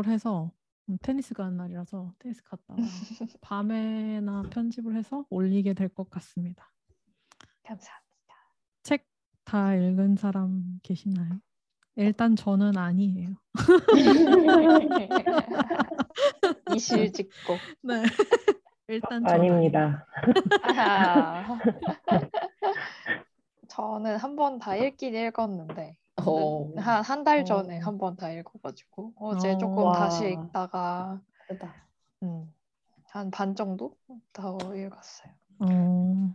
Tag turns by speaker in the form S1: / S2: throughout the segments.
S1: 편집을 해서 음, 테니스 가는 날이라서 테니스 갔다가 밤에나 편집을 해서 올리게 될 것 같습니다.
S2: 감사합니다.
S1: 책 다 읽은 사람 계시나요? 일단 저는 아니에요.
S2: 이실 짓고.
S1: 네. 일단 저는
S3: 아닙니다.
S2: 저는 한 번 다 읽긴 읽었는데
S4: 어.
S2: 한 한 달 전에
S3: 어.
S2: 한번 다 읽어가지고 어제
S1: 어.
S2: 조금
S3: 와.
S2: 다시 읽다가. 음, 한 반 정도 더 읽었어요.
S1: 어.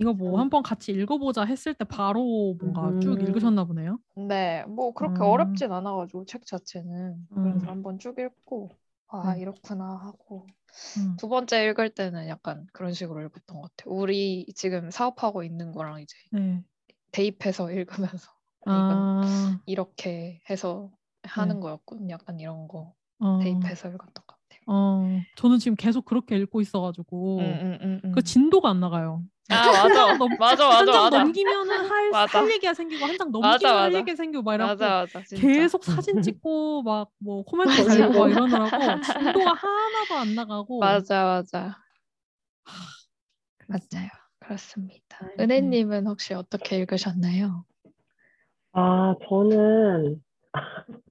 S1: 이거 뭐 한번 같이 읽어보자 했을 때 바로 뭔가 쭉
S3: 음.
S1: 읽으셨나 보네요.
S2: 네, 뭐 그렇게
S1: 음.
S2: 어렵진 않아가지고 책 자체는 그래서
S1: 음.
S2: 한번 쭉 읽고 아
S1: 네.
S2: 이렇구나 하고
S1: 음.
S2: 두 번째 읽을 때는 약간 그런 식으로 읽었던 것 같아요. 우리 지금 사업하고 있는 거랑 이제
S1: 네.
S2: 대입해서 읽으면서 아, 이건
S1: 아,
S2: 이렇게 해서 하는
S1: 네.
S2: 거였군. 약간 이런 거
S1: 어,
S2: 대입해서 읽었던 것 같아요.
S1: 어, 저는 지금 계속 그렇게 읽고 있어가지고
S2: 음, 음, 음, 음.
S1: 그 진도가 안 나가요.
S2: 아 맞아
S1: 넘-
S2: 맞아 맞아
S1: 한장
S2: 맞아
S1: 넘기면은 할,
S2: 맞아.
S1: 할 얘기가 생기고 한 장 넘기면 할
S2: 맞아.
S1: 얘기가 생기고 막 이러고
S2: 맞아 맞아
S1: 계속 사진 찍고 막 뭐 코멘트. 달고 막 이러느라고 진도가 하나도 안 나가고
S2: 맞아 맞아
S1: 그랬어요.
S2: 맞아요 그렇습니다.
S1: 네.
S2: 은혜님은 혹시 어떻게 읽으셨나요?
S3: 아, 저는,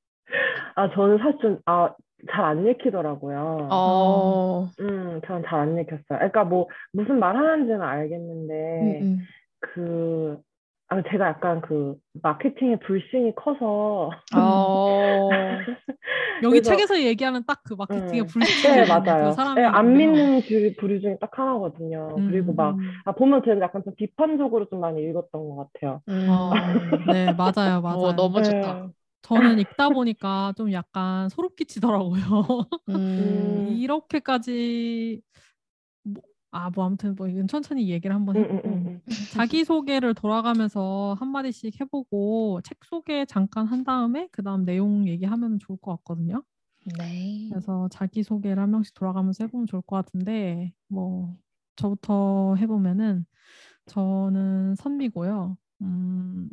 S3: 아, 저는 사실 좀, 아, 잘 안 읽히더라고요.
S2: 어,
S3: 음, 저는 잘 안 읽혔어요. 그러니까 뭐, 무슨 말 하는지는 알겠는데,
S2: 음, 음.
S3: 그, 아, 제가 약간 그, 마케팅의 불신이 커서,
S2: 어,
S1: 여기
S3: 그래서-
S1: 책에서 얘기하는 딱 그 마케팅의
S3: 음.
S1: 불신
S3: 네, 맞아요.
S1: 그 사람이
S3: 네, 안 믿는 주- 부류 중에 딱 하나거든요.
S1: 음,
S3: 그리고 막,
S1: 음.
S3: 아, 보면 저는 약간 좀 비판적으로 좀 많이 읽었던 것 같아요.
S2: 음.
S1: 어, 네 맞아요 맞아요.
S2: 어, 너무
S3: 네.
S2: 좋다.
S1: 저는 읽다 보니까 좀 약간 소름 끼치더라고요.
S2: 음,
S1: 이렇게까지 뭐, 아, 뭐 아무튼 뭐 이건 천천히 얘기를 한번
S3: 음,
S1: 해보고
S3: 음, 음, 음.
S1: 자기 소개를 돌아가면서 한 마디씩 해보고 책 소개 잠깐 한 다음에 그 다음 내용 얘기하면 좋을 것 같거든요.
S2: 네.
S1: 그래서 자기 소개를 한 명씩 돌아가면서 해보면 좋을 것 같은데 뭐 저부터 해보면은 저는 선미고요. 음,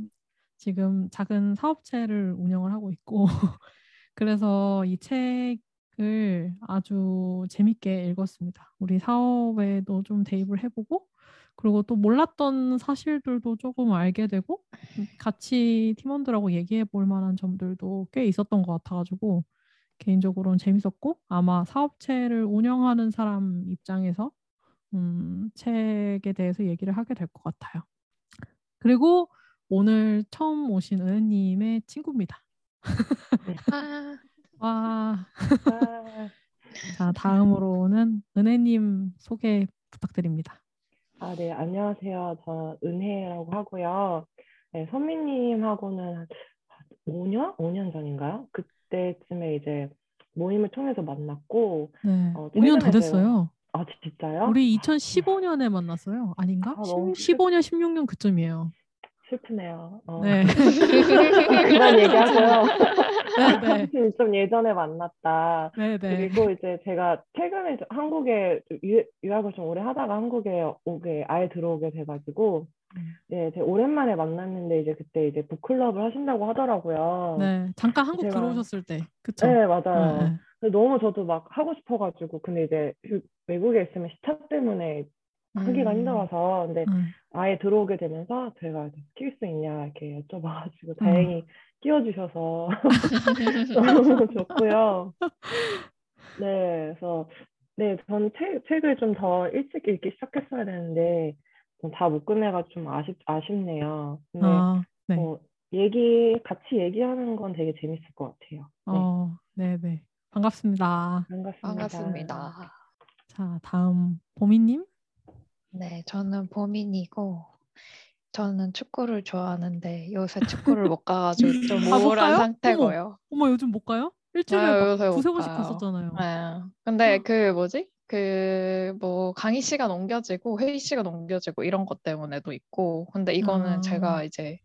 S1: 지금 작은 사업체를 운영을 하고 있고 그래서 이 책 을 아주 재밌게 읽었습니다. 우리 사업에도 좀 대입을 해보고 그리고 또 몰랐던 사실들도 조금 알게 되고 음, 같이 팀원들하고 얘기해 볼 만한 점들도 꽤 있었던 것 같아가지고 개인적으로는 재밌었고 아마 사업체를 운영하는 사람 입장에서 음, 책에 대해서 얘기를 하게 될 것 같아요. 그리고 오늘 처음 오신 은혜님의 친구입니다.
S2: 아,
S1: 와,
S3: 아,
S1: 자 다음으로는 은혜님 소개 부탁드립니다.
S3: 아, 네, 안녕하세요. 저 은혜라고 하고요. 네, 선미님하고는 한 5년? 5년 전인가요? 그때쯤에 이제 모임을 통해서 만났고,
S1: 네,
S3: 어,
S1: 5년 더
S3: 최근에
S1: 됐어요.
S3: 아, 진짜요?
S1: 우리 2015년에 만났어요. 아닌가?
S3: 아, 너무
S1: 15년, 16년 그쯤이에요.
S3: 슬프네요. 어.
S1: 네,
S3: 그런 얘기하고요.
S1: 네, 네,
S3: 좀 예전에 만났다.
S1: 네, 네.
S3: 그리고 이제 제가 최근에 좀 한국에 유, 유학을 좀 오래 하다가 한국에 오게 아예 들어오게 돼가지고
S1: 음.
S3: 네, 되게 오랜만에 만났는데 이제 그때 이제 북클럽을 하신다고 하더라고요.
S1: 네, 잠깐 한국
S3: 제가-
S1: 들어오셨을 때, 그쵸?
S3: 네, 맞아요.
S1: 네, 네.
S3: 너무 저도 막 하고 싶어가지고 근데 이제 휴- 외국에 있으면 시차 때문에 하기가
S2: 음.
S3: 힘들어서 근데
S1: 음.
S3: 아예 들어오게 되면서 제가 낄 수 있냐 이렇게
S1: 음.
S3: 여쭤봐가지고 다행히 끼워주셔서 너무 좋고요. 네, 그래서 네, 전 책, 책을 좀 더 일찍 읽기 시작했어야 되는데 다 못 끝내가 좀 아쉽 아쉽네요. 근데
S1: 아, 네.
S3: 뭐 얘기 같이 얘기하는 건 되게 재밌을 것 같아요. 네,
S1: 어, 네, 네. 반갑습니다.
S3: 반갑습니다.
S2: 반갑습니다.
S1: 자, 다음 보미님.
S2: 네, 저는 보민이고 저는 축구를 좋아하는데 요새 축구를 못 가가지고 좀
S1: 아, 못
S2: 우울한
S1: 가요?
S2: 상태고요.
S1: 어머, 요즘 못 가요? 일주일에
S2: 아,
S1: 막
S2: 요새 못
S1: 두세 번씩
S2: 가요.
S1: 갔었잖아요.
S2: 네. 근데 그 뭐지? 그 뭐 강의 시간 옮겨지고 회의 시간 옮겨지고 이런 것 때문에도 있고 근데 이거는
S1: 아.
S2: 제가 이제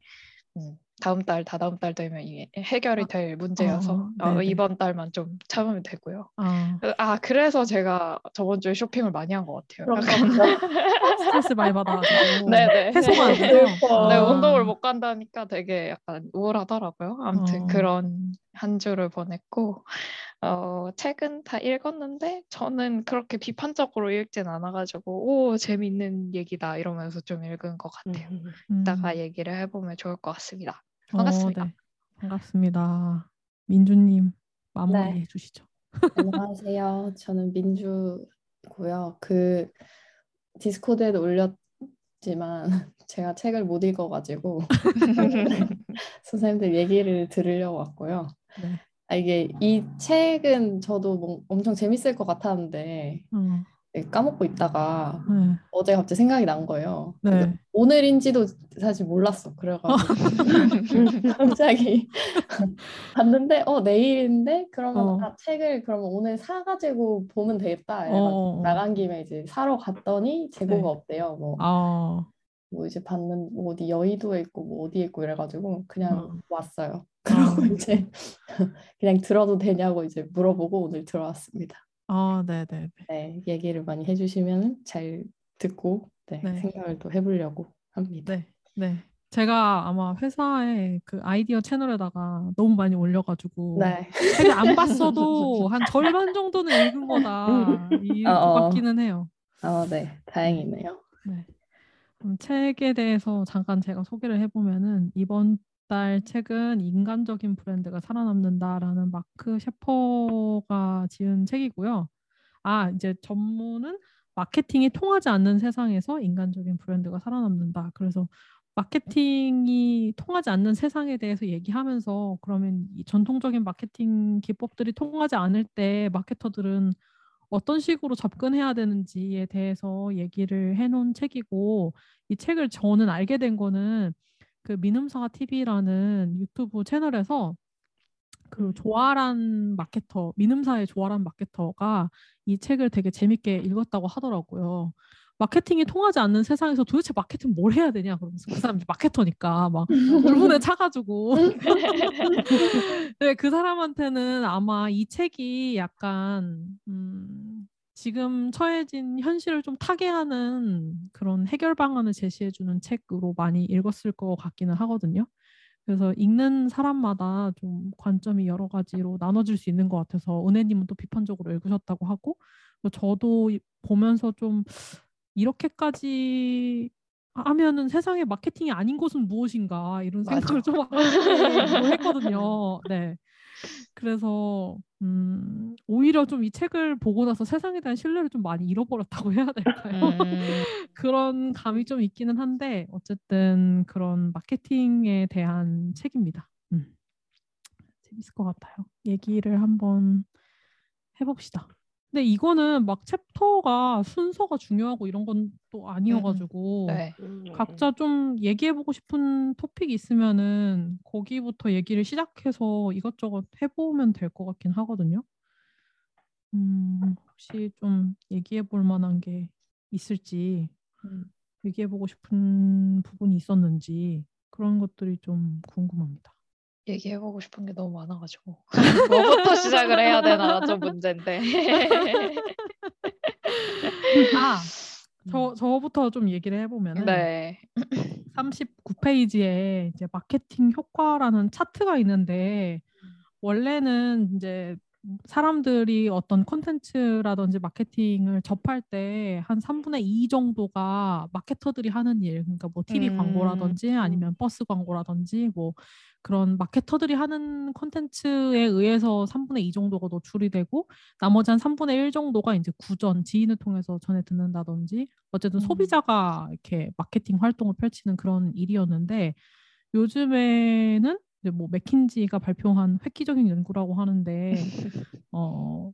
S2: 음, 다음 달, 다다음 달 되면 이게 해결이 될 문제여서
S1: 어,
S2: 어. 이번 달만 좀 참으면 되고요.
S1: 아,
S2: 아, 그래서 제가 저번 주에 쇼핑을 많이 한 것 같아요.
S1: 스트레스 많이 받아가지고
S2: 네네.
S1: 해소가 안
S2: 네. 네,
S1: 아.
S2: 운동을 못 간다니까 되게 약간 우울하더라고요. 아무튼
S1: 어.
S2: 그런 한 주를 보냈고, 어, 책은 다 읽었는데 저는 그렇게 비판적으로 읽진 않아가지고, 오, 재밌는 얘기다 이러면서 좀 읽은 것 같아요.
S3: 음.
S1: 음.
S2: 이따가 얘기를 해보면 좋을 것 같습니다.
S1: 어,
S2: 반갑습니다.
S1: 네. 반갑습니다. 민주님 마무리
S4: 네.
S1: 해주시죠.
S4: 안녕하세요. 저는 민주고요. 그 디스코드에도 올렸지만 제가 책을 못 읽어가지고 선생님들 얘기를 들으려고 왔고요.
S1: 네.
S4: 아, 이게 이 책은 저도 뭐 엄청 재밌을 것 같았는데
S1: 어,
S4: 까먹고 있다가
S1: 네.
S4: 어제 갑자기 생각이 난 거예요.
S1: 네.
S4: 오늘인지도 사실 몰랐어. 그래가지고 갑자기 봤는데 어 내일인데 그러면
S1: 어.
S4: 아 책을 그러면 오늘 사가지고 보면 되겠다.
S1: 어, 어, 어.
S4: 나간 김에 이제 사러 갔더니 재고가
S1: 네.
S4: 없대요. 뭐,
S1: 아,
S4: 뭐 이제 봤는 뭐 어디 여의도에 있고 뭐 어디에 있고 이래가지고 그냥
S1: 어.
S4: 왔어요. 그러고
S1: 아.
S4: 이제 그냥 들어도 되냐고 이제 물어보고 오늘 들어왔습니다.
S1: 아, 네, 네, 네.
S4: 네, 얘기를 많이 해주시면 잘 듣고 네,
S1: 네.
S4: 생각을 또 해보려고 합니다.
S1: 네, 네. 제가 아마 회사에 그 아이디어 채널에다가 너무 많이 올려가지고
S4: 네.
S1: 책을 안 봤어도 한 절반 정도는 읽은 거다 이것
S4: 어, 어.
S1: 같기는 해요.
S4: 아, 네, 다행이네요.
S1: 네. 책에 대해서 잠깐 제가 소개를 해보면은 이번 달 책은 인간적인 브랜드가 살아남는다라는 마크 셰퍼가 지은 책이고요. 아, 이제 전문은 마케팅이 통하지 않는 세상에서 인간적인 브랜드가 살아남는다. 그래서 마케팅이 통하지 않는 세상에 대해서 얘기하면서 그러면 이 전통적인 마케팅 기법들이 통하지 않을 때 마케터들은 어떤 식으로 접근해야 되는지에 대해서 얘기를 해놓은 책이고 이 책을 저는 알게 된 거는 그 민음사 TV라는 유튜브 채널에서 그 조아란 마케터 민음사의 조아란 마케터가 이 책을 되게 재밌게 읽었다고 하더라고요. 마케팅이 통하지 않는 세상에서 도대체 마케팅 뭘 해야 되냐? 그러면서 그 사람이 마케터니까 막 울분에 차가지고. 네, 그 사람한테는 아마 이 책이 약간 음, 지금 처해진 현실을 좀 타개하는 그런 해결 방안을 제시해주는 책으로 많이 읽었을 것 같기는 하거든요. 그래서 읽는 사람마다 좀 관점이 여러 가지로 나눠질 수 있는 것 같아서 은혜님은 또 비판적으로 읽으셨다고 하고 저도 이- 보면서 좀 이렇게까지 하면은 세상에 마케팅이 아닌 것은 무엇인가 이런
S2: 맞아.
S1: 생각을 좀 하고 했거든요. 네. 그래서 음, 오히려 좀 이 책을 보고 나서 세상에 대한 신뢰를 좀 많이 잃어버렸다고 해야 될까요?
S2: 음,
S1: 그런 감이 좀 있기는 한데 어쨌든 그런 마케팅에 대한 책입니다. 음. 재밌을 것 같아요. 얘기를 한번 해봅시다. 근데 이거는 막 챕터가 순서가 중요하고 이런 건 또 아니어가지고
S2: 네.
S3: 음.
S1: 각자 좀 얘기해보고 싶은 토픽이 있으면은 거기부터 얘기를 시작해서 이것저것 해보면 될 것 같긴 하거든요. 음, 혹시 좀 얘기해볼 만한 게 있을지,
S4: 음.
S1: 얘기해보고 싶은 부분이 있었는지 그런 것들이 좀 궁금합니다.
S2: 얘기해보고 싶은 게 너무 많아가지고 뭐부터 시작을 해야 되나 좀 문제인데.
S1: 아, 저 저부터 좀 얘기를 해보면은
S2: 네.
S1: 39페이지에 이제 마케팅 효과라는 차트가 있는데 원래는 이제 사람들이 어떤 콘텐츠라든지 마케팅을 접할 때 한 3분의 2 정도가 마케터들이 하는 일, 그러니까 뭐 TV
S2: 음,
S1: 광고라든지 아니면 버스 광고라든지 뭐 그런 마케터들이 하는 콘텐츠에 의해서 3분의 2 정도가 노출이 되고 나머지 한 3분의 1 정도가 이제 구전, 지인을 통해서 전해 듣는다든지 어쨌든
S4: 음.
S1: 소비자가 이렇게 마케팅 활동을 펼치는 그런 일이었는데 요즘에는 이제 뭐 맥킨지가 발표한 획기적인 연구라고 하는데 어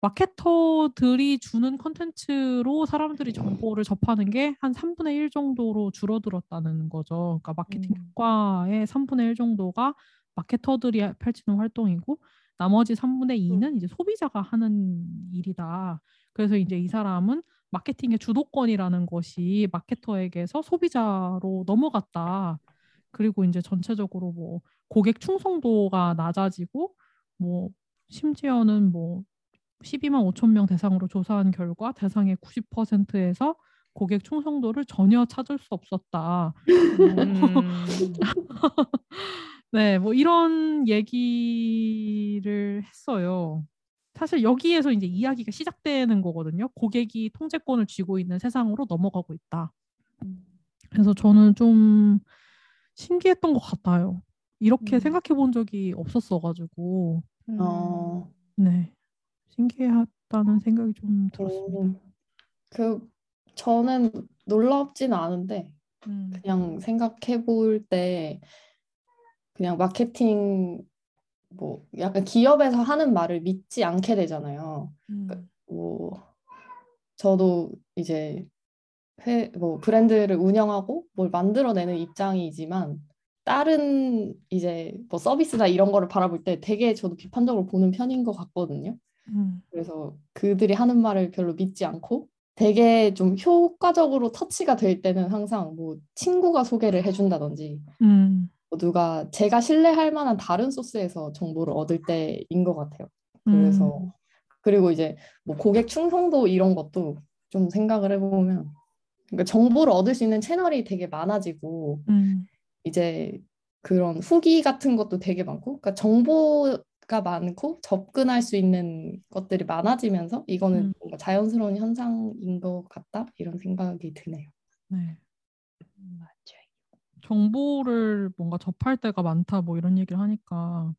S1: 마케터들이 주는 컨텐츠로 사람들이 정보를 접하는 게 한 3분의 1 정도로 줄어들었다는 거죠. 그러니까 마케팅
S4: 음.
S1: 효과의 3분의 1 정도가 마케터들이 하- 펼치는 활동이고 나머지 3분의 2는 이제 소비자가 하는 일이다. 그래서 이제 이 사람은 마케팅의 주도권이라는 것이 마케터에게서 소비자로 넘어갔다. 그리고 이제 전체적으로 뭐 고객 충성도가 낮아지고 뭐 심지어는 뭐 12만 5천 명 대상으로 조사한 결과 대상의 90%에서 고객 충성도를 전혀 찾을 수 없었다.
S2: 음.
S1: 네, 뭐 이런 얘기를 했어요. 사실 여기에서 이제 이야기가 시작되는 거거든요. 고객이 통제권을 쥐고 있는 세상으로 넘어가고 있다. 그래서 저는 좀 신기했던 것 같아요. 이렇게
S4: 음.
S1: 생각해 본 적이 없었어가지고,
S2: 음.
S4: 어,
S1: 네. 신기하다는 생각이 좀 들었습니다.
S4: 음, 그 저는 놀랍지는 않은데
S1: 음,
S4: 그냥 생각해 볼 때 그냥 마케팅 뭐 약간 기업에서 하는 말을 믿지 않게 되잖아요.
S1: 음,
S4: 뭐 저도 이제 회, 뭐 브랜드를 운영하고 뭘 만들어내는 입장이지만 다른 이제 뭐 서비스나 이런 거를 바라볼 때 되게 저도 비판적으로 보는 편인 것 같거든요.
S1: 음,
S4: 그래서 그들이 하는 말을 별로 믿지 않고 되게 좀 효과적으로 터치가 될 때는 항상 뭐 친구가 소개를 해준다든지
S1: 음,
S4: 뭐 누가 제가 신뢰할 만한 다른 소스에서 정보를 얻을 때인 것 같아요. 그래서
S1: 음,
S4: 그리고 이제 뭐 고객 충성도 이런 것도 좀 생각을 해보면 그러니까 정보를 얻을 수 있는 채널이 되게 많아지고
S1: 음,
S4: 이제 그런 후기 같은 것도 되게 많고 그러니까 정보가 많고 접근할 수 있는 것들이 많아지면서 이거는
S1: 음.
S4: 뭔가 자연스러운 현상인 것 같다 이런 생각이 드네요.
S1: 네.
S2: 맞아요.
S1: 정보를 뭔가 접할 때가 많다 뭐 이런 얘기를 하니까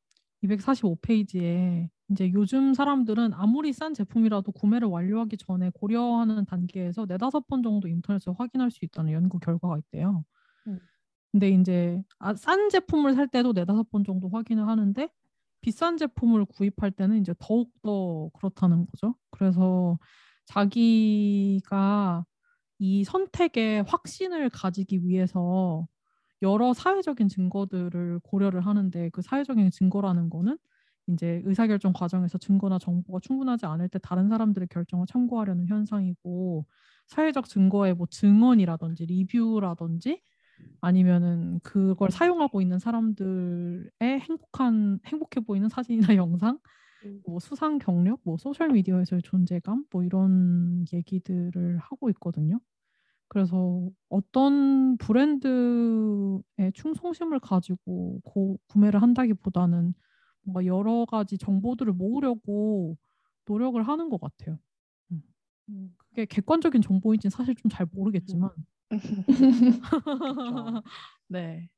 S1: 245페이지에 이제 요즘 사람들은 아무리 싼 제품이라도 구매를 완료하기 전에 고려하는 단계에서 네다섯 번 정도 인터넷에서 확인할 수 있다는 연구 결과가 있대요.
S4: 음.
S1: 근데 이제 아, 싼 제품을 살 때도 네다섯 번 정도 확인을 하는데 비싼 제품을 구입할 때는 이제 더욱 더 그렇다는 거죠. 그래서 자기가 이 선택에 확신을 가지기 위해서 여러 사회적인 증거들을 고려를 하는데 그 사회적인 증거라는 거는 이제 의사결정 과정에서 증거나 정보가 충분하지 않을 때 다른 사람들의 결정을 참고하려는 현상이고 사회적 증거의 뭐 증언이라든지 리뷰라든지 아니면은 그걸 사용하고 있는 사람들의 행복한 행복해 보이는 사진이나 영상
S3: 음.
S1: 뭐 수상 경력, 뭐 소셜 미디어에서의 존재감, 뭐 이런 얘기들을 하고 있거든요. 그래서 어떤 브랜드에 충성심을 가지고 고, 구매를 한다기보다는 뭔가 여러 가지 정보들을 모으려고 노력을 하는 것 같아요. 음. 그게 객관적인 정보인지는 사실 좀 잘 모르겠지만,
S3: 그쵸.
S1: 네,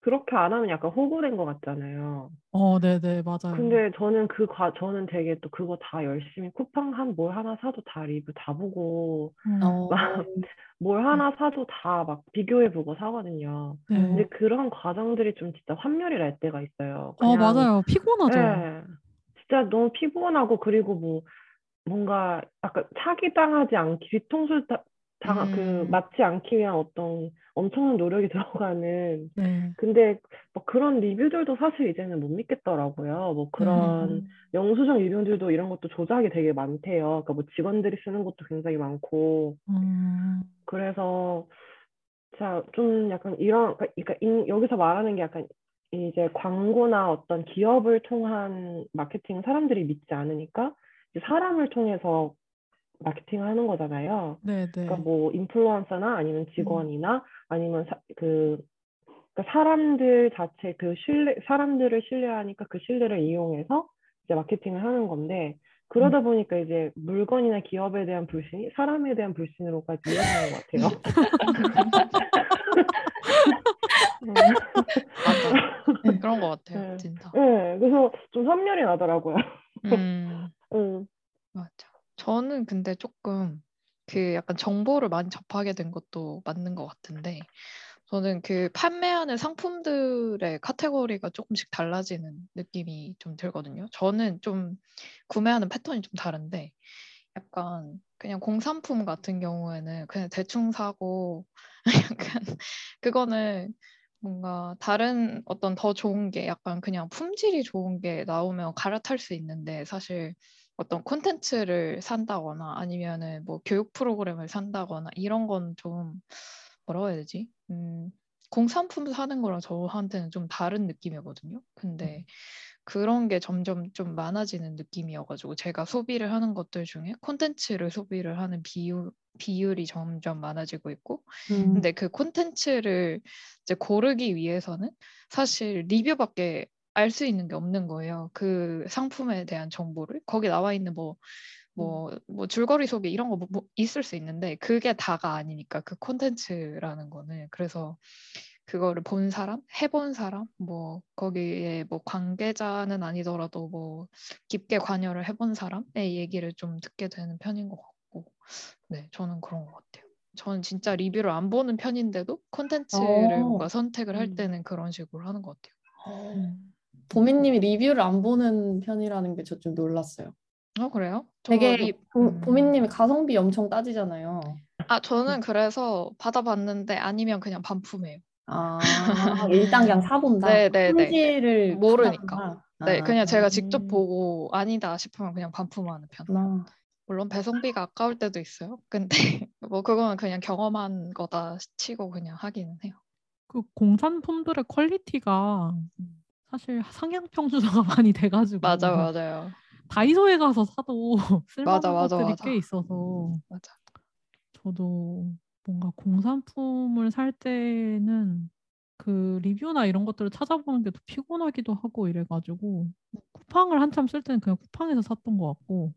S3: 그렇게 안 하면 약간 호구된 것 같잖아요.
S1: 어, 네, 네, 맞아요.
S3: 근데 저는 그 과, 저는 되게 또 그거 다 열심히 쿠팡 한 뭘 하나 사도 다 리뷰 다 보고
S1: 음,
S4: 어,
S3: 막 뭘 하나 사도 다 막 비교해보고 사거든요.
S1: 네.
S3: 근데 그런 과정들이 좀 진짜 환멸이 날 때가 있어요.
S1: 어,
S3: 그냥
S1: 맞아요. 피곤하죠.
S3: 예. 진짜 너무 피곤하고 그리고 뭐 뭔가 약간 사기당하지 않기 뒤통수 다, 당, 그
S2: 음.
S3: 맞지 않기 위한 어떤 엄청난 노력이 들어가는
S1: 네.
S3: 근데 뭐 그런 리뷰들도 사실 이제는 못 믿겠더라고요. 뭐 그런
S4: 음.
S3: 영수증 리뷰들도 이런 것도 조작이 되게 많대요. 그러니까 뭐 직원들이 쓰는 것도 굉장히 많고
S1: 음,
S3: 그래서 자, 좀 약간 이런, 그러니까 인- 여기서 말하는 게 약간 이제 광고나 어떤 기업을 통한 마케팅 사람들이 믿지 않으니까 사람을 통해서 마케팅을 하는 거잖아요.
S1: 네, 네.
S3: 그러니까 뭐 인플루언서나 아니면 직원이나 아니면 사, 그 그러니까 사람들 자체 그 신뢰 사람들을 신뢰하니까 그 신뢰를 이용해서 이제 마케팅을 하는 건데 그러다 보니까 이제 물건이나 기업에 대한 불신이 사람에 대한 불신으로까지 이어지는 것 같아요. 음.
S2: 맞아. 그런 것 같아요,
S3: 네.
S2: 진짜.
S3: 네, 그래서 좀 환멸이 나더라고요.
S2: 음,
S3: 음,
S2: 맞아. 저는 근데 조금 그 약간 정보를 많이 접하게 된 것도 맞는 것 같은데, 저는 그 판매하는 상품들의 카테고리가 조금씩 달라지는 느낌이 좀 들거든요. 저는 좀 구매하는 패턴이 좀 다른데, 약간 그냥 공산품 같은 경우에는 그냥 대충 사고, 약간 그거는 뭔가 다른 어떤 더 좋은 게 약간 그냥 품질이 좋은 게 나오면 갈아탈 수 있는데 사실 어떤 콘텐츠를 산다거나 아니면은 뭐 교육 프로그램을 산다거나 이런 건 좀 뭐라고 해야 되지? 음, 공산품 사는 거랑 저한테는 좀 다른 느낌이거든요. 근데 그런 게 점점 좀 많아지는 느낌이어가지고 제가 소비를 하는 것들 중에 콘텐츠를 소비를 하는 비율 비율이 점점 많아지고 있고
S4: 음.
S2: 근데 그 콘텐츠를 이제 고르기 위해서는 사실 리뷰밖에 알 수 있는 게 없는 거예요. 그 상품에 대한 정보를 거기 나와 있는 뭐 뭐, 뭐 줄거리 소개 이런 거 뭐, 뭐 있을 수 있는데 그게 다가 아니니까 그 콘텐츠라는 거는 그래서 그거를 본 사람, 해본 사람, 뭐 거기에 뭐 관계자는 아니더라도 뭐 깊게 관여를 해본 사람의 얘기를 좀 듣게 되는 편인 것 같고, 네, 저는 그런 것 같아요. 저는 진짜 리뷰를 안 보는 편인데도 콘텐츠를
S4: 어.
S2: 뭔가 선택을 할
S4: 음.
S2: 때는 그런 식으로 하는 것 같아요.
S1: 음.
S4: 보미님이 리뷰를 안 보는 편이라는 게 저 좀 놀랐어요.
S2: 어 그래요? 저
S4: 되게
S2: 리-
S4: 보,
S2: 음.
S4: 보미님이 가성비 엄청 따지잖아요.
S2: 아 저는 그래서 받아봤는데 아니면 그냥 반품해요.
S4: 아, 일단 그냥 사본다.
S2: 네, 네, 네.
S4: 품질을
S2: 모르니까.
S4: 판단한다.
S2: 네,
S4: 아,
S2: 그냥 제가 직접
S4: 음.
S2: 보고 아니다 싶으면 그냥 반품하는 편.
S4: 그렇구나.
S2: 물론 배송비가 아까울 때도 있어요. 근데 뭐 그거는 그냥 경험한 거다 치고 그냥 하기는 해요.
S1: 그 공산품들의 quality가 사실 상향 평준화가 많이 돼가지고
S2: 맞아 맞아요.
S1: 다이소에 가서 사도 쓸만한
S2: 맞아, 맞아,
S1: 것들이
S2: 맞아.
S1: 꽤 있어서
S2: 맞아.
S1: 저도 뭔가 공산품을 살 때는 그 리뷰나 이런 것들을 찾아보는 게 더 피곤하기도 하고 이래가지고 쿠팡을 한참 쓸 때는 그냥 쿠팡에서 샀던 것 같고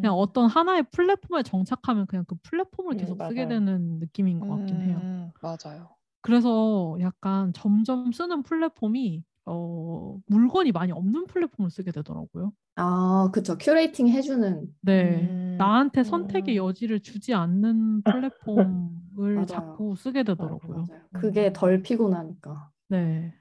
S1: 그냥 어떤 하나의 플랫폼에 정착하면 그냥 그 플랫폼을
S3: 음,
S1: 계속 쓰게
S3: 맞아요.
S1: 되는 느낌인 것 같긴 해요.
S2: 음, 맞아요.
S1: 그래서 약간 점점 쓰는 플랫폼이 어, 물건이 많이 없는 플랫폼을 쓰게 되더라고요.
S4: 아, 그쵸. curating 해주는.
S1: 네.
S2: 음,
S1: 나한테 선택의
S3: 음.
S1: 여지를 주지 않는 플랫폼을. 자꾸 쓰게 되더라고요.
S4: 맞아요. 그게
S2: 음.
S4: 덜 피곤하니까.
S1: 네.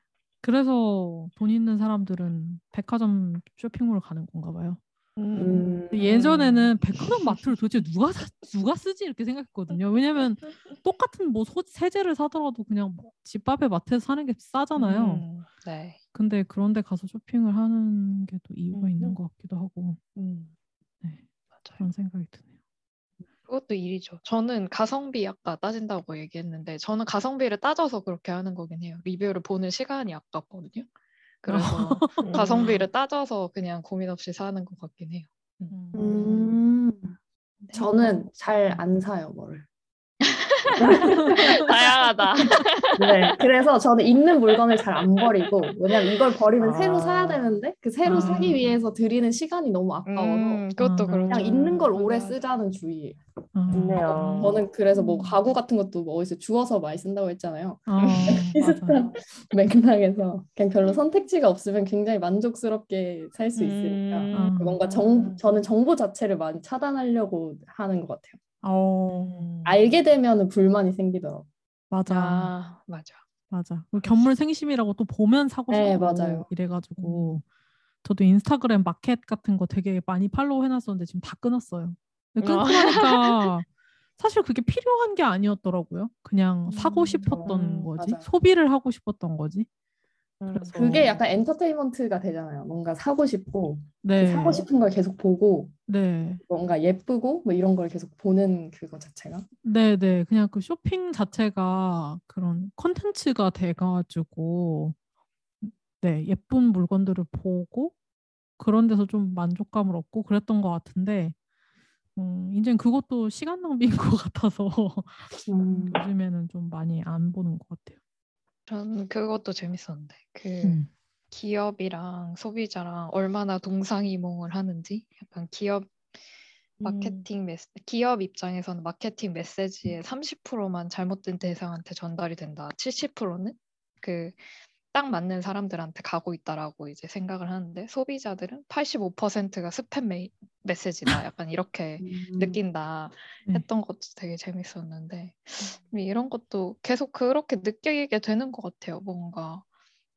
S1: 그래서 돈 있는 사람들은 백화점 쇼핑몰 가는 건가 봐요.
S4: 음.
S1: 예전에는 백화점 마트를 도대체 누가 사, 누가 쓰지 이렇게 생각했거든요. 왜냐면 똑같은 뭐 소, 세제를 사더라도 그냥 뭐 집앞에 마트에서 사는 게 싸잖아요.
S2: 음, 네.
S1: 근데 그런데 가서 쇼핑을 하는 게 또 이유가 있는
S3: 음.
S1: 것 같기도 하고
S2: 음,
S1: 네,
S2: 맞아요.
S1: 그런 생각이 드네요.
S2: 그것도 일이죠. 저는 가성비 아까 따진다고 얘기했는데 저는 가성비를 따져서 그렇게 하는 거긴 해요. 리뷰를 보는 시간이 아깝거든요. 그래서 가성비를 따져서 그냥 고민 없이 사는 것 같긴 해요.
S1: 음.
S4: 음. 저는 잘 안 사요, 뭐를.
S2: 다양하다.
S4: 네. 그래서 저는 있는 물건을 잘 안 버리고, 왜냐면 이걸 버리면
S3: 아.
S4: 새로 사야 되는데, 그 새로
S1: 아.
S4: 사기 위해서 들이는 시간이 너무 아까워서,
S2: 음, 그것도
S1: 아.
S2: 그렇죠.
S4: 그냥 있는 걸 오래. 쓰자는 주의예요.
S1: 아,
S3: 좋네요.
S4: 저는 그래서 뭐
S2: 음.
S4: 가구 같은 것도 뭐 어디서 주워서 많이 쓴다고 했잖아요.
S1: 아.
S4: 비슷한 맥락에서 그냥 별로 선택지가 없으면 굉장히 만족스럽게 살 수 있으니까
S2: 음.
S1: 아.
S4: 뭔가 정 저는 정보 자체를 많이 차단하려고 하는 것 같아요.
S1: 어,
S4: 알게 되면은 불만이 생기더라고.
S1: 맞아.
S2: 아, 맞아.
S1: 맞아. 그 견물 생심이라고 또 보면 사고
S4: 네,
S1: 싶고
S4: 맞아요.
S1: 이래가지고 저도 인스타그램 마켓 같은 거 되게 많이 팔로우 해놨었는데 지금 다 끊었어요. 끊고
S2: 아.
S1: 나니까 사실 그게 필요한 게 아니었더라고요. 그냥 사고
S2: 음,
S1: 싶었던
S3: 음,
S1: 거지.
S4: 맞아요.
S1: 소비를 하고 싶었던 거지.
S3: 음.
S1: 그래서
S4: 그게 약간 엔터테인먼트가 되잖아요. 뭔가 사고 싶고 그
S1: 네,
S4: 사고 싶은 걸 계속 보고
S1: 네,
S4: 뭔가 예쁘고 뭐 이런 걸 계속 보는 그거 자체가
S1: 네, 네. 그냥 그 쇼핑 자체가 그런 컨텐츠가 돼가지고 네 예쁜 물건들을 보고 그런 데서 좀 만족감을 얻고 그랬던 것 같은데 음, 이제 그것도 시간 낭비인 것 같아서
S4: 음.
S1: 요즘에는 좀 많이 안 보는 것 같아요.
S2: 저는 그것도 재밌었는데 그
S1: 음.
S2: 기업이랑 소비자랑 얼마나 동상이몽을 하는지 약간 기업 마케팅 메시 기업 입장에서는 마케팅 메시지의 30%만 잘못된 대상한테 전달이 된다. 70%는 그 딱 맞는 사람들한테 가고 있다라고 이제 생각을 하는데 소비자들은 85%가 스팸 메, 메시지다. 약간 이렇게
S4: 음.
S2: 느낀다
S1: 네.
S2: 했던 것도 되게 재밌었는데 이런 것도 계속 그렇게 느끼게 되는 것 같아요. 뭔가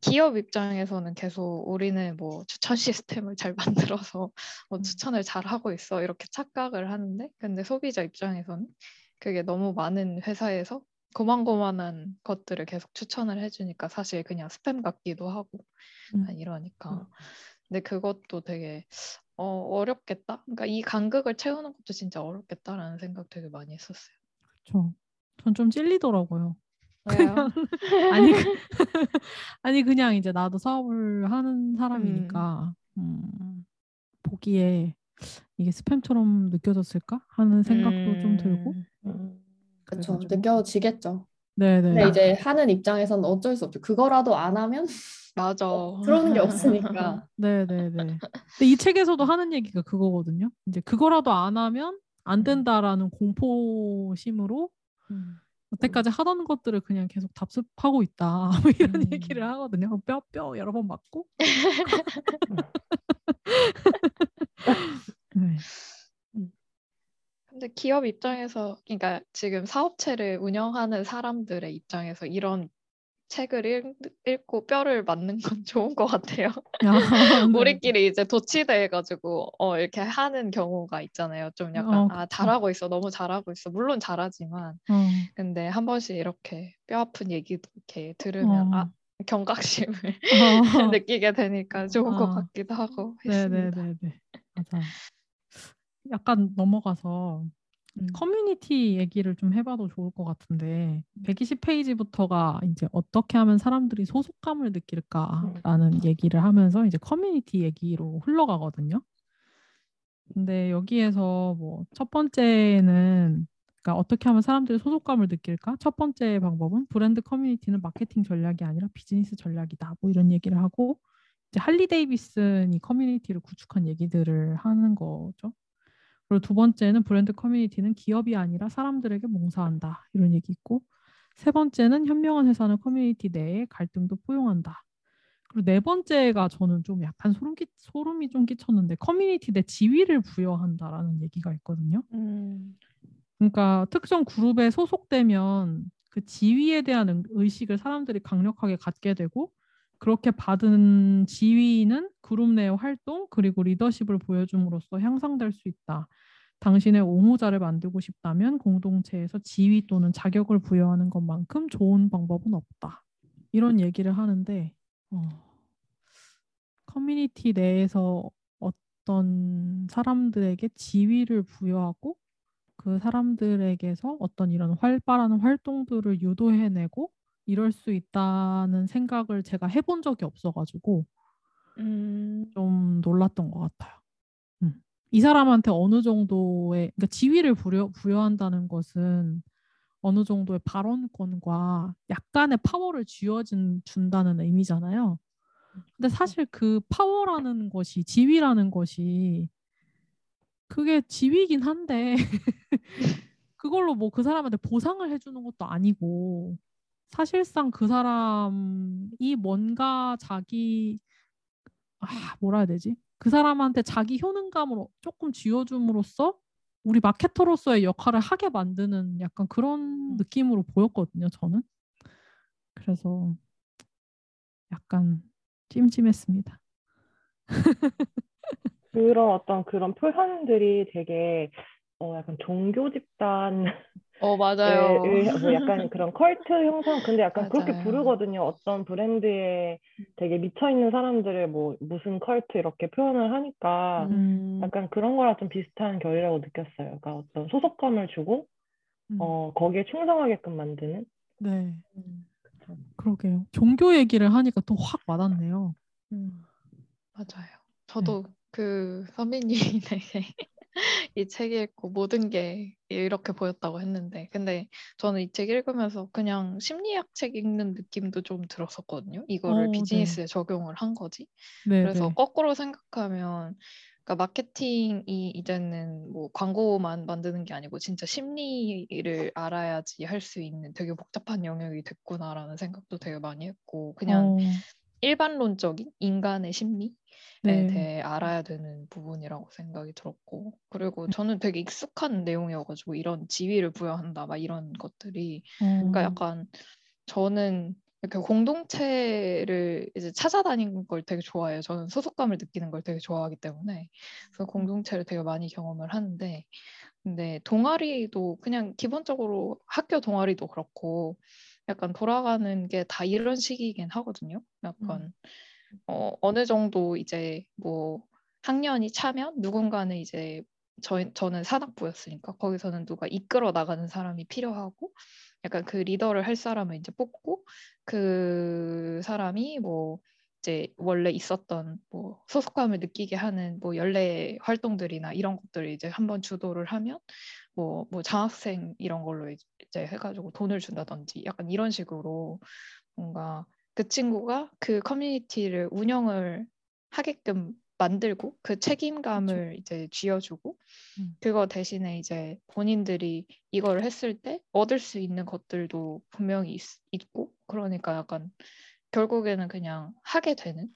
S2: 기업 입장에서는 계속 우리는 뭐 추천 시스템을 잘 만들어서 뭐
S1: 음.
S2: 추천을 잘 하고 있어 이렇게 착각을 하는데 근데 소비자 입장에서는 그게 너무 많은 회사에서 고만고만한 것들을 계속 추천을 해주니까 사실 그냥 스팸 같기도 하고
S1: 음.
S2: 약간 이러니까 근데 그것도 되게 어, 어렵겠다. 그러니까 이 간극을 채우는 것도 진짜 어렵겠다라는 생각 되게 많이 했었어요.
S1: 그렇죠. 전 좀 찔리더라고요.
S2: 왜요?
S1: 아니 그- 아니 그냥 이제 나도 사업을 하는 사람이니까 음, 보기에 이게 스팸처럼 느껴졌을까 하는 생각도 좀 들고
S2: 음,
S3: 음.
S4: 그렇죠.
S1: 그래가지고.
S4: 느껴지겠죠.
S1: 네네
S4: 근데 이제 하는 입장에서는 어쩔 수 없죠. 그거라도 안 하면
S2: 맞아.
S4: 들어오는 게 없으니까.
S1: 네네네 근데 이 책에서도 하는 얘기가 그거거든요 이제 그거라도 안 하면 안 된다라는 공포심으로
S2: 음.
S1: 여태까지 하던 것들을 그냥 계속 답습하고 있다 뭐 이런
S2: 음.
S1: 얘기를 하거든요 뼈 뼈 여러 번 맞고 네.
S2: 근데 기업 입장에서, 그러니까 지금 사업체를 운영하는 사람들의 입장에서 이런 책을 읽, 읽고 뼈를 맞는 건 좋은 것 같아요.
S1: 아, 네.
S2: 우리끼리 이제 도취돼가지고 어 이렇게 하는 경우가 있잖아요. 좀 약간
S1: 어,
S2: 아. 잘하고 있어, 너무 잘하고 있어. 물론 잘하지만
S1: 어,
S2: 근데 한 번씩 이렇게 뼈 아픈 얘기도 이렇게 들으면
S1: 어.
S2: 아 경각심을
S1: 어.
S2: 느끼게 되니까 좋은 것
S1: 아.
S2: 같기도 하고 했습니다.
S1: 네네네네 맞아 약간 넘어가서
S2: 음.
S1: 커뮤니티 얘기를 좀 해봐도 좋을 것 같은데 120페이지부터가 이제 어떻게 하면 사람들이 소속감을 느낄까라는 얘기를 하면서 이제 커뮤니티 얘기로 흘러가거든요. 근데 여기에서 뭐 첫 번째는 그러니까 어떻게 하면 사람들이 소속감을 느낄까? 첫 번째 방법은 브랜드 커뮤니티는 마케팅 전략이 아니라 비즈니스 전략이다. 뭐 이런 얘기를 하고 이제 할리 데이비슨이 커뮤니티를 구축한 얘기들을 하는 거죠. 그리고 두 번째는 브랜드 커뮤니티는 기업이 아니라 사람들에게 봉사한다. 이런 얘기 있고 세 번째는 현명한 회사는 커뮤니티 내에 갈등도 포용한다. 그리고 네 번째가 저는 좀 약간 소름 끼, 소름이 좀 끼쳤는데 커뮤니티 내 지위를 부여한다라는 얘기가 있거든요.
S2: 음.
S1: 그러니까 특정 그룹에 소속되면 그 지위에 대한 응- 의식을 사람들이 강력하게 갖게 되고 그렇게 받은 지위는 그룹 내의 활동 그리고 리더십을 보여줌으로써 향상될 수 있다. 당신의 옹호자를 만들고 싶다면 공동체에서 지위 또는 자격을 부여하는 것만큼 좋은 방법은 없다. 이런 얘기를 하는데 어, 커뮤니티 내에서 어떤 사람들에게 지위를 부여하고 그 사람들에게서 어떤 이런 활발한 활동들을 유도해내고 이럴 수 있다는 생각을 제가 해본 적이 없어가지고
S2: 음.
S1: 좀 놀랐던 것 같아요. 음. 이 사람한테 어느 정도의 그러니까 지위를 부여, 부여한다는 것은 어느 정도의 발언권과 약간의 파워를 쥐어 준다는 의미잖아요. 근데 사실 그 파워라는 것이 지위라는 것이 그게 지위긴 한데 그걸로 뭐 그 사람한테 보상을 해주는 것도 아니고 사실상 그 사람이 뭔가 자기 아 뭐라 해야 되지? 그 사람한테 자기 효능감을 조금 쥐어줌으로써 우리 마케터로서의 역할을 하게 만드는 약간 그런 느낌으로 보였거든요, 저는. 그래서 약간 찜찜했습니다.
S3: 그런 어떤 그런 표현들이 되게 어 약간 종교 집단
S2: 어 맞아요.
S3: 의, 뭐 약간 그런 컬트 형성 근데 약간 그렇게
S2: 맞아요.
S3: 부르거든요. 어떤 브랜드에 되게 미쳐 있는 사람들을 뭐 무슨 컬트 이렇게 표현을 하니까
S2: 음.
S3: 약간 그런 거랑 좀 비슷한 결이라고 느꼈어요. 그러니까 어떤 소속감을 주고
S1: 음,
S3: 어 거기에 충성하게끔 만드는
S1: 네,
S2: 음.
S1: 그러게요. 종교 얘기를 하니까 또 확 와닿네요.
S2: 음, 맞아요. 저도 그 선배님에게 이 책 읽고 모든 게 이렇게 보였다고 했는데, 근데 저는 이 책 읽으면서 그냥 심리학 책 읽는 느낌도 좀 들었었거든요. 이거를
S1: 어, 네.
S2: 비즈니스에 적용을 한 거지.
S1: 네,
S2: 그래서
S1: 네.
S2: 거꾸로 생각하면, 그러니까 마케팅이 이제는 뭐 광고만 만드는 게 아니고 진짜 심리를 알아야지 할 수 있는 되게 복잡한 영역이 됐구나라는 생각도 되게 많이 했고, 그냥
S1: 어,
S2: 일반론적인 인간의 심리에
S1: 네.
S2: 대해 알아야 되는 부분이라고 생각이 들었고 그리고 저는 되게 익숙한 내용이어가지고 이런 지위를 부여한다 막 이런 것들이.
S1: 어,
S2: 그러니까 약간 저는 이렇게 공동체를 이제 찾아다니는 걸 되게 좋아해요. 저는 소속감을 느끼는 걸 되게 좋아하기 때문에. 그래서 공동체를 되게 많이 경험을 하는데 근데 동아리도 그냥 기본적으로 학교 동아리도 그렇고 약간 돌아가는 게 다 이런 식이긴 하거든요. 약간 어, 어느 정도 이제 뭐 학년이 차면 누군가는 이제 저, 저는 산악부였으니까 거기서는 누가 이끌어 나가는 사람이 필요하고 약간 그 리더를 할 사람을 이제 뽑고 그 사람이 뭐 이제 원래 있었던 뭐 소속감을 느끼게 하는 뭐 연례 활동들이나 이런 것들을 이제 한번 주도를 하면 뭐, 뭐 장학생 이런 걸로 이제 해가지고 돈을 준다든지 약간 이런 식으로 뭔가 그 친구가 그 커뮤니티를 운영을 하게끔 만들고 그 책임감을 그쵸. 이제 쥐어주고 음. 그거 대신에 이제 본인들이 이걸 했을 때 얻을 수 있는 것들도 분명히 있, 있고 그러니까 약간 결국에는 그냥 하게 되는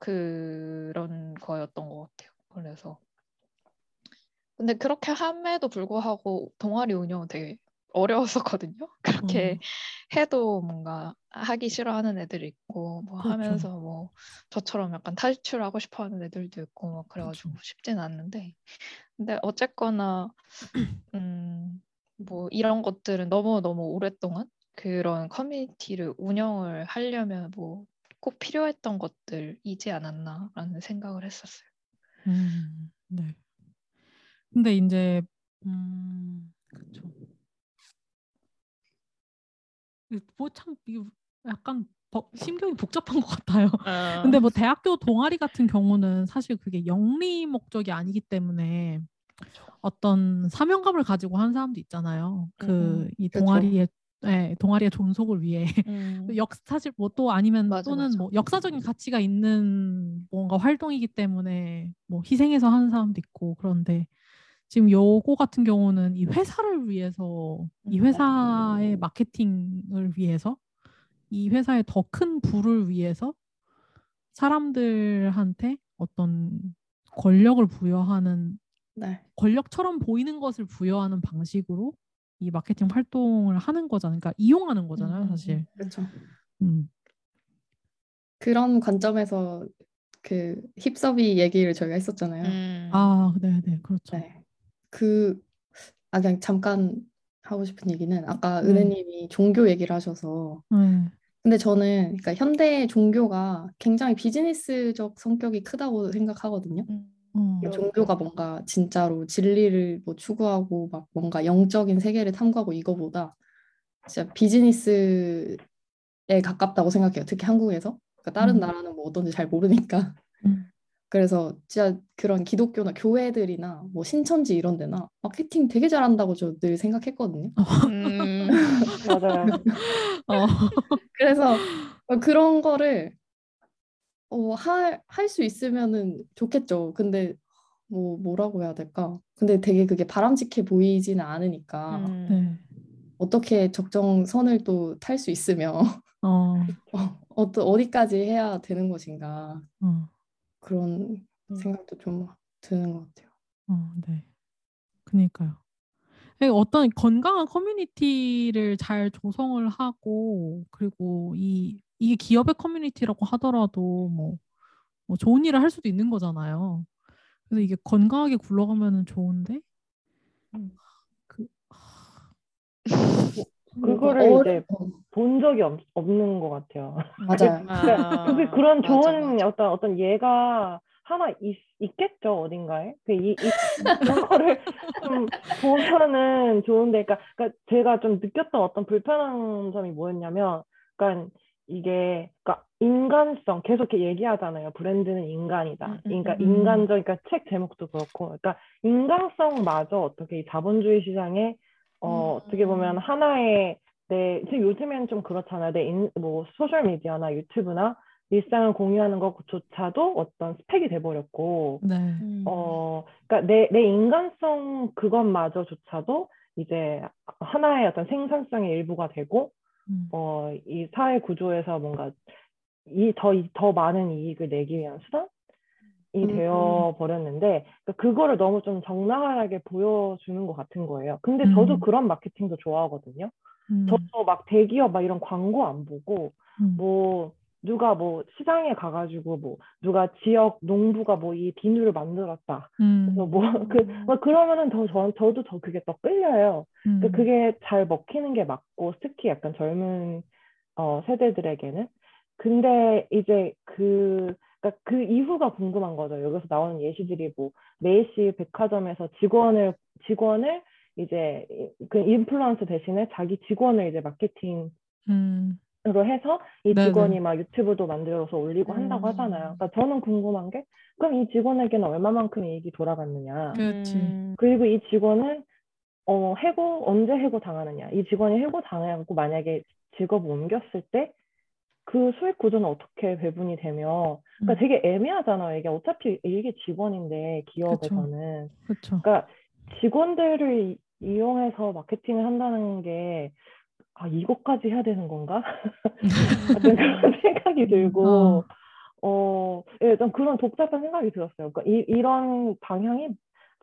S2: 그런 거였던 것 같아요. 그래서 근데 그렇게 함에도 불구하고 동아리 운영은 되게 어려웠었거든요. 그렇게 음. 해도 뭔가 하기 싫어하는 애들이 있고 뭐 그렇죠. 하면서 뭐 저처럼 약간 탈출하고 싶어하는 애들도 있고 막 그래가지고 그렇죠. 쉽진 않는데 근데 어쨌거나 음 뭐 이런 것들은 너무 너무 오랫동안 그런 커뮤니티를 운영을 하려면 뭐 꼭 필요했던 것들이지 않았나라는 생각을 했었어요.
S1: 음, 네. 근데 이제 음, 그렇죠. 뭐참 약간 심경이 복잡한 것 같아요. 어. 근데 뭐 대학교 동아리 같은 경우는 사실 그게 영리 목적이 아니기 때문에 그렇죠. 어떤 사명감을 가지고 한 사람도 있잖아요. 그이 음, 동아리의 네, 동아리의 존속을 위해 음. 역 사실 뭐 또 아니면 맞아, 또는 맞아. 뭐 역사적인 가치가 있는 뭔가 활동이기 때문에 뭐 희생해서 하는 사람도 있고 그런데 지금 요거 같은 경우는 이 회사를 위해서 이 음. 회사의 마케팅을 위해서 이 회사의 더 큰 부를 위해서 사람들한테 어떤 권력을 부여하는 네. 권력처럼 보이는 것을 부여하는 방식으로 이 마케팅 활동을 하는 거잖아요. 그러니까 이용하는 거잖아요, 음, 음, 사실.
S4: 그렇죠. 음. 그런 관점에서 그 힙서비 얘기를 저희가 했었잖아요. 음.
S1: 아, 네, 네, 그렇죠. 네.
S4: 그, 아, 그냥 잠깐 하고 싶은 얘기는 아까 네. 은혜님이 종교 얘기를 하셔서 네. 근데 저는 그러니까 현대 종교가 굉장히 비즈니스적 성격이 크다고 생각하거든요. 음. 음. 종교가 뭔가 진짜로 진리를 뭐 추구하고 막 뭔가 영적인 세계를 탐구하고 이거보다 진짜 비즈니스에 가깝다고 생각해요. 특히 한국에서. 그러니까 다른 음. 나라는 뭐 어떤지 잘 모르니까. 음. 그래서 진짜 그런 기독교나 교회들이나 뭐 신천지 이런 데나 마케팅 되게 잘한다고 저 늘 생각했거든요. 음,
S3: 맞아요. 어.
S4: 그래서 그런 거를 어, 할수 있으면은 좋겠죠. 근데 뭐 뭐라고 해야 될까? 근데 되게 그게 바람직해 보이지는 않으니까 음. 네. 어떻게 적정 선을 또 탈 수 있으며 어. 어, 어디까지 해야 되는 것인가? 어. 그런 음. 생각도 좀 드는 것 같아요.
S1: 어, 네. 그니까요. 어떤 건강한 커뮤니티를 잘 조성을 하고 그리고 이 이게 기업의 커뮤니티라고 하더라도 뭐, 뭐 좋은 일을 할 수도 있는 거잖아요. 그래서 이게 건강하게 굴러가면 좋은데 음. 그
S3: 그거를 이제 본 적이 없, 없는 것 같아요.
S4: 맞아요.
S3: 그러니까 그게 그런 좋은 맞아. 어떤 어떤 예가 하나 있, 있겠죠 어딘가에. 그 이, 이 그런 거를 좀 보면은 좋은데, 그러니까, 그러니까 제가 좀 느꼈던 어떤 불편한 점이 뭐였냐면, 그러니까 이게 그러니까 인간성 계속 이렇게 얘기하잖아요. 브랜드는 인간이다. 음, 음, 그러니까 음. 인간적, 그러니까 책 제목도 그렇고, 그러니까 인간성마저 어떻게 이 자본주의 시장에 어, 어떻게 보면 하나의 내 지금 요즘엔 좀 그렇잖아요. 내뭐 소셜 미디어나 유튜브나 일상을 공유하는 것조차도 어떤 스펙이 돼버렸고, 네. 어, 그러니까 내 내 인간성 그것마저조차도 이제 하나의 어떤 생산성의 일부가 되고, 음. 어, 이 사회 구조에서 뭔가 이더더 많은 이익을 내기 위한 수단이 음. 되어 버렸는데 그러니까 그거를 너무 좀 적나라하게 보여주는 것 같은 거예요. 근데 저도 음. 그런 마케팅도 좋아하거든요. 음. 저도 막 대기업 막 이런 광고 안 보고 음. 뭐 누가 뭐 시장에 가가지고 뭐 누가 지역 농부가 뭐 이 비누를 만들었다. 음. 그래서 뭐그 음. 뭐 그러면은 더 저, 저도 더 그게 더 끌려요. 음. 그 그게 잘 먹히는 게 맞고 특히 약간 젊은 어 세대들에게는 근데 이제 그 그러니까 그 이후가 궁금한 거죠. 여기서 나오는 예시들이 뭐 메이시 백화점에서 직원을 직원을 이제 그 인플루언서 대신에 자기 직원을 이제 마케팅
S1: 음.
S3: 으로 해서 이
S1: 네네.
S3: 직원이 막 유튜브도 만들어서 올리고 한다고
S2: 음.
S3: 하잖아요. 그러니까 저는 궁금한 게 그럼 이 직원에게는 얼마만큼 이익이 돌아갔느냐.
S1: 그렇지.
S2: 음.
S3: 그리고 이 직원은 어 해고 언제 해고 당하느냐. 이 직원이 해고 당해갖고 만약에 직업을 옮겼을 때 그 수익 구조는 어떻게 배분이 되며 그러니까
S1: 음.
S3: 되게 애매하잖아요. 이게 어차피 이게 직원인데 기업에서는
S1: 그렇죠.
S3: 그러니까 직원들을 이- 이용해서 마케팅을 한다는 게 아, 이것까지 해야 되는 건가? 그런 생각이 들고,
S1: 어.
S3: 어, 예, 일단 그런 복잡한 생각이 들었어요. 그러니까 이, 이런 방향이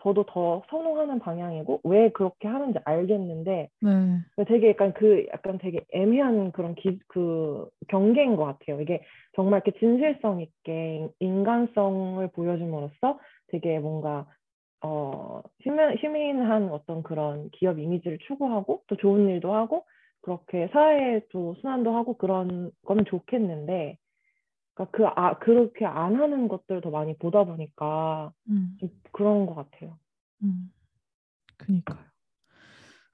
S3: 저도 더 선호하는 방향이고, 왜 그렇게 하는지 알겠는데,
S1: 네.
S3: 되게 약간 그, 약간 되게 애매한 그런 기, 그 경계인 것 같아요. 이게 정말 이렇게 진실성 있게 인간성을 보여줌으로써 되게 뭔가 어, 휴민한 어떤 그런 기업 이미지를 추구하고 또 좋은 일도 하고 그렇게 사회에 또 순환도 하고 그런 거는 좋겠는데 그러니까 그, 아, 그렇게 안 하는 것들을 더 많이 보다 보니까
S1: 음.
S3: 좀 그런 것 같아요.
S1: 음. 그니까요.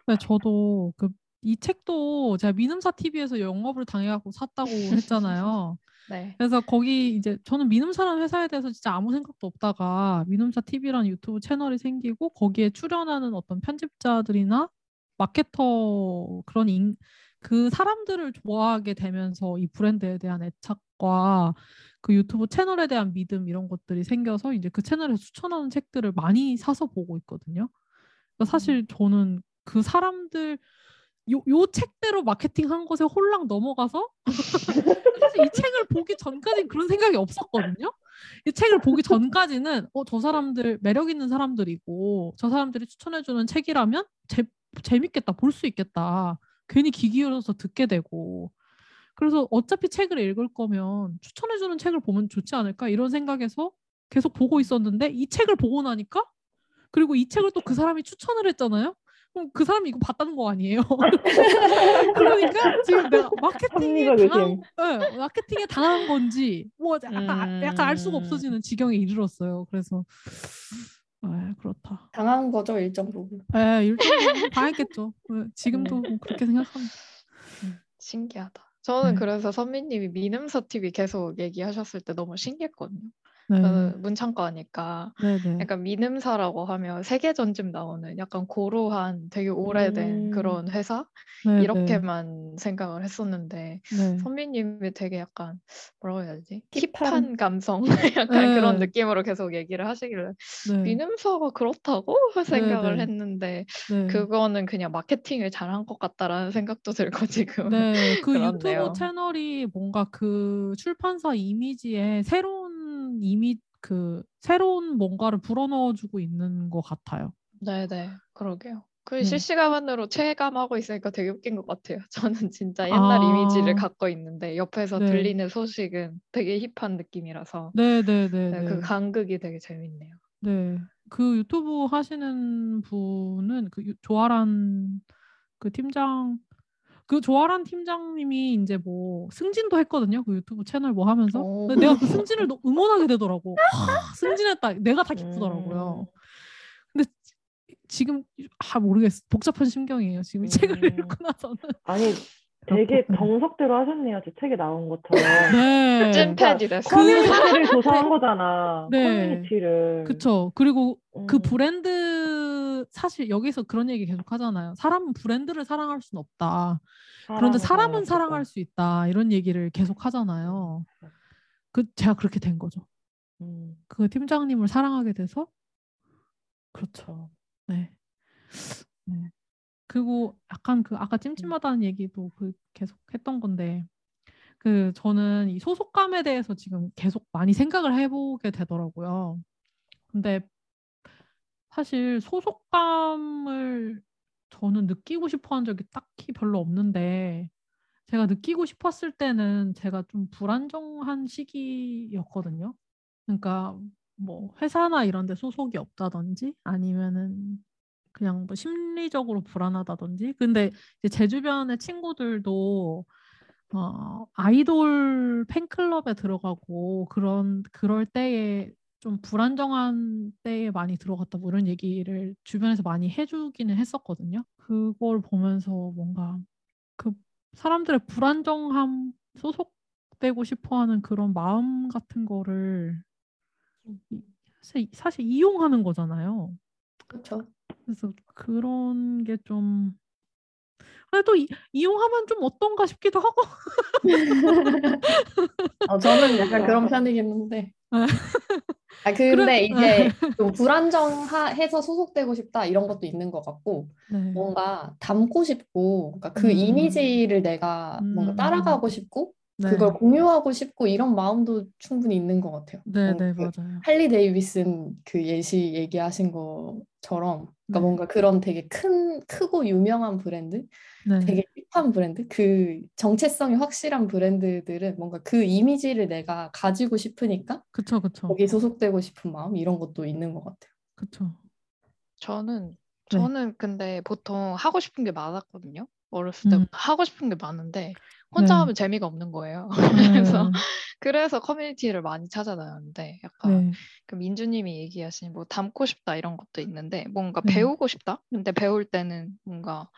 S1: 네, 저도 그 이 책도 제가 민음사 TV에서 영업을 당해갖고 샀다고 했잖아요.
S2: 네.
S1: 그래서 거기 이제 저는 민음사라는 회사에 대해서 진짜 아무 생각도 없다가 민음사 TV라는 유튜브 채널이 생기고 거기에 출연하는 어떤 편집자들이나 마케터 그런 인, 그 사람들을 좋아하게 되면서 이 브랜드에 대한 애착과 그 유튜브 채널에 대한 믿음 이런 것들이 생겨서 이제 그 채널에서 추천하는 책들을 많이 사서 보고 있거든요. 그러니까 사실 저는 그 사람들 요, 요 책대로 마케팅한 것에 홀랑 넘어가서 사실 이 책을 보기 전까지는 그런 생각이 없었거든요. 이 책을 보기 전까지는 어, 저 사람들 매력 있는 사람들이고 저 사람들이 추천해주는 책이라면 재, 재밌겠다 볼 수 있겠다 괜히 귀 기울여서 듣게 되고 그래서 어차피 책을 읽을 거면 추천해주는 책을 보면 좋지 않을까 이런 생각에서 계속 보고 있었는데 이 책을 보고 나니까 그리고 이 책을 또 그 사람이 추천을 했잖아요. 그럼 그 사람이 이거 봤다는 거 아니에요? 그러니까 지금 내가 마케팅에 당한. 네, 마케팅에 당한 건지 뭐 약간 아- 약간 알 수가
S2: 음.
S1: 없어지는 지경에 이르렀어요. 그래서 아 그렇다.
S4: 당한 거죠 일정 부분.
S1: 에 일정 부분 당했겠죠. 네, 지금도 뭐 그렇게 생각합니다.
S2: 신기하다. 저는
S1: 네.
S2: 그래서 선미님이 민음사 TV 계속 얘기하셨을 때 너무 신기했거든요.
S1: 네,
S2: 저는 문창과니까
S1: 네, 네.
S2: 약간 민음사라고 하면 세계전집 나오는 약간 고루한 되게 오래된
S3: 음.
S2: 그런 회사
S1: 네,
S2: 이렇게만 생각을 했었는데
S1: 네.
S2: 선미님이 되게 약간 뭐라고 해야 되지?
S4: 힙한.
S2: 힙한 감성 약간
S1: 네.
S2: 그런 느낌으로 계속 얘기를 하시길래
S1: 네,
S2: 민음사가 그렇다고 생각을
S1: 네.
S2: 했는데
S1: 네.
S2: 그거는 그냥 마케팅을 잘한 것 같다라는 생각도 들고 지금
S1: 네, 그
S2: 그렇네요.
S1: 유튜브 채널이 뭔가 그 출판사 이미지에 새로운 이미 그 새로운 뭔가를 불어넣어주고 있는 것 같아요.
S2: 네네 그러게요. 그
S1: 네.
S2: 실시간으로 체감하고 있으니까 되게 웃긴 것 같아요. 저는 진짜 옛날 이미지를
S1: 아.
S2: 갖고 있는데 옆에서
S1: 네.
S2: 들리는 소식은 되게 힙한 느낌이라서
S1: 네, 네, 네,
S2: 네,
S1: 네.
S2: 그 간극이 되게 재밌네요.
S1: 네, 그 유튜브 하시는 분은 그 유- 조아란 그 팀장 그 조아란 팀장님이 이제 뭐 승진도 했거든요. 그 유튜브 채널 뭐 하면서.
S2: 오.
S1: 근데 내가 그 승진을 너- 응원하게 되더라고. 아, 승진했다. 내가 다 기쁘더라고요. 근데 지- 지금 아 모르겠어. 복잡한 심경이에요. 지금 이 책을
S3: 음.
S1: 읽고 나서는.
S3: 아니, 되게
S1: 네.
S3: 정석대로 하셨네요. 제 책에 나온 것처럼.
S1: 네.
S2: 찐팬이 됐어.
S3: 커뮤니티를 조사한 거잖아.
S1: 네.
S3: 커뮤니티를.
S1: 그쵸. 그리고 그
S3: 음.
S1: 브랜드 사실 여기서 그런 얘기 계속 하잖아요. 사람은 브랜드를 사랑할 수는 없다. 그런데
S3: 사람을
S1: 사람은
S3: 사랑할
S1: 수 있다. 이런 얘기를 계속 하잖아요. 그 제가 그렇게 된 거죠.
S3: 음,
S1: 그 팀장님을 사랑하게 돼서 그렇죠. 네. 네. 그리고 약간 그 아까 찜찜하다는 얘기도 그 계속 했던 건데 그 저는 이 소속감에 대해서 지금 계속 많이 생각을 해보게 되더라고요. 근데 사실 소속감을 저는 느끼고 싶어 한 적이 딱히 별로 없는데 제가 느끼고 싶었을 때는 제가 좀 불안정한 시기였거든요. 그러니까 뭐 회사나 이런 데 소속이 없다든지 아니면은 그냥 뭐 심리적으로 불안하다든지 근데 이제 제 주변의 친구들도 어, 아이돌 팬클럽에 들어가고 그런 그럴 때에 좀 불안정한 때에 많이 들어갔다 뭐 이런 얘기를 주변에서 많이 해주기는 했었거든요. 그걸 보면서 뭔가 그 사람들의 불안정함 소속되고 싶어하는 그런 마음 같은 거를 사실, 사실 이용하는 거잖아요.
S4: 그렇죠.
S1: 그래서 그런 게좀 근데 또 이, 이용하면 좀 어떤가 싶기도 하고.
S4: 어, 저는 약간 그런 편이긴 한데.
S1: 아.
S4: 아 근데 이제 좀 불안정해서 소속되고 싶다 이런 것도 있는 것 같고
S1: 네.
S4: 뭔가 닮고 싶고 그러니까 그
S1: 음.
S4: 이미지를 내가 뭔가
S1: 음.
S4: 따라가고 싶고
S1: 네.
S4: 그걸 공유하고 싶고 이런 마음도 충분히 있는 것 같아요.
S1: 네,
S4: 뭔가
S1: 네,
S4: 그
S1: 맞아요.
S4: 할리 데이비슨 그 예시 얘기하신 것처럼 그러니까
S1: 네.
S4: 뭔가 그런 되게 큰 크고 유명한 브랜드,
S1: 네.
S4: 되게 힙한 브랜드, 그 정체성이 확실한 브랜드들은 뭔가 그 이미지를 내가 가지고 싶으니까
S1: 그쵸, 그쵸.
S4: 거기 소속되고 싶은 마음 이런 것도 있는 것 같아요.
S1: 그쵸.
S2: 저는
S1: 네.
S2: 저는 근데 보통 하고 싶은 게 많았거든요. 어렸을
S1: 음.
S2: 때부터 하고 싶은 게 많은데 혼자
S1: 네.
S2: 하면 재미가 없는 거예요. 그래서
S1: 네.
S2: 그래서 커뮤니티를 많이 찾아다녔는데 약간
S1: 네.
S2: 그 민주님이 얘기하신 뭐 닮고 싶다 이런 것도 있는데 뭔가
S1: 네.
S2: 배우고 싶다. 근데 배울 때는 뭔가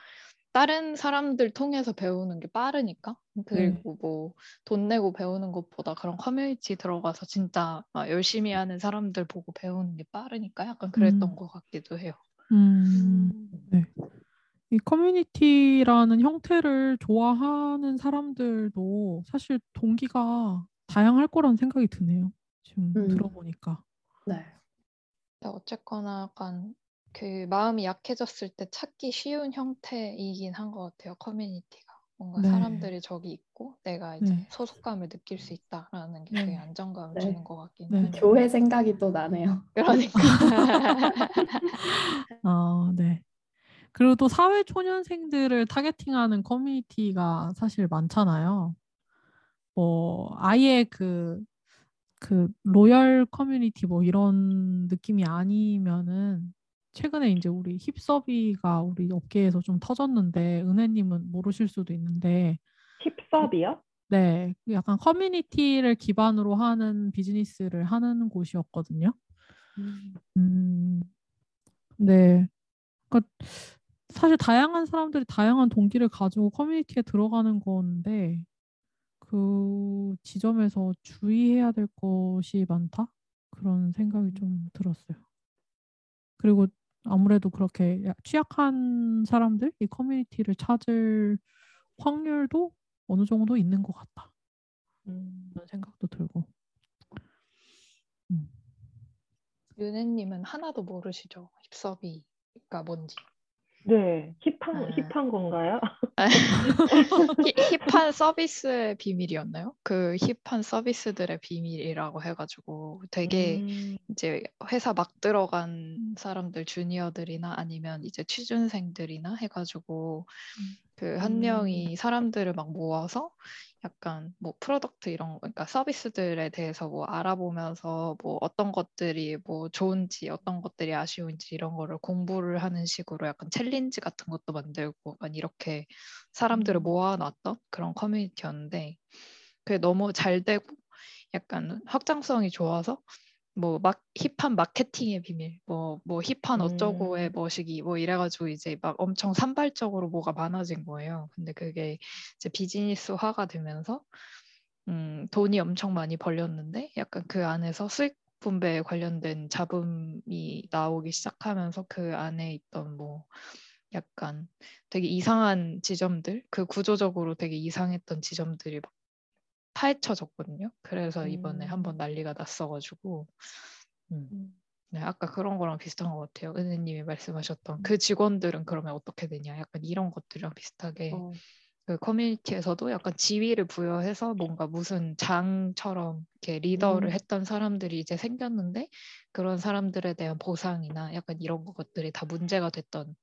S2: 다른 사람들 통해서 배우는 게 빠르니까
S1: 네.
S2: 그리고 뭐 돈 내고 배우는 것보다 그런 커뮤니티 들어가서 진짜 막 열심히 하는 사람들 보고 배우는 게 빠르니까 약간 그랬던
S1: 음.
S2: 것 같기도 해요.
S1: 음, 네. 이 커뮤니티라는 형태를 좋아하는 사람들도 사실 동기가 다양할 거라는 생각이 드네요. 지금
S4: 음.
S1: 들어보니까.
S4: 네.
S2: 어쨌거나 약간 그 마음이 약해졌을 때 찾기 쉬운 형태이긴 한 것 같아요. 커뮤니티가 뭔가
S1: 네.
S2: 사람들이 저기 있고 내가 이제
S1: 네.
S2: 소속감을 느낄 수 있다라는 게
S1: 네.
S2: 되게 안정감을
S4: 네.
S2: 주는 것 같긴
S1: 네.
S2: 해요.
S4: 교회 생각이 또 나네요.
S2: 그러니까
S1: 아, 네. 그리고 또 사회 초년생들을 targeting하는 커뮤니티가 사실 많잖아요. 뭐 아예 그, 그 loyal 커뮤니티 뭐 이런 느낌이 아니면은 최근에 이제 우리 힙서비가 우리 업계에서 좀 터졌는데 은혜님은 모르실 수도 있는데
S3: 힙섭이요?
S1: 네, 그 약간 커뮤니티를 기반으로 하는 비즈니스를 하는 곳이었거든요. 음, 네. 그러니까 사실 다양한 사람들이 다양한 동기를 가지고 커뮤니티에 들어가는 건데 그 지점에서 주의해야 될 것이 많다? 그런 생각이 좀 들었어요. 그리고 아무래도 그렇게 야- 취약한 사람들, 이 커뮤니티를 찾을 확률도 어느 정도 있는 것 같다.
S2: 음,
S1: 그런 생각도 들고. 음.
S2: 윤혜님은 하나도 모르시죠? 힙섭이가 뭔지.
S3: 네, 힙한
S2: 아.
S3: 힙한 건가요?
S2: 힙- 힙한 서비스의 비밀이었나요? 그 힙한 서비스들의 비밀이라고 해가지고 되게
S3: 음,
S2: 이제 회사 막 들어간 사람들 주니어들이나 아니면 이제 취준생들이나 해가지고 그한
S3: 음.
S2: 명이 사람들을 막 모아서 약간 뭐 product 이런 거, 그러니까 서비스들에 대해서 뭐 알아보면서 뭐 어떤 것들이 뭐 좋은지 어떤 것들이 아쉬운지 이런 거를 공부를 하는 식으로 약간 challenge 같은 것도 만들고 약간 이렇게 사람들을
S3: 음.
S2: 모아놨던 그런 커뮤니티였는데 그게 너무 잘 되고 약간 확장성이 좋아서 뭐 막 hip한 마케팅의 비밀, 뭐 뭐 hip한 어쩌고의
S3: 음.
S2: 뭐시기 뭐 이래가지고 이제 막 엄청 산발적으로 뭐가 많아진 거예요. 근데 그게 이제 비즈니스화가 되면서 음, 돈이 엄청 많이 벌렸는데 약간 그 안에서 수익 분배에 관련된 잡음이 나오기 시작하면서 그 안에 있던 뭐 약간 되게 이상한 지점들, 그 구조적으로 되게 이상했던 지점들이 막 파헤쳐졌거든요. 그래서 이번에
S3: 음.
S2: 한번 난리가 났어가지고 음.
S3: 음.
S2: 네, 아까 그런 거랑 비슷한 것 같아요. 은혜님이
S3: 음.
S2: 말씀하셨던 그 직원들은 그러면 어떻게 되냐? 약간 이런 것들이랑 비슷하게
S3: 어,
S2: 그 커뮤니티에서도 약간 지위를 부여해서 뭔가 무슨 장처럼 이렇게 리더를
S3: 음.
S2: 했던 사람들이 이제 생겼는데 그런 사람들에 대한 보상이나 약간 이런 것들이 다 문제가 됐던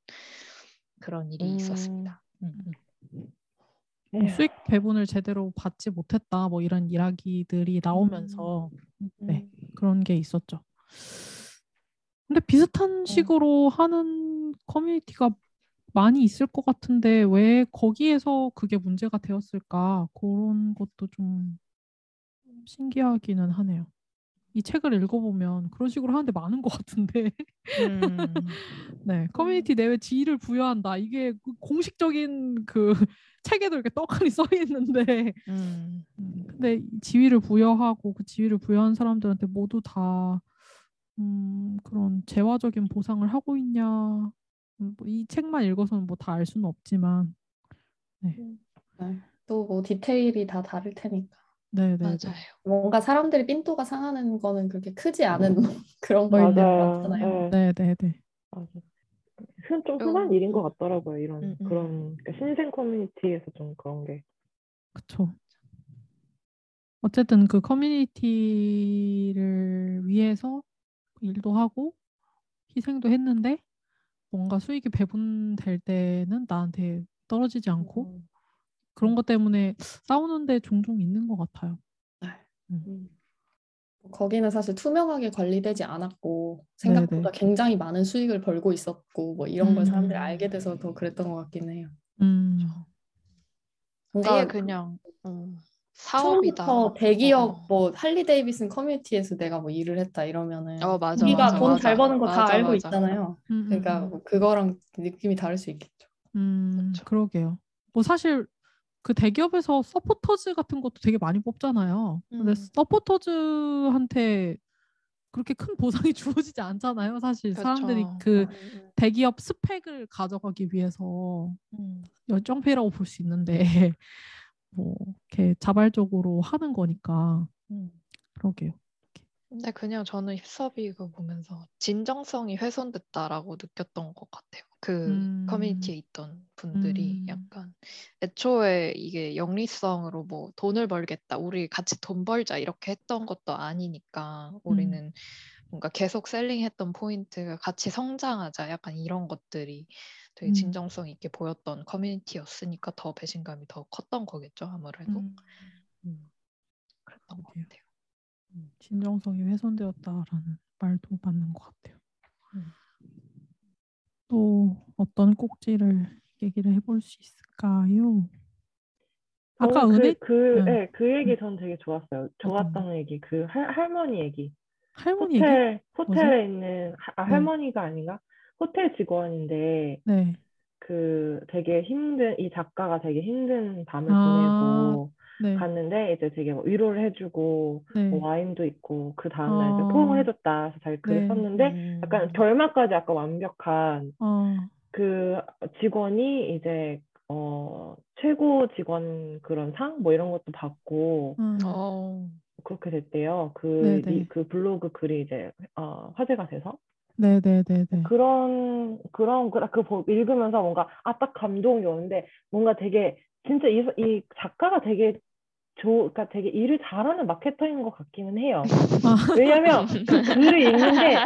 S2: 그런 일이
S3: 음.
S2: 있었습니다. 음, 음.
S1: 뭐. 수익 배분을 제대로 받지 못했다 뭐 이런 이야기들이 나오면서 네
S3: 음.
S1: 그런 게 있었죠. 근데 비슷한 식으로 하는 커뮤니티가 많이 있을 것 같은데 왜 거기에서 그게 문제가 되었을까 그런 것도 좀 신기하기는 하네요. 이 책을 읽어보면 그런 식으로 하는데 많은 것 같은데
S2: 음.
S1: 네 커뮤니티 내외 지위를 부여한다 이게 그 공식적인 그 책에도 이렇게 떡하니 써 있는데
S2: 음.
S1: 음, 근데 이 지위를 부여하고 그 지위를 부여한 사람들한테 모두 다 음, 그런 재화적인 보상을 하고 있냐 음, 뭐이 책만 읽어서는 뭐 다 알 수는 없지만
S4: 네. 또뭐 디테일이 다 다를 테니까.
S1: 네네
S2: 맞아요.
S4: 뭔가 사람들이 삔또가 상하는 거는 그렇게 크지 않은 그런 거일
S3: 맞아요.
S4: 많잖아요.
S3: 네.
S1: 네네네
S3: 맞아. 흔, 좀
S2: 좀-
S3: 흔한 일인 것 같더라고요. 이런
S2: 음, 음.
S3: 그런 그러니까 신생 커뮤니티에서 좀 그런 게.
S1: 그쵸. 어쨌든 그 커뮤니티를 위해서 일도 하고 희생도 했는데 뭔가 수익이 배분될 때는 나한테 떨어지지 않고
S3: 음,
S1: 그런 것 때문에 싸우는데 종종 있는 것 같아요.
S3: 음.
S4: 거기는 사실 투명하게 관리되지 않았고 생각보다 굉장히 많은 수익을 벌고 있었고 뭐 이런 걸 사람들이
S1: 음.
S4: 알게 돼서 더 그랬던 것 같긴 해요.
S1: 음,
S4: 뭔가
S2: 아예 그냥 어, 사업이다.
S4: 처음부터 대기업
S2: 어.
S4: 뭐 할리 데이비슨 커뮤니티에서 내가 뭐 일을 했다 이러면은
S2: 어 맞아
S4: 우리가
S2: 맞아
S4: 돈 잘
S2: 맞아.
S4: 버는 거 다 알고
S2: 맞아.
S4: 있잖아요.
S1: 음,
S4: 그러니까
S1: 음,
S4: 뭐 그거랑 느낌이 다를 수 있겠죠.
S1: 음,
S2: 그쵸.
S1: 그러게요. 뭐 사실 그 대기업에서 서포터즈 같은 것도 되게 많이 뽑잖아요. 근데
S2: 음.
S1: 서포터즈한테 그렇게 큰 보상이 주어지지 않잖아요. 사실 사람들이
S2: 그쵸.
S1: 그
S2: 음,
S1: 대기업 스펙을 가져가기 위해서
S2: 음.
S1: 열정페이라고 볼 수 있는데 뭐 이렇게 자발적으로 하는 거니까
S2: 음.
S1: 그러게요.
S2: 근데 그냥 저는 힙섭이 그 보면서 진정성이 훼손됐다라고 느꼈던 것 같아요. 그
S1: 음.
S2: 커뮤니티에 있던 분들이
S1: 음.
S2: 약간 애초에 이게 영리성으로 뭐 돈을 벌겠다, 우리 같이 돈 벌자 이렇게 했던 것도 아니니까 우리는 뭔가 계속 셀링했던 포인트가 같이 성장하자 약간 이런 것들이 되게
S1: 음.
S2: 진정성 있게 보였던 커뮤니티였으니까 더 배신감이 더 컸던 거겠죠 아무래도.
S1: 음,
S2: 음. 그랬던 것. 같아요.
S1: 진정성이 훼손되었다라는 말도 맞는 것 같아요.
S2: 음.
S1: 또 어떤 꼭지를 얘기를 해볼 수 있을까요? 아까 은혜
S3: 그, 그,
S1: 응.
S3: 네, 그 얘기
S1: 응.
S3: 전 되게 좋았어요. 좋았던 얘기, 그 할, 할머니 얘기.
S1: 할머니 얘기?
S3: 호텔, 호텔에 있는, 하- 아,
S1: 네.
S3: 할머니가 아닌가? 호텔 직원인데,
S1: 네.
S3: 그 되게 힘든, 이 작가가 되게 힘든 밤을
S1: 아,
S3: 보내고
S1: 네.
S3: 갔는데, 이제 되게 뭐 위로를 해주고,
S1: 네.
S3: 뭐 와인도 있고, 그 다음날 이제
S1: 어.
S3: 포옹을 해줬다. 그래서 자기 글을
S1: 네.
S3: 썼는데,
S2: 음.
S3: 약간 결말까지 약간 완벽한
S1: 어.
S3: 그 직원이 이제 어 최고 직원 그런 상 뭐 이런 것도 받고
S1: 음.
S2: 어.
S3: 그렇게 됐대요. 그,
S1: 네네.
S3: 리- 그 블로그 글이 이제 어, 화제가 돼서
S1: 네, 네, 네, 네.
S3: 그런 그런 그, 그 보- 읽으면서 뭔가 아 딱 감동이 오는데 뭔가 되게 진짜 이, 이 작가가 되게 조, 그러니까 되게 일을 잘하는 마케터인 것 같기는 해요.
S1: 아,
S3: 왜냐면 그 글을 읽는데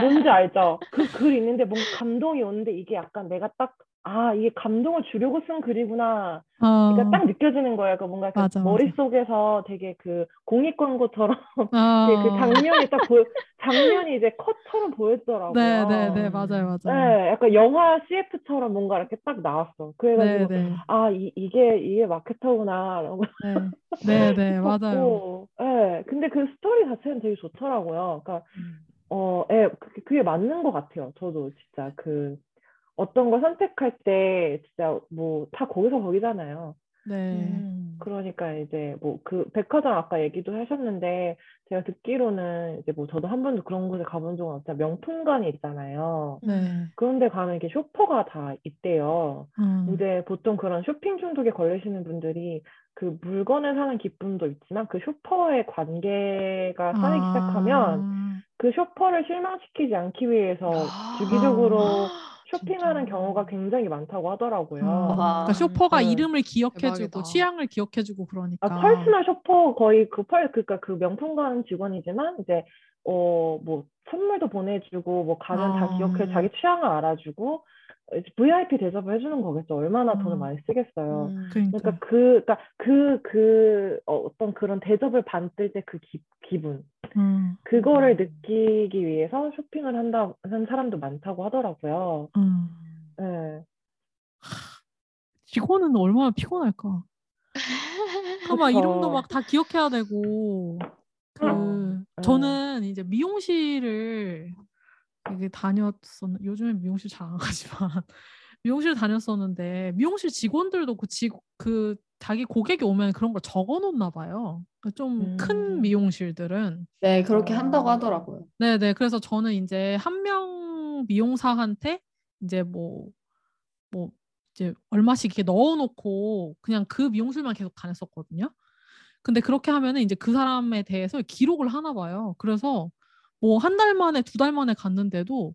S3: 뭔지 알죠? 그 글 읽는데 뭔가 감동이 오는데 이게 약간 내가 딱 아, 이게 감동을 주려고 쓴 글이구나.
S1: 어.
S3: 그러니까 딱 느껴지는 거예요. 그 뭔가 그
S1: 맞아, 맞아.
S3: 머릿속에서 되게 그 공익 광고처럼
S1: 아.
S3: 되게 그 장면이 딱 보여, 장면이 이제 컷처럼 보였더라고요.
S1: 네, 네, 네, 맞아요, 맞아요.
S3: 네, 약간 영화 CF처럼 뭔가 이렇게 딱 나왔어. 그래가지고
S1: 네, 네,
S3: 아, 이, 이게 이게 마케터구나. 라고
S1: 네, 네, 네, 맞아요.
S3: 예, 근데 그 스토리 자체는 되게 좋더라고요. 그러니까
S2: 음.
S3: 어, 예, 그게, 그게 맞는 것 같아요. 저도 진짜 그 어떤 걸 선택할 때 진짜 뭐 다 거기서 거기잖아요.
S1: 네,
S2: 음.
S3: 그러니까 이제 뭐 그 백화점 아까 얘기도 하셨는데 제가 듣기로는 이제 뭐 저도 한 번도 그런 곳에 가본 적은 없지만 명품관이 있잖아요.
S1: 네.
S3: 그런데 가면 이렇게 shopper가 다 있대요.
S1: 어.
S3: 이제 보통 그런 쇼핑 중독에 걸리시는 분들이 그 물건을 사는 기쁨도 있지만 그 shopper의 관계가 쌓이기 시작하면
S1: 아,
S3: 그 shopper를 실망시키지 않기 위해서
S2: 아.
S3: 주기적으로
S2: 아,
S3: 쇼핑하는
S2: 진짜.
S3: 경우가 굉장히 많다고 하더라고요.
S1: 어.
S4: 와.
S1: 그러니까 shopper가
S3: 네.
S1: 이름을 기억해주고
S2: 대박이다.
S1: 취향을 기억해주고 그러니까.
S3: 아, personal shopper 거의 그 펄, 그러니까 그 명품관 직원이지만 이제 어, 뭐 선물도 보내주고 뭐 가면 다
S1: 아.
S3: 기억해 자기 취향을 알아주고 VIP 대접을 해주는 거겠죠. 얼마나 돈을
S1: 음.
S3: 많이 쓰겠어요.
S2: 음.
S1: 그러니까.
S3: 그러니까 그, 그러니까 그, 그 어, 어떤 그런 대접을 받을 때 그 기분,
S1: 음,
S3: 그거를
S2: 음.
S3: 느끼기 위해서 쇼핑을 한다, 한 사람도 많다고 하더라고요.
S1: 음.
S3: 네.
S1: 직원은 얼마나 피곤할까.
S3: 그쵸.
S1: 이름도 막 다 기억해야 되고. 그
S3: 어,
S1: 저는 이제 미용실을 이게 다녔었는 요즘엔 미용실 잘 안 가지만 미용실 다녔었는데 미용실 직원들도 그, 직, 그 자기 고객이 오면 그런 걸 적어 놓나 봐요. 좀큰
S3: 음.
S1: 미용실들은
S4: 네, 그렇게
S3: 어.
S4: 한다고 하더라고요.
S1: 네네. 그래서 저는 이제 한 명 미용사한테 이제 뭐, 뭐, 이제 얼마씩 이렇게 넣어놓고 그냥 그 미용실만 계속 다녔었거든요. 근데 그렇게 하면은 이제 그 사람에 대해서 기록을 하나 봐요. 그래서 뭐 한 달 만에 두 달 만에 갔는데도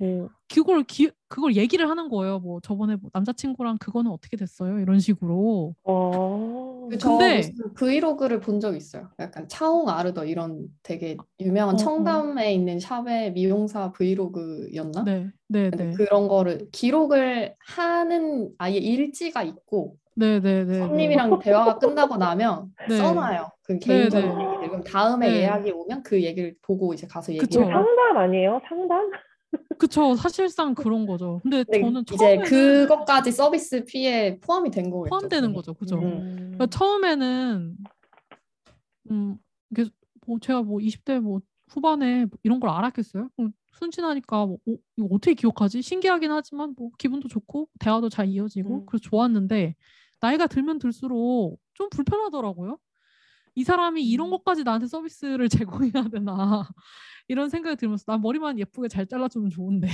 S1: 뭐 그걸 기, 그걸 얘기를 하는 거예요. 뭐 저번에 뭐 남자친구랑 그거는 어떻게 됐어요? 이런 식으로.
S3: 어,
S4: 저
S1: 근데-
S4: 브이로그를 본 적 있어요. 약간 차홍 아르더 이런 되게 유명한
S1: 어, 어.
S4: 청담에 있는 샵의 미용사 브이로그였나?
S1: 네, 네, 네,
S4: 그런 거를 기록을 하는 아예 일지가 있고
S1: 네, 네, 네, 네.
S4: 손님이랑 대화가 끝나고 나면
S1: 네.
S4: 써놔요. 그 개인적인
S1: 네.
S4: 그럼 다음에
S1: 네.
S4: 예약이 오면 그 얘기를 보고 이제 가서
S1: 그쵸.
S4: 얘기를 하고.
S3: 상담 아니에요? 상담?
S1: 그쵸. 사실상 그런 거죠. 근데
S4: 근데
S1: 저는
S4: 이제
S1: 처음에는
S4: 그것까지 서비스 피에 포함이 된 거겠죠.
S1: 포함되는. 거죠. 그죠.
S4: 음.
S1: 그러니까 처음에는 음 이게 뭐 제가 뭐 20대 뭐 후반에 뭐 이런 걸 알았겠어요? 음, 순진하니까 뭐 어, 이거 어떻게 기억하지? 신기하긴 하지만 뭐 기분도 좋고 대화도 잘 이어지고
S3: 음.
S1: 그래서 좋았는데 나이가 들면 들수록 좀 불편하더라고요. 이 사람이 이런
S3: 음.
S1: 것까지 나한테 서비스를 제공해야 되나 이런 생각이 들면서 난 머리만 예쁘게 잘 잘라주면 좋은데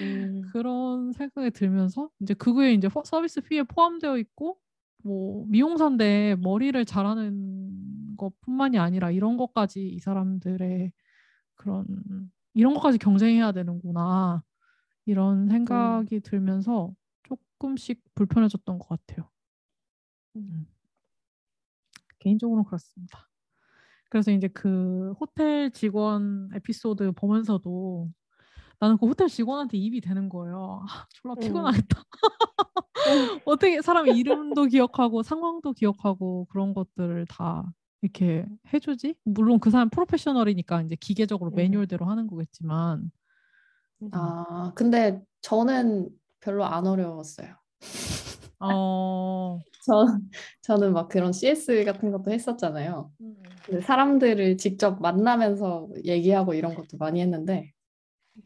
S3: 음.
S1: 그런 생각이 들면서 이제 그거에 이제 허- 서비스 피에 포함되어 있고 뭐 미용사인데 머리를 잘하는 것뿐만이 아니라 이런 것까지 이 사람들의 그런 이런 것까지 경쟁해야 되는구나 이런 생각이 들면서 조금씩 불편해졌던 것 같아요. 음. 개인적으로는 그렇습니다. 그래서 이제 그 호텔 직원 에피소드 보면서도 나는 그 호텔 직원한테 입이 되는 거예요. 아, 졸라
S3: 음.
S1: 피곤하겠다. 어떻게 사람 이름도 기억하고 상황도 기억하고 그런 것들을 다 이렇게 해주지? 물론 그 사람 프로페셔널이니까 이제 기계적으로
S3: 음.
S1: 매뉴얼대로 하는 거겠지만
S4: 아, 근데 저는 별로 안 어려웠어요.
S1: 어,
S4: 저, 저는 막 그런 CS 같은 것도 했었잖아요. 근데 사람들을 직접 만나면서 얘기하고 이런 것도 많이 했는데,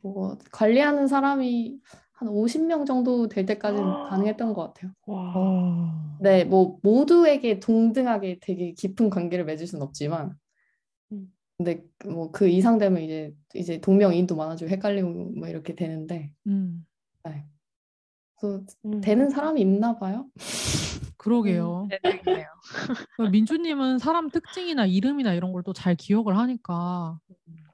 S4: 뭐, 관리하는 사람이 한 50명 정도 될 때까지는 가능했던 것 같아요.
S3: 와.
S1: 어,
S4: 네, 뭐, 모두에게 동등하게 되게 깊은 관계를 맺을 순 없지만,
S3: 음.
S4: 근데 뭐 그 이상 되면 이제, 이제 동명이인도 많아지고 헷갈리고 뭐 이렇게 되는데,
S1: 음,
S4: 네. 그래서
S3: 음.
S4: 되는 사람이 있나 봐요.
S1: 그러게요.
S2: 재능이네요.
S1: 그러니까 민주님은 사람 특징이나 이름이나 이런 걸 또 잘 기억을 하니까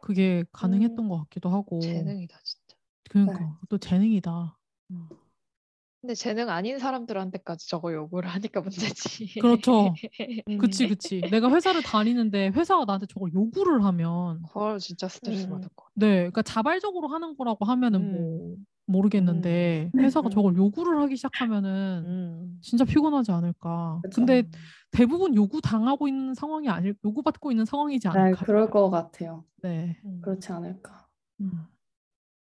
S1: 그게 가능했던 것 같기도 하고.
S2: 재능이다 진짜.
S1: 그러니까 또 재능이다.
S2: 근데 재능 아닌 사람들한테까지 저거 요구를 하니까 문제지.
S1: 그렇죠.
S3: 음.
S1: 그치, 그치. 내가 회사를 다니는데 회사가 나한테 저걸 요구를 하면,
S2: 헐 진짜 스트레스
S3: 음.
S2: 받을 것 같아.
S1: 네, 그러니까 자발적으로 하는 거라고 하면은
S3: 음.
S1: 뭐 모르겠는데 회사가
S3: 음.
S1: 저걸 요구를 하기 시작하면은
S3: 음.
S1: 진짜 피곤하지 않을까.
S4: 그쵸.
S1: 근데 대부분 요구 당하고 있는 상황이 아닐, 요구 받고 있는 상황이지
S4: 네,
S1: 않을까.
S4: 그럴 것 같아요.
S1: 네.
S3: 음.
S4: 그렇지 않을까.
S1: 음.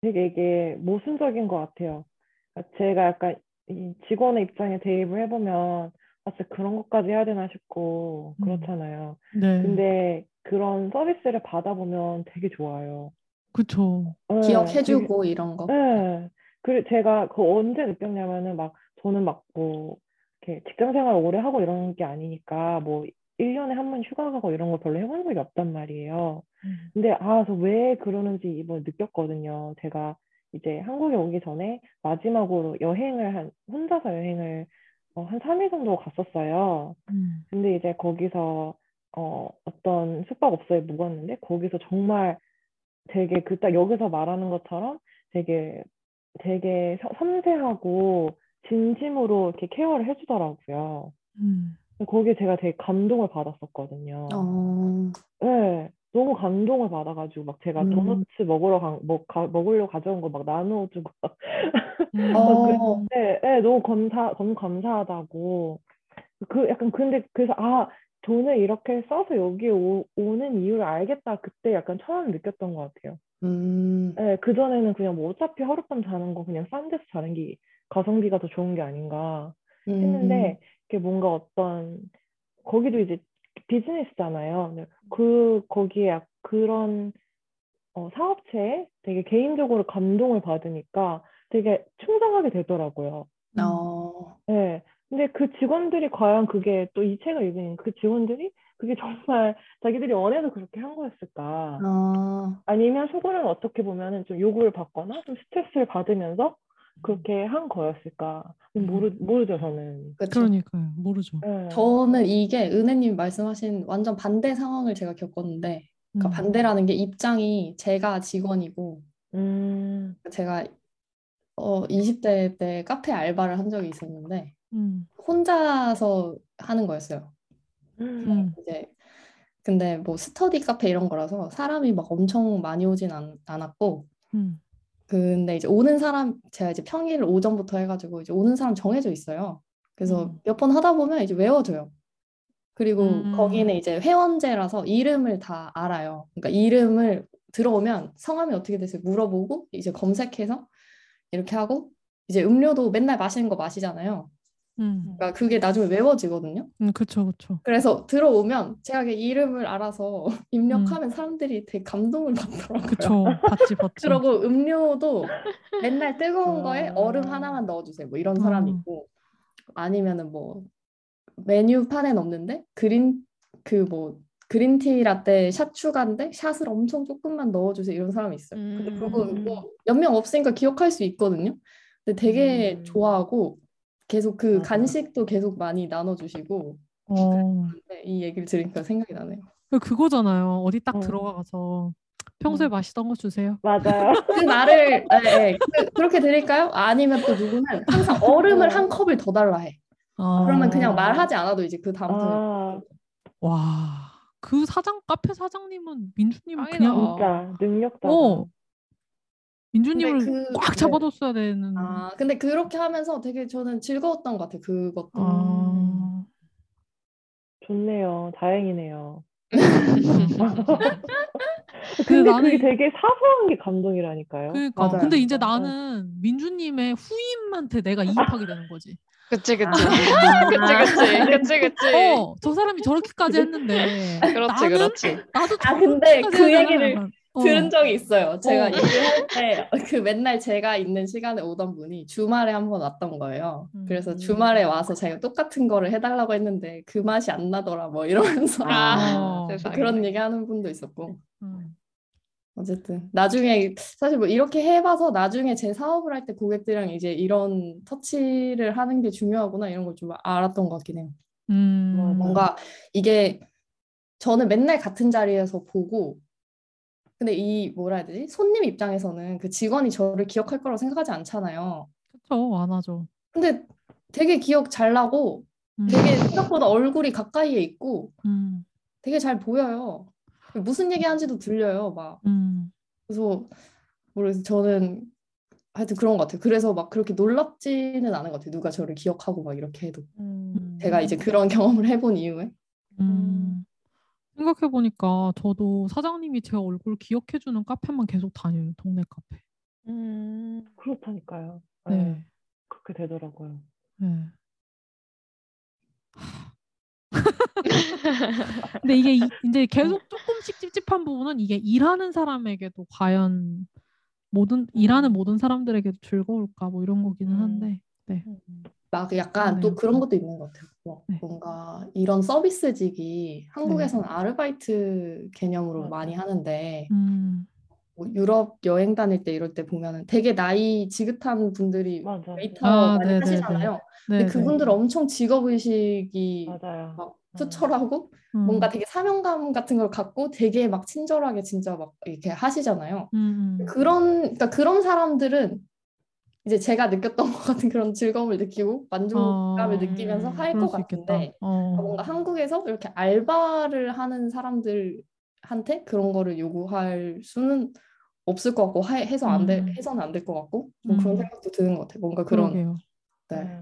S3: 되게 이게 모순적인 것 같아요. 그러니까 제가 약간 이 직원의 입장에 대입을 해보면 아, 진짜 그런 것까지 해야 되나 싶고
S1: 음.
S3: 그렇잖아요.
S1: 네.
S3: 근데 그런 서비스를 받아보면 되게 좋아요.
S1: 그쵸.
S3: 네,
S4: 기억해주고 이런 거.
S3: 되게- 네. 그리고 제가 그 언제 느꼈냐면은 막 저는 막 뭐 이렇게 직장 생활 오래 하고 이런 게 아니니까 뭐 1년에 한 번 휴가 가고 이런 걸 별로 해본 적이 없단 말이에요.
S1: 음.
S3: 근데 아, 저 왜 그러는지 이번에 느꼈거든요. 제가 이제 한국에 오기 전에 마지막으로 여행을 한, 혼자서 여행을 어, 한 3일 정도 갔었어요.
S1: 음.
S3: 근데 이제 거기서 어, 어떤 숙박업소에 묵었는데 거기서 정말 되게 그 딱 여기서 말하는 것처럼 되게 되게 서- 섬세하고 진심으로 이렇게 케어를 해주더라고요.
S1: 음.
S3: 거기에 제가 되게 감동을 받았었거든요.
S4: 어,
S3: 네, 너무 감동을 받아가지고 막 제가
S4: 음.
S3: 도너츠 먹으러 간, 먹, 가, 먹으려 가져온 거 막 나누어주고
S1: 음.
S4: 어.
S3: 네, 네, 너무 감사, 너무 감사하다고 그 약간 근데 그래서 아 돈을 이렇게 써서 여기 오, 오는 이유를 알겠다 그때 약간 처음 느꼈던 것 같아요.
S4: 음,
S3: 네, 그 전에는 그냥 뭐 어차피 하룻밤 자는 거 그냥 싼 데서 자는 게 가성비가 더 좋은 게 아닌가
S4: 음,
S3: 했는데 이게 뭔가 어떤 거기도 이제 비즈니스잖아요. 네. 그 거기에 약- 그런 어, 사업체에 되게 개인적으로 감동을 받으니까 되게 충성하게 되더라고요.
S1: 음.
S4: 어,
S3: 네. 근데 그 직원들이 과연 그게 또 이 책을 읽은 그 직원들이 그게 정말 자기들이 원해서 그렇게 한 거였을까?
S4: 아,
S3: 아니면 속으로는 어떻게 보면은 좀 요구를 받거나 좀 스트레스를 받으면서 그렇게 한 거였을까? 모르, 모르죠, 저는.
S4: 그쵸.
S1: 그러니까요. 모르죠.
S3: 네.
S4: 저는 이게 은혜님 말씀하신 완전 반대 상황을 제가 겪었는데, 그러니까
S1: 음.
S4: 반대라는 게 입장이 제가 직원이고,
S3: 음,
S4: 제가 어, 20대 때 카페 알바를 한 적이 있었는데,
S1: 음.
S4: 혼자서 하는 거였어요.
S3: 음,
S1: 음.
S4: 이제 근데 뭐 스터디 카페 이런 거라서 사람이 막 엄청 많이 오진 않, 않았고,
S1: 음.
S4: 근데 이제 오는 사람 제가 이제 평일 오전부터 해가지고 이제 오는 사람 정해져 있어요. 그래서
S1: 음.
S4: 몇번 하다 보면 이제 외워져요. 그리고
S1: 음.
S4: 거기는 이제 회원제라서 이름을 다 알아요. 그러니까 이름을 들어오면 성함이 어떻게 되세요? 물어보고 이제 검색해서 이렇게 하고 이제 음료도 맨날 마시는 거 마시잖아요.
S1: 음.
S4: 그러니까 그게 나중에 외워지거든요.
S1: 음, 그쵸, 그쵸.
S4: 그래서 들어오면 제가 그 이름을 알아서 입력하면 사람들이 되게 감동을 받더라고요.
S1: 그쵸. 봤지, 봤지.
S4: 그러고 음료도 맨날 뜨거운 거에
S3: 아.
S4: 얼음 하나만 넣어주세요. 뭐 이런 사람이
S1: 어.
S4: 있고 아니면은 뭐 메뉴판엔 없는데 그린 그 뭐 그린티 라떼 샷 추가인데 샷을 엄청 조금만 넣어주세요. 이런 사람이 있어요. 근데 그거
S3: 음.
S4: 뭐몇 명 없으니까 기억할 수 있거든요. 근데 되게
S3: 음.
S4: 좋아하고 계속 그
S3: 맞아.
S4: 간식도 계속 많이 나눠주시고
S1: 어.
S4: 네, 이 얘기를 들으니까 생각이 나네요.
S1: 그- 그거잖아요. 어디 딱
S3: 어.
S1: 들어가서 평소에
S4: 음.
S1: 마시던 거 주세요.
S3: 맞아요.
S4: 그 말을 네, 네. 그, 렇게 드릴까요? 아니면 또 누구는 항상 얼음을
S3: 어.
S4: 한 컵을 더 달라 해.
S1: 아.
S4: 그러면 그냥 말하지 않아도 이제 그 다음부터
S3: 아,
S1: 와. 그 사장, 카페 사장님은
S2: 짱이다.
S1: 그냥,
S3: 진짜 능력자다.
S1: 어. 민주님을
S4: 그-
S1: 꽉
S4: 네.
S1: 잡아뒀어야 되는.
S4: 아 근데 그렇게 하면서 되게 저는 즐거웠던 것 같아요. 그것도.
S1: 아.
S3: 좋네요. 다행이네요.
S1: 그
S3: 근데
S1: 나는
S3: 그게 되게 사소한 게 감동이라니까요.
S1: 그러니까
S4: 맞아요.
S1: 근데 이제. 나는 민주님의 후임한테 내가 이입하게 되는 거지.
S2: 그치 그치
S4: 아.
S2: 그치 그치 그치 그치
S1: 어, 저 사람이 저렇게까지 했는데
S2: 그렇지
S1: 나는
S2: 그렇지
S1: 나도
S4: 아, 근데 그? 얘기를.
S1: 어.
S4: 들은 적이 있어요. 제가
S1: 어.
S4: 일을 할때 그 맨날 제가 있는 시간에 오던 분이 주말에 한 번 왔던 거예요. 그래서
S1: 음.
S4: 주말에 와서 자기가 똑같은 거를 해달라고 했는데 그 맛이 안 나더라 뭐 이러면서
S2: 아
S1: 어.
S4: 그런 얘기 하는 분도 있었고
S1: 음.
S4: 어쨌든 나중에 사실 뭐 이렇게 해봐서 나중에 제 사업을 할 때 고객들이랑 이제 이런 터치를 하는 게 중요하구나 이런 걸 좀 알았던 것 같긴 해요.
S1: 음.
S4: 뭔가 이게 저는 맨날 같은 자리에서 보고 근데 이 뭐라 해야 되지? 손님 입장에서는 그 직원이 저를 기억할 거라고 생각하지 않잖아요.
S1: 그쵸 안 하죠.
S4: 근데 되게 기억 잘 나고
S1: 음.
S4: 되게 생각보다 얼굴이 가까이에 있고
S1: 음.
S4: 되게 잘 보여요. 무슨 얘기하는지도 들려요. 막
S1: 음.
S4: 그래서 모르겠어요. 저는 하여튼 그런 것 같아요. 그래서 막 그렇게 놀랍지는 않은 것 같아요. 누가 저를 기억하고 막 이렇게 해도.
S3: 음.
S4: 제가 이제 그런 경험을 해본 이후에.
S1: 음. 생각해 보니까 저도 사장님이 제 얼굴 기억해 주는 카페만 계속 다녀요. 동네 카페.
S2: 음.
S3: 그렇다니까요.
S1: 네.
S3: 네. 그렇게 되더라고요.
S1: 네. 근데 이게 이, 이제 계속 조금씩 찝찝한 부분은 이게 일하는 사람에게도 과연 모든 일하는 모든 사람들에게도 즐거울까 뭐 이런 거기는
S3: 음.
S1: 한데 네.
S4: 막 약간
S1: 그러네요.
S4: 또 그런 것도 있는 것 같아요. 뭐
S1: 네.
S4: 뭔가 이런 서비스직이 한국에서는 아르바이트 개념으로. 많이 하는데
S1: 음,
S4: 뭐 유럽 여행 다닐 때 이럴 때 보면은 되게 나이 지긋한 분들이
S3: 맞아.
S4: 웨이터
S1: 아,
S4: 많이
S1: 네네네.
S4: 하시잖아요.
S1: 네,
S4: 근데
S1: 네.
S4: 그분들 엄청 직업 의식이
S3: 맞아요.
S4: 막
S3: 음.
S4: 투철하고
S1: 음,
S4: 뭔가 되게 사명감 같은 걸 갖고 되게 막 친절하게 진짜 막 이렇게 하시잖아요.
S1: 음, 음.
S4: 그런 그러니까 그런 사람들은 이제 제가 느꼈던 것 같은 그런 즐거움을 느끼고 만족감을
S1: 어,
S4: 느끼면서 할 것. 같은데
S1: 어.
S4: 뭔가 한국에서 이렇게 알바를 하는 사람들한테 그런 거를 요구할 수는 없을 것 같고 하- 해서 안 돼,
S1: 음.
S4: 해서는 안 될 것 같고 좀 그런
S1: 음.
S4: 생각도 드는 것 같아요. 뭔가 그런
S1: 그러게요.
S4: 네.
S3: 네.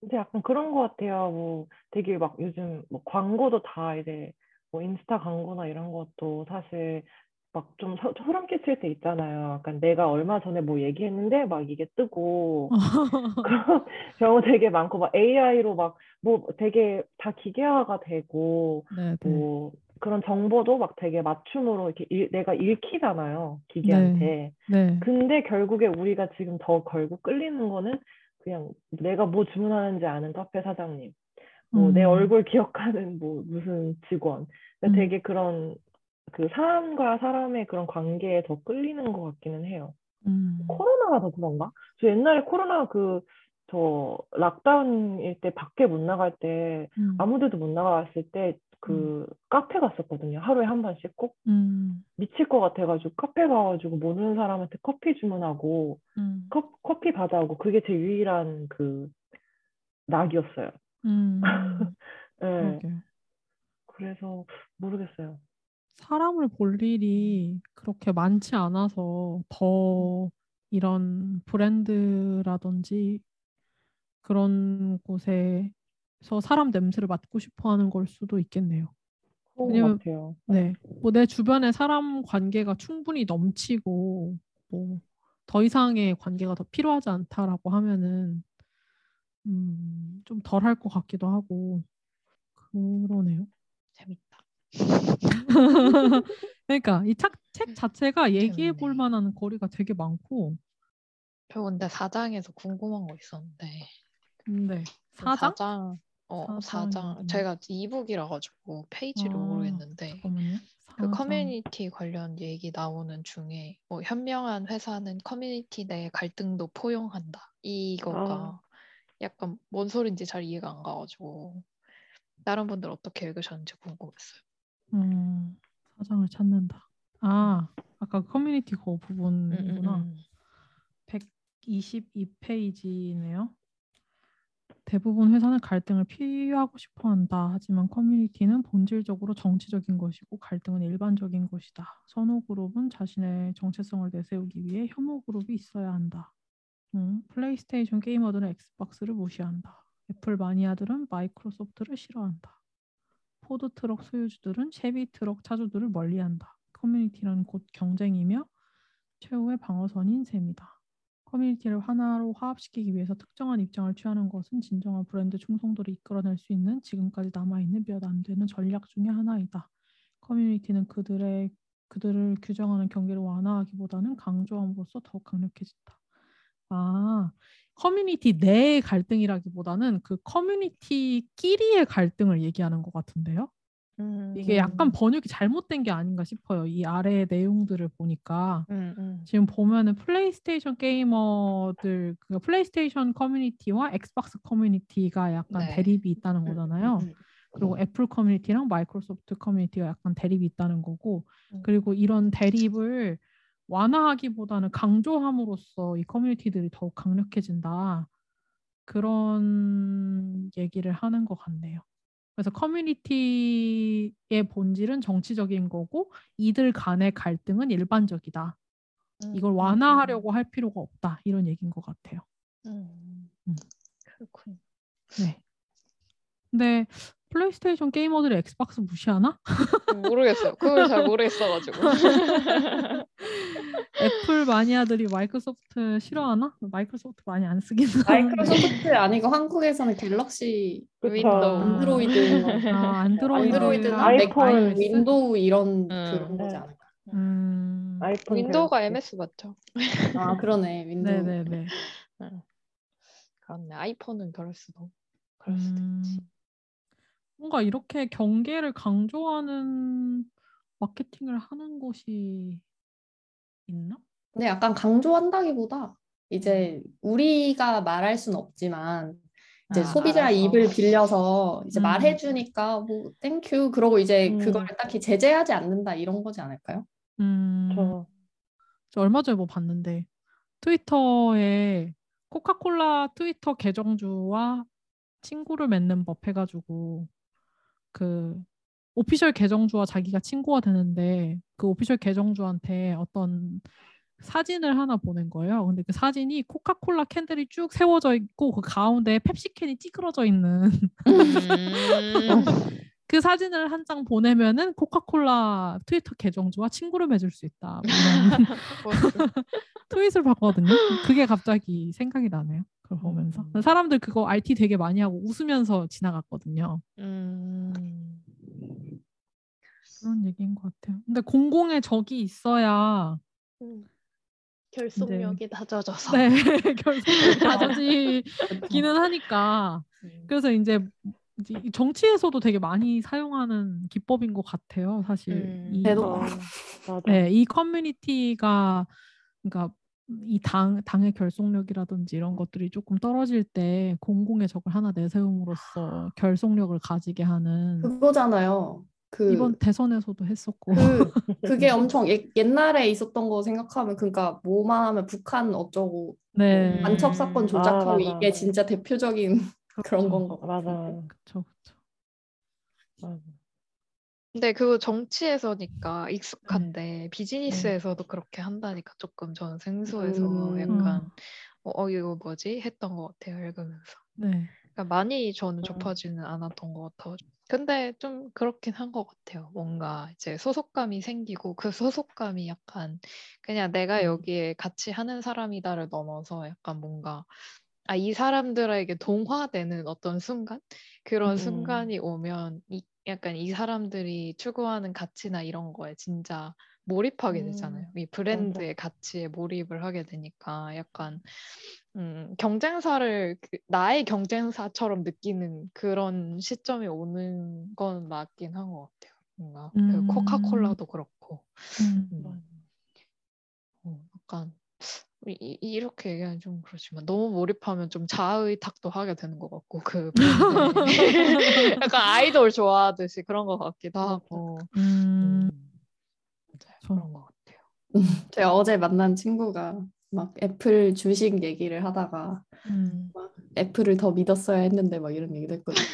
S3: 근데 약간 그런 것 같아요. 뭐 되게 막 요즘 뭐 광고도 다 이제 뭐 인스타 광고나 이런 것도 사실 막 좀 소름 끼칠 때 있잖아요. 약간 내가 얼마 전에 뭐 얘기했는데 막 이게 뜨고 그런 경우 되게 많고 막 AI로 막 뭐 되게 다 기계화가 되고
S1: 네, 네.
S3: 뭐 그런 정보도 막 되게 맞춤으로 이렇게 일, 내가 읽히잖아요. 기계한테.
S1: 네.
S3: 근데 결국에 우리가 지금 더 결국 끌리는 거는 그냥 내가 뭐 주문하는지 아는 카페 사장님, 뭐내
S1: 음.
S3: 얼굴 기억하는 뭐 무슨 직원.
S1: 음.
S3: 되게 그런 그 사람과 사람의 그런 관계에 더 끌리는 것 같기는 해요.
S1: 음.
S3: 코로나가 더 그런가? 저 옛날에 코로나 그 저 락다운일 때 밖에 못 나갈 때
S1: 음.
S3: 아무데도 못 나갔을 때그 카페 갔었거든요. 하루에 한 번씩 꼭
S1: 음.
S3: 미칠 것 같아가지고 카페 가가지고 모르는 사람한테 커피 주문하고
S1: 음.
S3: 커, 커피 받아오고 그게 제 유일한 그 낙이었어요.
S1: 음.
S3: 네. 그래서 모르겠어요.
S1: 사람을 볼 일이 그렇게 많지 않아서 더 이런 브랜드라든지 그런 곳에서 사람 냄새를 맡고 싶어 하는 걸 수도 있겠네요. 왜냐면-
S3: 것 같아요.
S1: 네. 뭐 내 주변에 사람 관계가 충분히 넘치고 뭐 더 이상의 관계가 더 필요하지 않다라고 하면은 음, 좀 덜 할 것 같기도 하고 그러네요.
S2: 재밌다.
S1: 그러니까 이 책 자체가 얘기해 볼. 만한 거리가 되게 많고
S2: 저 근데 사장에서 궁금한 거 있었는데
S1: 근데
S2: 그
S1: 사장?
S2: 사장 어
S1: 사장이
S2: 사장? 제가 이북이라 가지고 페이지를
S1: 아,
S2: 모르겠는데
S1: 잠깐만요.
S2: 그. 커뮤니티 관련 얘기 나오는 중에 뭐 현명한 회사는 커뮤니티 내 갈등도 포용한다 이거가
S3: 아.
S2: 약간 뭔 소린지 잘 이해가 안 가가지고 다른 분들 어떻게 읽으셨는지 궁금했어요.
S1: 음, 사장을 찾는다. 아, 아까 커뮤니티 그
S2: 음, 음,
S1: 부분이구나.
S2: 음.
S1: 122페이지네요. 대부분 회사는 갈등을 피하고 싶어 한다. 하지만 커뮤니티는 본질적으로 정치적인 것이고 갈등은 일반적인 것이다. 선호 그룹은 자신의 정체성을 내세우기 위해 혐오 그룹이 있어야 한다. 음, 플레이스테이션 게이머들은 엑스박스를 무시한다. 애플 마니아들은 마이크로소프트를 싫어한다. 포드 트럭 소유주들은 쉐비 트럭 차주들을 멀리한다. 커뮤니티는 곧 경쟁이며 최후의 방어선인 셈이다. 커뮤니티를 하나로 화합시키기 위해서 특정한 입장을 취하는 것은 진정한 브랜드 충성도를 이끌어낼 수 있는 지금까지 남아있는 몇 안 되는 전략 중의 하나이다. 커뮤니티는 그들의 그들을 규정하는 경계를 완화하기보다는 강조함으로써 더욱 강력해진다. 아, 커뮤니티 내의 갈등이라기보다는 그 커뮤니티끼리의 갈등을 얘기하는 것 같은데요. 이게 약간
S3: 음.
S1: 번역이 잘못된 게 아닌가 싶어요. 이 아래의 내용들을 보니까
S2: 음, 음.
S1: 지금 보면은 플레이스테이션 게이머들 그 플레이스테이션 커뮤니티와 엑스박스 커뮤니티가 약간
S2: 네.
S1: 대립이 있다는
S2: 음,
S1: 거잖아요.
S2: 음, 음.
S1: 그리고 애플 커뮤니티랑 마이크로소프트 커뮤니티가 약간 대립이 있다는 거고
S2: 음.
S1: 그리고 이런 대립을 완화하기보다는 강조함으로써 이 커뮤니티들이 더욱 강력해진다. 그런 얘기를 하는 것 같네요. 그래서 커뮤니티의 본질은 정치적인 거고 이들 간의 갈등은 일반적이다.
S2: 음,
S1: 이걸
S2: 음,
S1: 완화하려고 할 필요가 없다. 이런 얘기인 것 같아요.
S2: 음.
S1: 음.
S2: 그렇군.
S1: 네. 근데 플레이스테이션 게이머들이 엑스박스 무시하나?
S2: 모르겠어요. 그걸 잘 모르겠어가지고.
S1: 애플 마니아들이 마이크로소프트 싫어하나? 마이크로소프트 많이 안 쓰긴 하는데.
S4: 마이크로소프트 아니고 한국에서는 갤럭시
S3: 그쵸.
S2: 윈도우.
S4: 안드로이드
S1: 아, 안드로이드
S4: 안드로이드나
S3: 아이폰,
S4: 맥, 윈도우 이런
S2: 음.
S4: 그런 거지
S3: 네.
S4: 않을까?
S1: 음.
S3: 아이폰
S2: 윈도우가
S3: 갤럭시.
S2: MS 맞죠?
S4: 아 그러네 윈도우.
S1: 네네네.
S2: 그렇네. 아이폰은 그럴 수도. 그럴 수도
S1: 음,
S2: 있지.
S1: 뭔가 이렇게 경계를 강조하는 마케팅을 하는 곳이 있나?
S4: 근데 약간 강조한다기보다 이제 우리가 말할 순 없지만 이제
S1: 아,
S4: 소비자
S2: 알아서.
S4: 입을 빌려서 이제
S1: 음.
S4: 말해주니까 뭐 thank you 그러고 이제
S3: 음.
S4: 그걸 딱히 제재하지 않는다 이런 거지 않을까요?
S1: 음,
S3: 저
S1: 저 얼마 전에 뭐 봤는데 트위터에 코카콜라 트위터 계정주와 친구를 맺는 법 해가지고 그 오피셜 계정주와 자기가 친구가 되는데 그 오피셜 계정주한테 어떤 사진을 하나 보낸 거예요. 근데 그 사진이 코카콜라 캔들이 쭉 세워져 있고 그 가운데 펩시캔이 찌그러져 있는
S2: 음.
S1: 그 사진을 한 장 보내면은 코카콜라 트위터 계정주와 친구를 맺을 수 있다. 뭐 트윗을 봤거든요. 그게 갑자기 생각이 나네요. 그걸 보면서
S2: 음.
S1: 사람들 그거 RT 되게 많이 하고 웃으면서 지나갔거든요.
S2: 음.
S1: 그런 얘기인 것 같아요. 근데 공공의 적이 있어야
S5: 음. 결속력이 낮아져서
S1: 네 결국은 다져지기는 하니까
S2: 음.
S1: 그래서 이제 정치에서도 되게 많이 사용하는 기법인 것 같아요. 사실
S2: 음.
S1: 이,
S3: 어, 맞아.
S1: 네, 이 커뮤니티가 그러니까 이 당 당의 결속력이라든지 이런 것들이 조금 떨어질 때 공공의 적을 하나 내세움으로써 결속력을 가지게 하는
S4: 그거잖아요. 그
S1: 이번 대선에서도 했었고
S4: 그 그게 엄청 옛, 옛날에 있었던 거 생각하면 그러니까 뭐만 하면 북한 어쩌고
S1: 네
S2: 음.
S4: 간첩 사건
S2: 아,
S4: 조작하고
S3: 맞아.
S4: 이게 진짜 대표적인 그런
S1: 그렇죠.
S4: 건 거.
S3: 맞아.
S1: 그렇죠 그렇죠.
S3: 맞아.
S2: 근데 그거 정치에서니까 익숙한데 비즈니스에서도 그렇게 한다니까 조금 저는 생소해서
S4: 음.
S2: 약간 어, 어 이거 뭐지 했던 것 같아요 읽으면서.
S1: 네.
S2: 그러니까 많이 저는
S3: 음.
S2: 접하지는 않았던 것 같아요. 근데 좀 그렇긴 한 것 같아요. 뭔가 이제 소속감이 생기고 그 소속감이 약간 그냥 내가
S3: 음.
S2: 여기에 같이 하는 사람이다를 넘어서 약간 뭔가 아, 이 사람들에게 동화되는 어떤 순간? 그런
S3: 음.
S2: 순간이 오면 이, 약간 이 사람들이 추구하는 가치나 이런 거에 진짜 몰입하게
S3: 음,
S2: 되잖아요. 이 브랜드의 가치에 몰입을 하게 되니까 약간 음, 경쟁사를 그- 나의 경쟁사처럼 느끼는 그런 시점이 오는 건 맞긴 한 것 같아요. 뭔가 그
S1: 음.
S2: 코카콜라도 그렇고
S1: 음.
S2: 음. 어, 약간 이, 이- 이렇게 얘기하면 좀 그렇지만 너무 몰입하면 좀 자의탁도 하게 되는 것 같고 그. 약간 아이돌 좋아하듯이 그런 것 같기도 하고
S1: 음.
S2: 음, 그런 것 같아요.
S4: 제가 어제 만난 친구가 막 애플 주식 얘기를 하다가
S1: 음.
S4: 애플을 더 믿었어야 했는데 막 이런 얘기도 했거든요.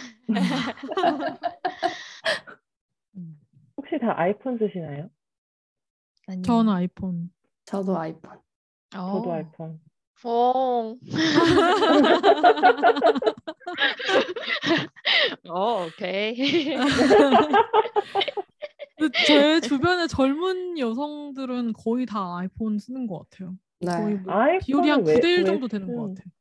S2: 음.
S3: 혹시 다 아이폰 쓰시나요?
S2: 아니요.
S1: 저는 아이폰.
S4: 저도 아이폰.
S3: 저도
S2: 어.
S3: 아이폰.
S2: 어. 어, 오케이.
S1: 근데 제 주변의 젊은 여성들은 거의 다 아이폰 쓰는 것 같아요. 거의
S4: 네.
S1: 뭐
S3: 아이폰을
S1: 비율이 한
S3: 왜-
S1: 9대
S3: 1왜
S1: 정도 되는 것
S3: 쓴-
S1: 같아요.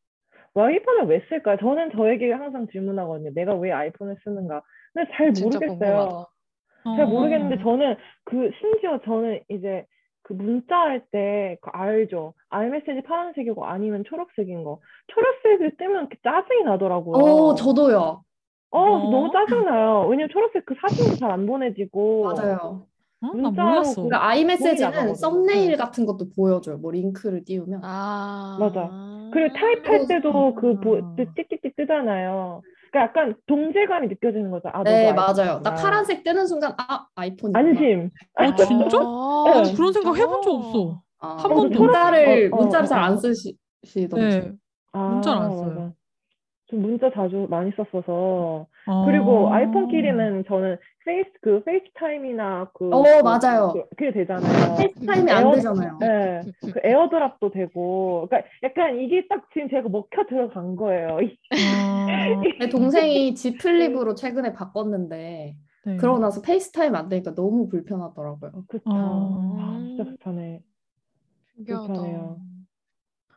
S3: 아이폰을 왜 쓸까요? 저는 저에게 항상 질문하거든요. 내가 왜 아이폰을 쓰는가? 근데 잘 모르겠어요.
S2: 궁금하다.
S3: 잘
S1: 어.
S3: 모르겠는데 저는 그 심지어 저는 이제 그 문자 할 때 그 알죠? 알메시지 파란색이고 아니면 초록색인 거. 초록색을 뜨면 짜증이 나더라고요.
S4: 어, 저도요.
S3: 어,
S1: 어?
S3: 너무 짜증나요. 왜냐면 초록색 그 사진도 잘 안 보내지고.
S4: 맞아요.
S1: 어? 나 몰랐어.
S3: 그-
S4: 그러니까 아이메시지는. 썸네일
S3: 네.
S4: 같은 것도 보여줘요. 뭐 링크를 띄우면.
S2: 아.
S3: 맞아. 그리고 타입할 때도 그 보,
S1: 아.
S3: 그 띡띡띡 뜨잖아요. 그러니까 약간 동질감이 느껴지는 거죠. 아,
S4: 네, 맞아요. 딱 파란색 뜨는 순간 아, 아이폰이
S3: 안심.
S1: 어, 진짜?
S2: 아,
S3: 네.
S1: 그런 생각? 해본 적 없어.
S4: 아,
S1: 한 번도.
S4: 문자를
S3: 어, 어,
S4: 문자를 잘
S3: 어,
S4: 안
S3: 어.
S4: 쓰시던데.
S1: 네.
S3: 아,
S1: 문자를 안 써요.
S3: 맞아. 좀 문자 자주 많이 썼어서.
S1: 어.
S3: 그리고 아이폰끼리는 저는 페이스 그 페이스타임이나 그
S4: 어,
S3: 그-
S4: 맞아요.
S3: 그, 그게 되잖아요.
S4: 페이스타임이 안
S3: 에어-
S4: 되잖아요.
S3: 네, 그 에어드랍도 되고, 그러니까 약간 이게 딱 지금 제가 먹혀 들어간 거예요.
S1: 어.
S4: 내 동생이 Z 플립으로 최근에 바꿨는데
S1: 네.
S4: 그러고 나서 페이스타임 안 되니까 너무 불편하더라고요.
S3: 그쵸.
S1: 어.
S3: 아, 진짜 불편해.
S2: 신기하다.
S3: 불편해요.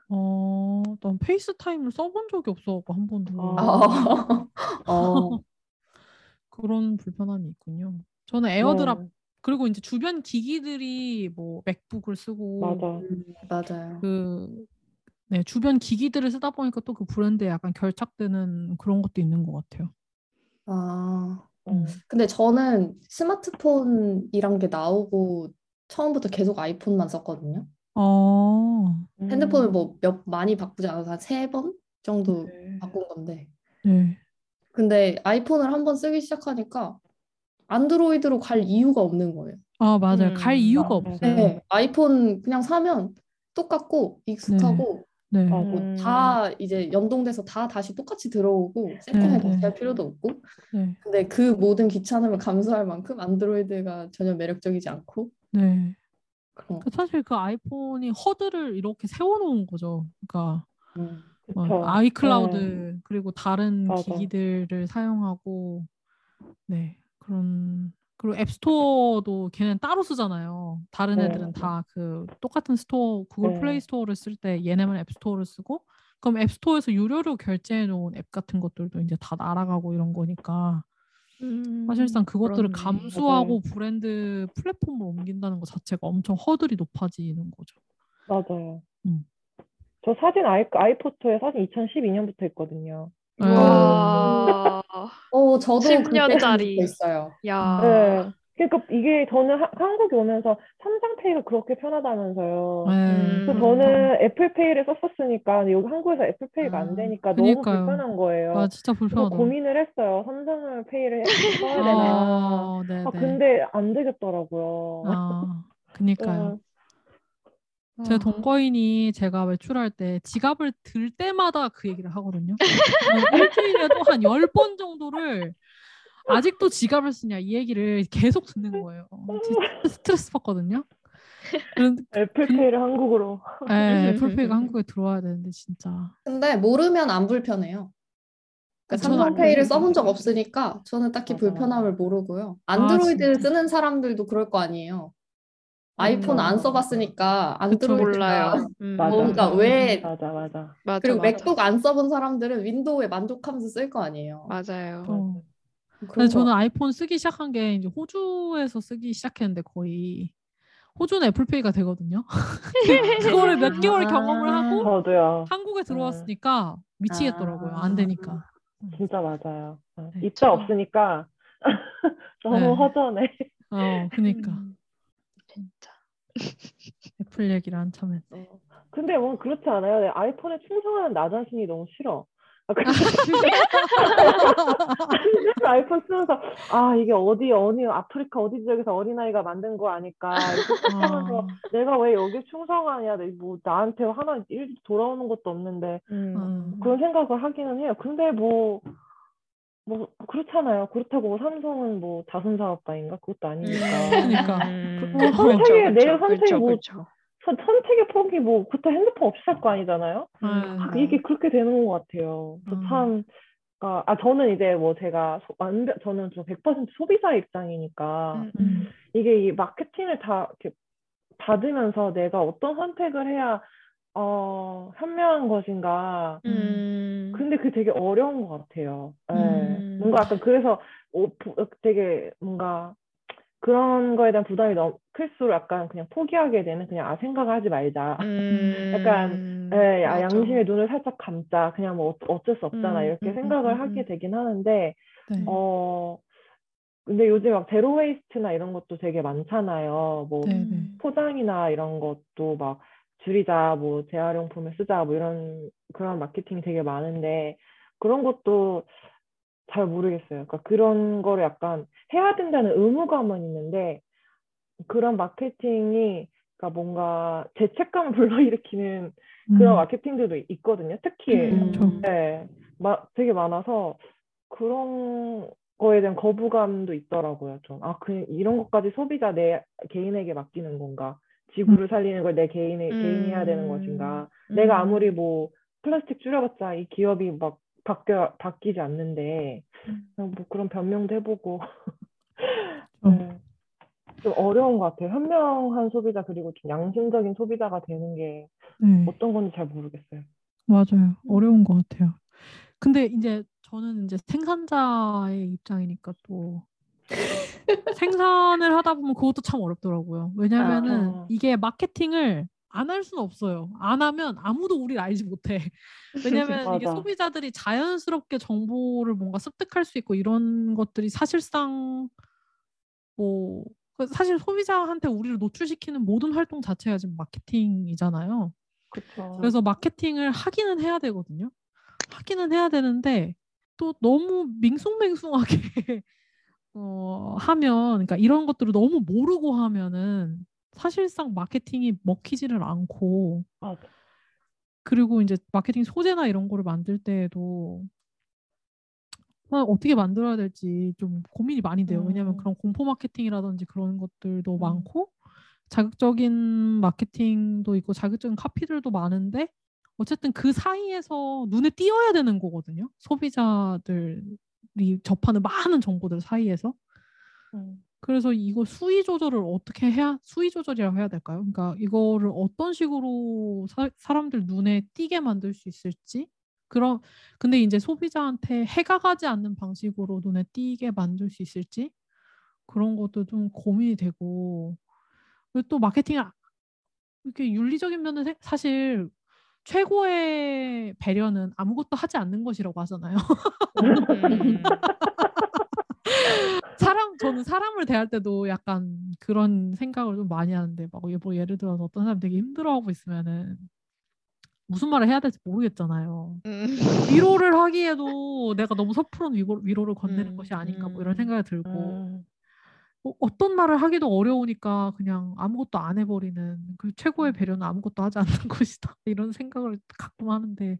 S1: 어, 난 페이스타임을 써본 적이 없어갖고 한 번도.
S3: 아.
S4: 어,
S1: 그런 불편함이 있군요. 저는 에어드랍
S3: 네,
S1: 그리고 이제 주변 기기들이 뭐 맥북을 쓰고
S3: 맞아.
S4: 음, 맞아요.
S1: 그 네, 주변 기기들을 쓰다 보니까 또 그 브랜드에 약간 결착되는 그런 것도 있는 것 같아요.
S4: 아,
S1: 음.
S4: 근데 저는 스마트폰이란 게 나오고 처음부터 계속 아이폰만 썼거든요.
S1: 어,
S3: 음.
S4: 핸드폰을 뭐 몇 많이 바꾸지 않아서 한 세 번 정도
S1: 네.
S4: 바꾼 건데.
S1: 네.
S4: 근데 아이폰을 한 번 쓰기 시작하니까 안드로이드로 갈 이유가 없는 거예요.
S1: 아, 맞아요. 갈
S2: 음,
S1: 이유가
S3: 맞아요.
S1: 없어요.
S4: 네, 아이폰 그냥 사면 똑같고 익숙하고
S1: 네.
S3: 맞아.
S4: 뭐
S3: 음.
S4: 다 이제 연동돼서 다 다시 똑같이 들어오고 세팅을
S1: 네,
S4: 다시
S1: 네.
S4: 할 필요도 없고
S1: 네.
S4: 근데 그 모든 귀찮음을 감수할 만큼 안드로이드가 전혀 매력적이지 않고
S1: 네.
S4: 그런
S1: 그러니까 사실 그 아이폰이 허들을 이렇게 세워놓은 거죠. 그러니까
S4: 음.
S1: 뭐. 아이클라우드
S3: 네.
S1: 그리고 다른
S3: 맞아.
S1: 기기들을 사용하고 네 그런 그리고 앱스토어도 걔는 따로 쓰잖아요. 다른
S3: 네,
S1: 애들은. 다 그 똑같은 스토어 구글
S3: 네.
S1: 플레이 스토어를 쓸 때 얘네만 앱스토어를 쓰고 그럼 앱스토어에서 유료로 결제해 놓은 앱 같은 것들도 이제 다 날아가고 이런 거니까
S2: 음,
S1: 사실상 그것들을
S2: 그렇네.
S1: 감수하고 브랜드 플랫폼을 옮긴다는 것 자체가 엄청 허들이 높아지는 거죠.
S3: 맞아요.
S1: 음.
S3: 저 사진 아이, 아이포토에 사진 2012년부터 있거든요.
S1: 네.
S2: 와,
S4: 어, 저도
S2: 10년
S4: 그때
S2: 짜리.
S4: 좀 있어요.
S2: 야,
S3: 네. 그러니까 이게 저는 하- 한국에 오면서 삼성페이가 그렇게 편하다면서요.
S1: 네.
S2: 음.
S3: 그래서 저는 애플페이를 썼었으니까 여기 한국에서 애플페이가
S4: 아,
S3: 안 되니까
S1: 그니까요.
S3: 너무 불편한 거예요.
S1: 아 진짜 불편하다.
S3: 고민을 했어요. 삼성을 페이를 써야 되나.
S1: 아.
S3: 아, 근데 안 되겠더라고요.
S1: 아, 그니까요.
S3: 네.
S1: 제 동거인이 제가 외출할 때 지갑을 들 때마다 그 얘기를 하거든요. 어, 일주일에도 한 열 번 정도를 아직도 지갑을 쓰냐 이 얘기를 계속 듣는 거예요. 진짜 스트레스 받거든요. 그런
S3: 애플페이를 한국으로.
S1: 에, 애플페이가 한국에 들어와야 되는데 진짜.
S4: 근데 모르면 안 불편해요. 그러니까
S1: 저는
S4: 삼성페이를
S3: 안
S4: 써본 적. 없으니까 저는 딱히
S3: 맞아.
S4: 불편함을 모르고요. 안드로이드
S1: 진짜?
S4: 쓰는 사람들도 그럴 거 아니에요. 아이폰 안
S3: 음.
S4: 써봤으니까
S1: 그쵸.
S4: 안드로이드가
S2: 몰라요. 음.
S4: 뭔가 왜
S3: 맞아, 맞아.
S2: 맞아,
S4: 그리고
S2: 맞아.
S4: 맥북 안 써본 사람들은 윈도우에 만족하면서 쓸 거 아니에요.
S2: 맞아요.
S1: 어. 근데 저는
S4: 거-
S1: 아이폰 쓰기 시작한 게 이제 호주에서 쓰기 시작했는데 거의 호주는 애플페이가 되거든요. 그거를 몇 개월 경험을 하고
S3: 저도요.
S1: 한국에 들어왔으니까 미치겠더라고요.
S4: 아.
S1: 안 되니까.
S3: 진짜 맞아요. 어,
S1: 네,
S3: 입자
S2: 저도.
S3: 없으니까 너무
S1: 네.
S3: 허전해.
S1: 어, 그니까
S2: 음, 진짜.
S1: 애플 얘기를 한참 했.
S3: 어. 근데 뭐 그렇지 않아요? 내 아이폰에 충성하는 나 자신이 너무 싫어. 아, 그래서 아이폰 쓰면서 아 이게 어디 어디 아프리카 어디 지역에서 어린아이가 만든 거 아닐까 이렇게 생각하면서
S1: 아,
S3: 내가 왜 여기 충성하냐 내- 뭐 나한테 하나 일 돌아오는 것도 없는데
S2: 음.
S1: 음.
S3: 그런 생각을 하기는 해요. 근데 뭐, 뭐, 그렇잖아요. 그렇다고 삼성은 뭐 자선사업가인가? 그것도 아니니까.
S1: 그러니까.
S2: 음,
S3: 뭐 선택의, 내 선택이
S2: 그쵸,
S3: 뭐,
S2: 그쵸.
S3: 선, 선택의 폭이 뭐, 그때 핸드폰 없이 살 거 아니잖아요? 아,
S1: 네.
S3: 이게 그렇게 되는 것 같아요.
S1: 음.
S3: 참, 아, 아, 저는 이제 뭐 제가, 소, 완전, 저는 좀 100% 소비자 입장이니까,
S2: 음, 음.
S1: 음.
S3: 이게 이 마케팅을 다 이렇게 받으면서 내가 어떤 선택을 해야, 어, 현명한 것인가,
S2: 음.
S3: 근데 그게 되게 어려운 것 같아요. 예.
S2: 음.
S3: 뭔가 약간 그래서 어, 부- 되게 뭔가 그런 거에 대한 부담이 너무 클수록 약간 그냥 포기하게 되는 그냥 아 생각을 하지 말자.
S2: 음.
S3: 약간 예, 아,
S2: 맞아.
S3: 양심의 눈을 살짝 감자. 그냥 뭐 어- 어쩔 수 없잖아.
S2: 음,
S3: 이렇게
S2: 음,
S3: 생각을
S2: 음,
S3: 하게
S2: 음.
S3: 되긴 하는데
S1: 네.
S3: 어 근데 요즘 막 zero waste나 이런 것도 되게 많잖아요. 뭐
S1: 네, 네.
S2: 음.
S3: 포장이나 이런 것도 막 줄이자, 뭐 재활용품을 쓰자, 뭐 이런 그런 마케팅이 되게 많은데 그런 것도 잘 모르겠어요. 그러니까 그런 거를 약간 해야 된다는 의무감은 있는데 그런 마케팅이 그러니까 뭔가 죄책감을 불러일으키는 그런
S1: 음.
S3: 마케팅들도 있거든요. 특히
S2: 음.
S1: 그렇죠.
S3: 네, 마, 되게 많아서 그런 거에 대한 거부감도 있더라고요. 좀. 아, 그, 이런 것까지 소비자 내 개인에게 맡기는 건가? 지구를 살리는 걸 내 개인이, 개인이 해야 되는
S2: 음.
S3: 것인가? 내가
S2: 음.
S3: 아무리 뭐 플라스틱 줄여봤자 이 기업이 막 바뀌어, 바뀌지 않는데,
S2: 음.
S3: 뭐 그런 변명도 해보고.
S1: 어.
S3: 네. 좀 어려운 것 같아요. 현명한 소비자, 그리고 좀 양심적인 소비자가 되는 게
S1: 네.
S3: 어떤 건지 잘 모르겠어요.
S1: 맞아요. 어려운 것 같아요. 근데 이제 저는 이제 생산자의 입장이니까 또 생산을 하다 보면 그것도 참 어렵더라고요. 왜냐면은
S3: 아.
S1: 이게 마케팅을 안 할 수는 없어요. 안 하면 아무도 우리를 알지 못해. 왜냐면 이게. 소비자들이 자연스럽게 정보를 뭔가 습득할 수 있고 이런 것들이 사실상 뭐그 사실 소비자한테 우리를 노출시키는 모든 활동 자체가 지금 마케팅이잖아요.
S3: 그쵸.
S1: 그래서 마케팅을 하기는 해야 되거든요. 하기는 해야 되는데 또 너무 밍숭맹숭하게 어, 하면 그러니까 이런 것들을 너무 모르고 하면은 사실상 마케팅이 먹히지를 않고
S3: 맞아.
S1: 그리고 이제 마케팅 소재나 이런 거를 만들 때에도 아, 어떻게 만들어야 될지 좀 고민이 많이 돼요. 왜냐하면
S3: 음.
S1: 그런 공포 마케팅이라든지 그런 것들도
S3: 음.
S1: 많고 자극적인 마케팅도 있고 자극적인 카피들도 많은데 어쨌든 그 사이에서 눈에 띄어야 되는 거거든요. 소비자들이 접하는 많은 정보들 사이에서.
S3: 음.
S1: 그래서 이거 수위 조절을 어떻게 해야 수위 조절이라고 해야 될까요? 그러니까 이거를 어떤 식으로 사, 사람들 눈에 띄게 만들 수 있을지 그런 근데 이제 소비자한테 해가 가지 않는 방식으로 눈에 띄게 만들 수 있을지 그런 것도 좀 고민이 되고 그리고 또 마케팅 이렇게 윤리적인 면은 세- 사실 최고의 배려는 아무것도 하지 않는 것이라고 하잖아요.
S2: 음.
S1: 사람 저는 사람을 대할 때도 약간 그런 생각을 좀 많이 하는데 막 뭐 예를 들어서 어떤 사람 되게 힘들어하고 있으면은 무슨 말을 해야 될지 모르겠잖아요.
S2: 음.
S1: 위로를 하기에도 내가 너무 섣부른 위로, 위로를 건네는
S2: 음,
S1: 것이 아닌가 뭐 이런
S2: 음,
S1: 생각이 들고
S3: 음.
S1: 어, 어떤 말을 하기도 어려우니까 그냥 아무것도 안 해버리는 그 최고의
S2: 음.
S1: 배려는 아무것도 하지 않는 것이다 이런 생각을 가끔 하는데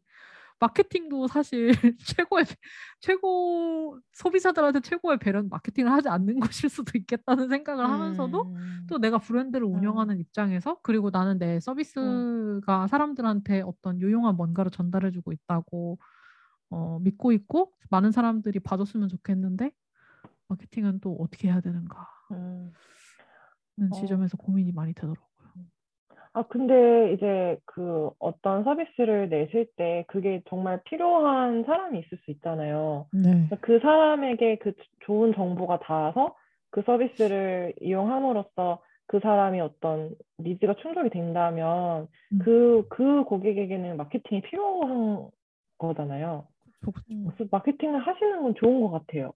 S1: 마케팅도 사실 최고의 배- 최고 소비자들한테 최고의 배려는 마케팅을 하지 않는 것일 수도 있겠다는 생각을 하면서도
S2: 음.
S1: 또 내가 브랜드를 운영하는 입장에서 그리고 나는 내 서비스가 사람들한테 어떤 유용한 뭔가를 전달해주고 있다고 어, 믿고 있고 많은 사람들이 봐줬으면 좋겠는데 마케팅은 또 어떻게 해야 되는가
S3: 음. 어.
S1: 지점에서 고민이 많이 되더라고요.
S3: 아, 근데 이제 그 어떤 서비스를 내실 때 그게 정말 필요한 사람이 있을 수 있잖아요.
S1: 네.
S3: 그 사람에게 그 좋은 정보가 닿아서 그 서비스를 이용함으로써 그 사람이 어떤 니즈가 충족이 된다면
S1: 음.
S3: 그, 그 고객에게는 마케팅이 필요한 거잖아요. 그래서 마케팅을 하시는 건 좋은 것 같아요.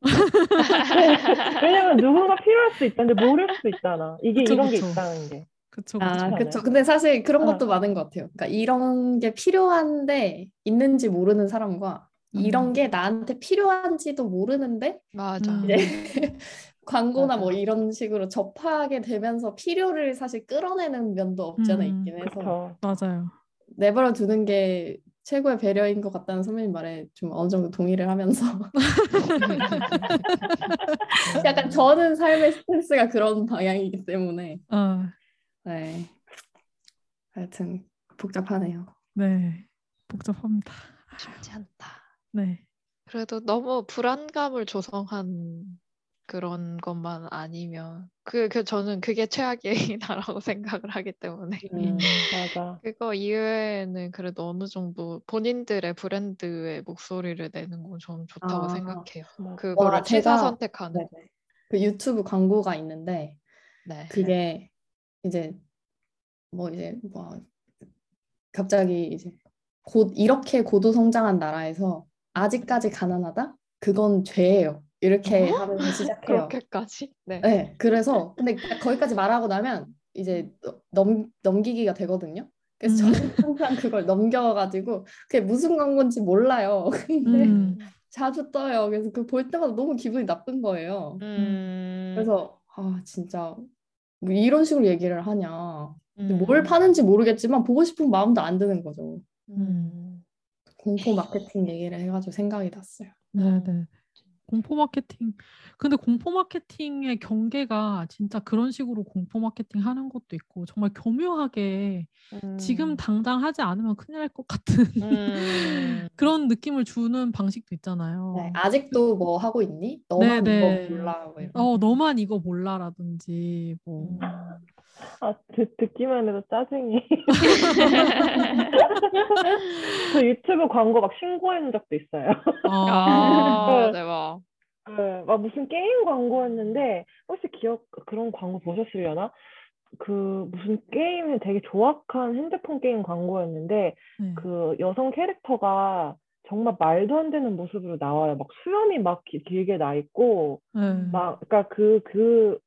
S3: 왜냐면 누군가 필요할 수 있다는데 모를 수 있잖아. 이게
S1: 그쵸,
S3: 이런 게
S1: 그쵸.
S3: 있다는 게.
S1: 그쵸,
S4: 아,
S1: 그쵸.
S3: 않아요?
S4: 그쵸. 근데 사실 그런
S3: 어.
S4: 것도 많은 것 같아요. 그러니까 이런 게 필요한데 있는지 모르는 사람과 이런
S1: 음.
S4: 게 나한테 필요한지도 모르는데
S2: 맞아.
S1: 음.
S4: 이제 광고나 뭐
S3: 맞아요.
S4: 이런 식으로 접하게 되면서 필요를 사실 끌어내는 면도 없지 않아
S1: 음,
S4: 있긴 해서
S3: 그쵸.
S1: 맞아요.
S4: 내버려 두는 게 최고의 배려인 것 같다는 선배님 말에 좀 어느 정도 동의를 하면서 약간 저는 삶의 스탠스가 그런 방향이기 때문에
S1: 어,
S4: 네 하여튼 복잡하네요.
S1: 네. 복잡합니다.
S2: 쉽지 않다.
S1: 네.
S2: 그래도 너무 불안감을 조성한 그런 것만 아니면 그, 그 저는 그게 최악의 나라고 생각을 하기 때문에
S4: 음.
S3: 맞아.
S2: 그거 이외에는 그래도 어느 정도 본인들의 브랜드의 목소리를 내는 건 저는 좋다고
S4: 아.
S2: 생각해요.
S3: 맞아.
S2: 그거를
S4: 와, 제가-
S2: 선택하는.
S4: 그 유튜브 광고가 있는데
S2: 네.
S4: 그게 이제 뭐 이제 뭐 갑자기 이제 곧 이렇게 고도 성장한 나라에서 아직까지 가난하다? 그건 죄예요. 이렇게
S2: 어?
S4: 하면서 시작해요.
S2: 그렇게까지? 네.
S4: 네, 그래서 근데 거기까지 말하고 나면 이제 넘 넘기기가 되거든요. 그래서
S1: 음.
S4: 저는 항상 그걸 넘겨가지고 그게 무슨 광고인지 몰라요. 근데
S1: 음.
S4: 자주 떠요. 그래서 그 볼 때마다 너무 기분이 나쁜 거예요.
S2: 음.
S4: 그래서 아 진짜 뭐 이런 식으로 얘기를 하냐.
S2: 음.
S4: 뭘 파는지 모르겠지만 보고 싶은 마음도 안 드는 거죠.
S2: 음.
S4: 공포 마케팅 얘기를 해가지고 생각이 났어요.
S1: 네, 네. 공포 마케팅. 근데 공포 마케팅의 경계가 진짜 그런 식으로 공포 마케팅 하는 것도 있고 정말 교묘하게 지금
S2: 음.
S1: 당장 하지 않으면 큰일 날 것 같은
S2: 음.
S1: 그런 느낌을 주는 방식도 있잖아요.
S4: 네, 아직도 뭐 하고 있니? 너만
S1: 네네.
S4: 이거 몰라. 뭐 이런.
S1: 어, 너만 이거 몰라라든지 뭐
S2: 음.
S3: 아, 듣, 듣기만 해도 짜증이. 저 유튜브 광고 막 신고한 적도 있어요.
S1: 아,
S2: 아, 대박.
S3: 네, 막 무슨 게임 광고였는데 혹시 기억 그런 광고 보셨으려나? 그 무슨 게임이 되게 조악한 핸드폰 게임 광고였는데
S1: 네.
S3: 그 여성 캐릭터가 정말 말도 안 되는 모습으로 나와요. 막 수염이 막 기- 길게 나 있고
S1: 네.
S3: 막 그러니까 그 그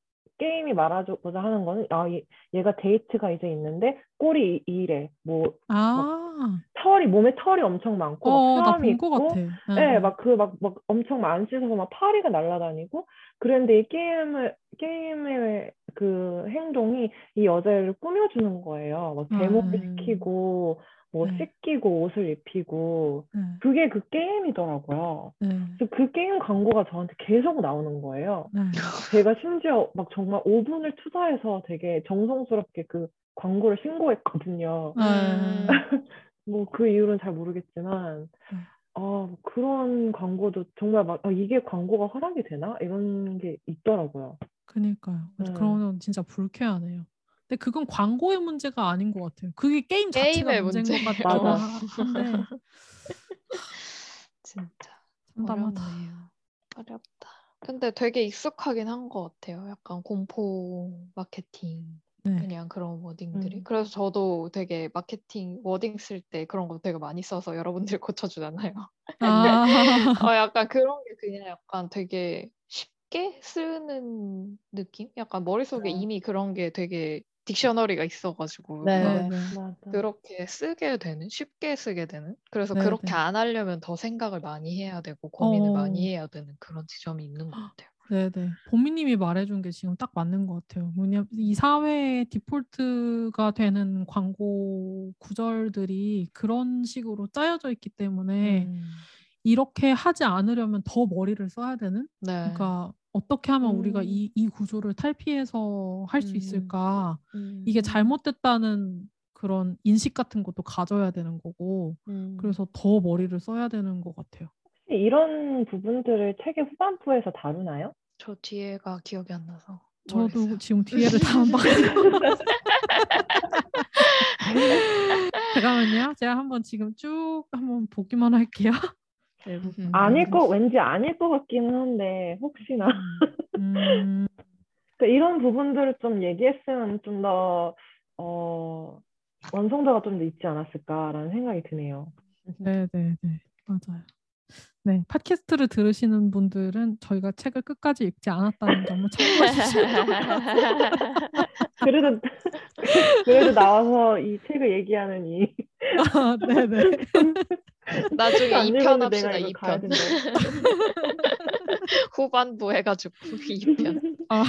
S3: 게임이 말하고자 하는 거는 아 얘, 얘가 데이트가 이제 있는데 이- 이래. 뭐
S1: 아,
S3: 털이 몸에 털이 엄청 많고 막
S1: 어, 나
S3: 수염이
S1: 본것
S3: 있고
S1: 같아.
S3: 네, 막그막막 엄청 안 씻어서 막 파리가 날아다니고. 그랬는데 이 게임을 게임의 그 행동이 이 여자를 꾸며주는 거예요. 막 제목을
S1: 음.
S3: 시키고 뭐
S1: 네.
S3: 씻기고 옷을 입히고
S1: 네.
S3: 그게 그 게임이더라고요.
S1: 네.
S3: 그래서 그 게임 광고가 저한테 계속 나오는 거예요.
S1: 네.
S3: 제가 심지어 막 정말 5분을 투자해서 되게 정성스럽게 그 광고를 신고했거든요.
S1: 네.
S3: 뭐그 이유는 잘 모르겠지만 아, 그런 광고도 정말 막, 아, 이게 광고가 허락이 되나? 이런 게 있더라고요.
S1: 그니까요. 그래서
S3: 네.
S1: 그러면 진짜 불쾌하네요. 근데 그건 광고의 문제가 아닌 것 같아요. 그게 게임 자체가 문제인 것
S2: 문제.
S1: 같기도
S3: 맞아.
S1: 한데
S2: 진짜
S1: 참담하다.
S2: 어렵다. 근데 되게 익숙하긴 한 것 같아요. 약간 공포 마케팅
S1: 네.
S2: 그냥 그런 wording들이.
S3: 음.
S2: 그래서 저도 되게 마케팅 wording 쓸 때 그런 거 되게 많이 써서 여러분들이 고쳐주잖아요.
S1: 아,
S2: 어, 약간 그런 게 그냥 약간 되게 쉽 게 쓰는 느낌? 약간 머릿속에
S3: 네.
S2: 이미 그런 게 되게 dictionary가 있어가지고
S4: 네,
S1: 네, 네.
S2: 그렇게 쓰게 되는, 쉽게 쓰게 되는. 그래서
S1: 네,
S2: 그렇게
S1: 네.
S2: 안 하려면 더 생각을 많이 해야 되고 고민을
S1: 어.
S2: 많이 해야 되는 그런 지점이 있는 것 같아요.
S1: 네네. 보미님이 말해준 게 지금 딱 맞는 것 같아요. 뭐냐, 이 사회의 디폴트가 되는 광고 구절들이 그런 식으로 짜여져 있기 때문에
S2: 음.
S1: 이렇게 하지 않으려면 더 머리를 써야 되는?
S2: 네.
S1: 그러니까 어떻게 하면 우리가
S3: 음.
S1: 이, 이 구조를 탈피해서 할수
S2: 음.
S1: 있을까?
S2: 음.
S1: 이게 잘못됐다는 그런 인식 같은 것도 가져야 되는 거고,
S2: 음.
S1: 그래서 더 머리를 써야 되는 것 같아요.
S3: 혹시 이런 부분들을 책의 후반부에서 다루나요?
S2: 저 뒤에가 기억이 안 나서
S1: 저도
S2: 모르겠어요.
S1: 지금 뒤에를 다안 봤어요. 잠깐만요. 제가 한번 지금 쭉 한번 보기만 할게요. 네,
S2: 음.
S3: 아닐 거 왠지 아닐 것 같기는 한데 혹시나
S1: 음,
S3: 그러니까 이런 부분들을 좀 얘기했으면 좀 더 어, 완성도가 좀 더 있지 않았을까라는 생각이 드네요.
S1: 네, 네, 네, 맞아요. 네, 팟캐스트를 들으시는 분들은 저희가 책을 끝까지 읽지 않았다는 점을 같아요.
S3: 그래도 그래도 나와서 이 책을 얘기하는 이
S1: 아, 네, 네.
S2: 나중에
S3: 안
S2: 2편
S3: 읽었는데 내가
S2: 합시다.
S3: 이걸 가야
S2: 2편.
S3: 된다.
S2: 후반부 해가지고 2편.
S1: 아,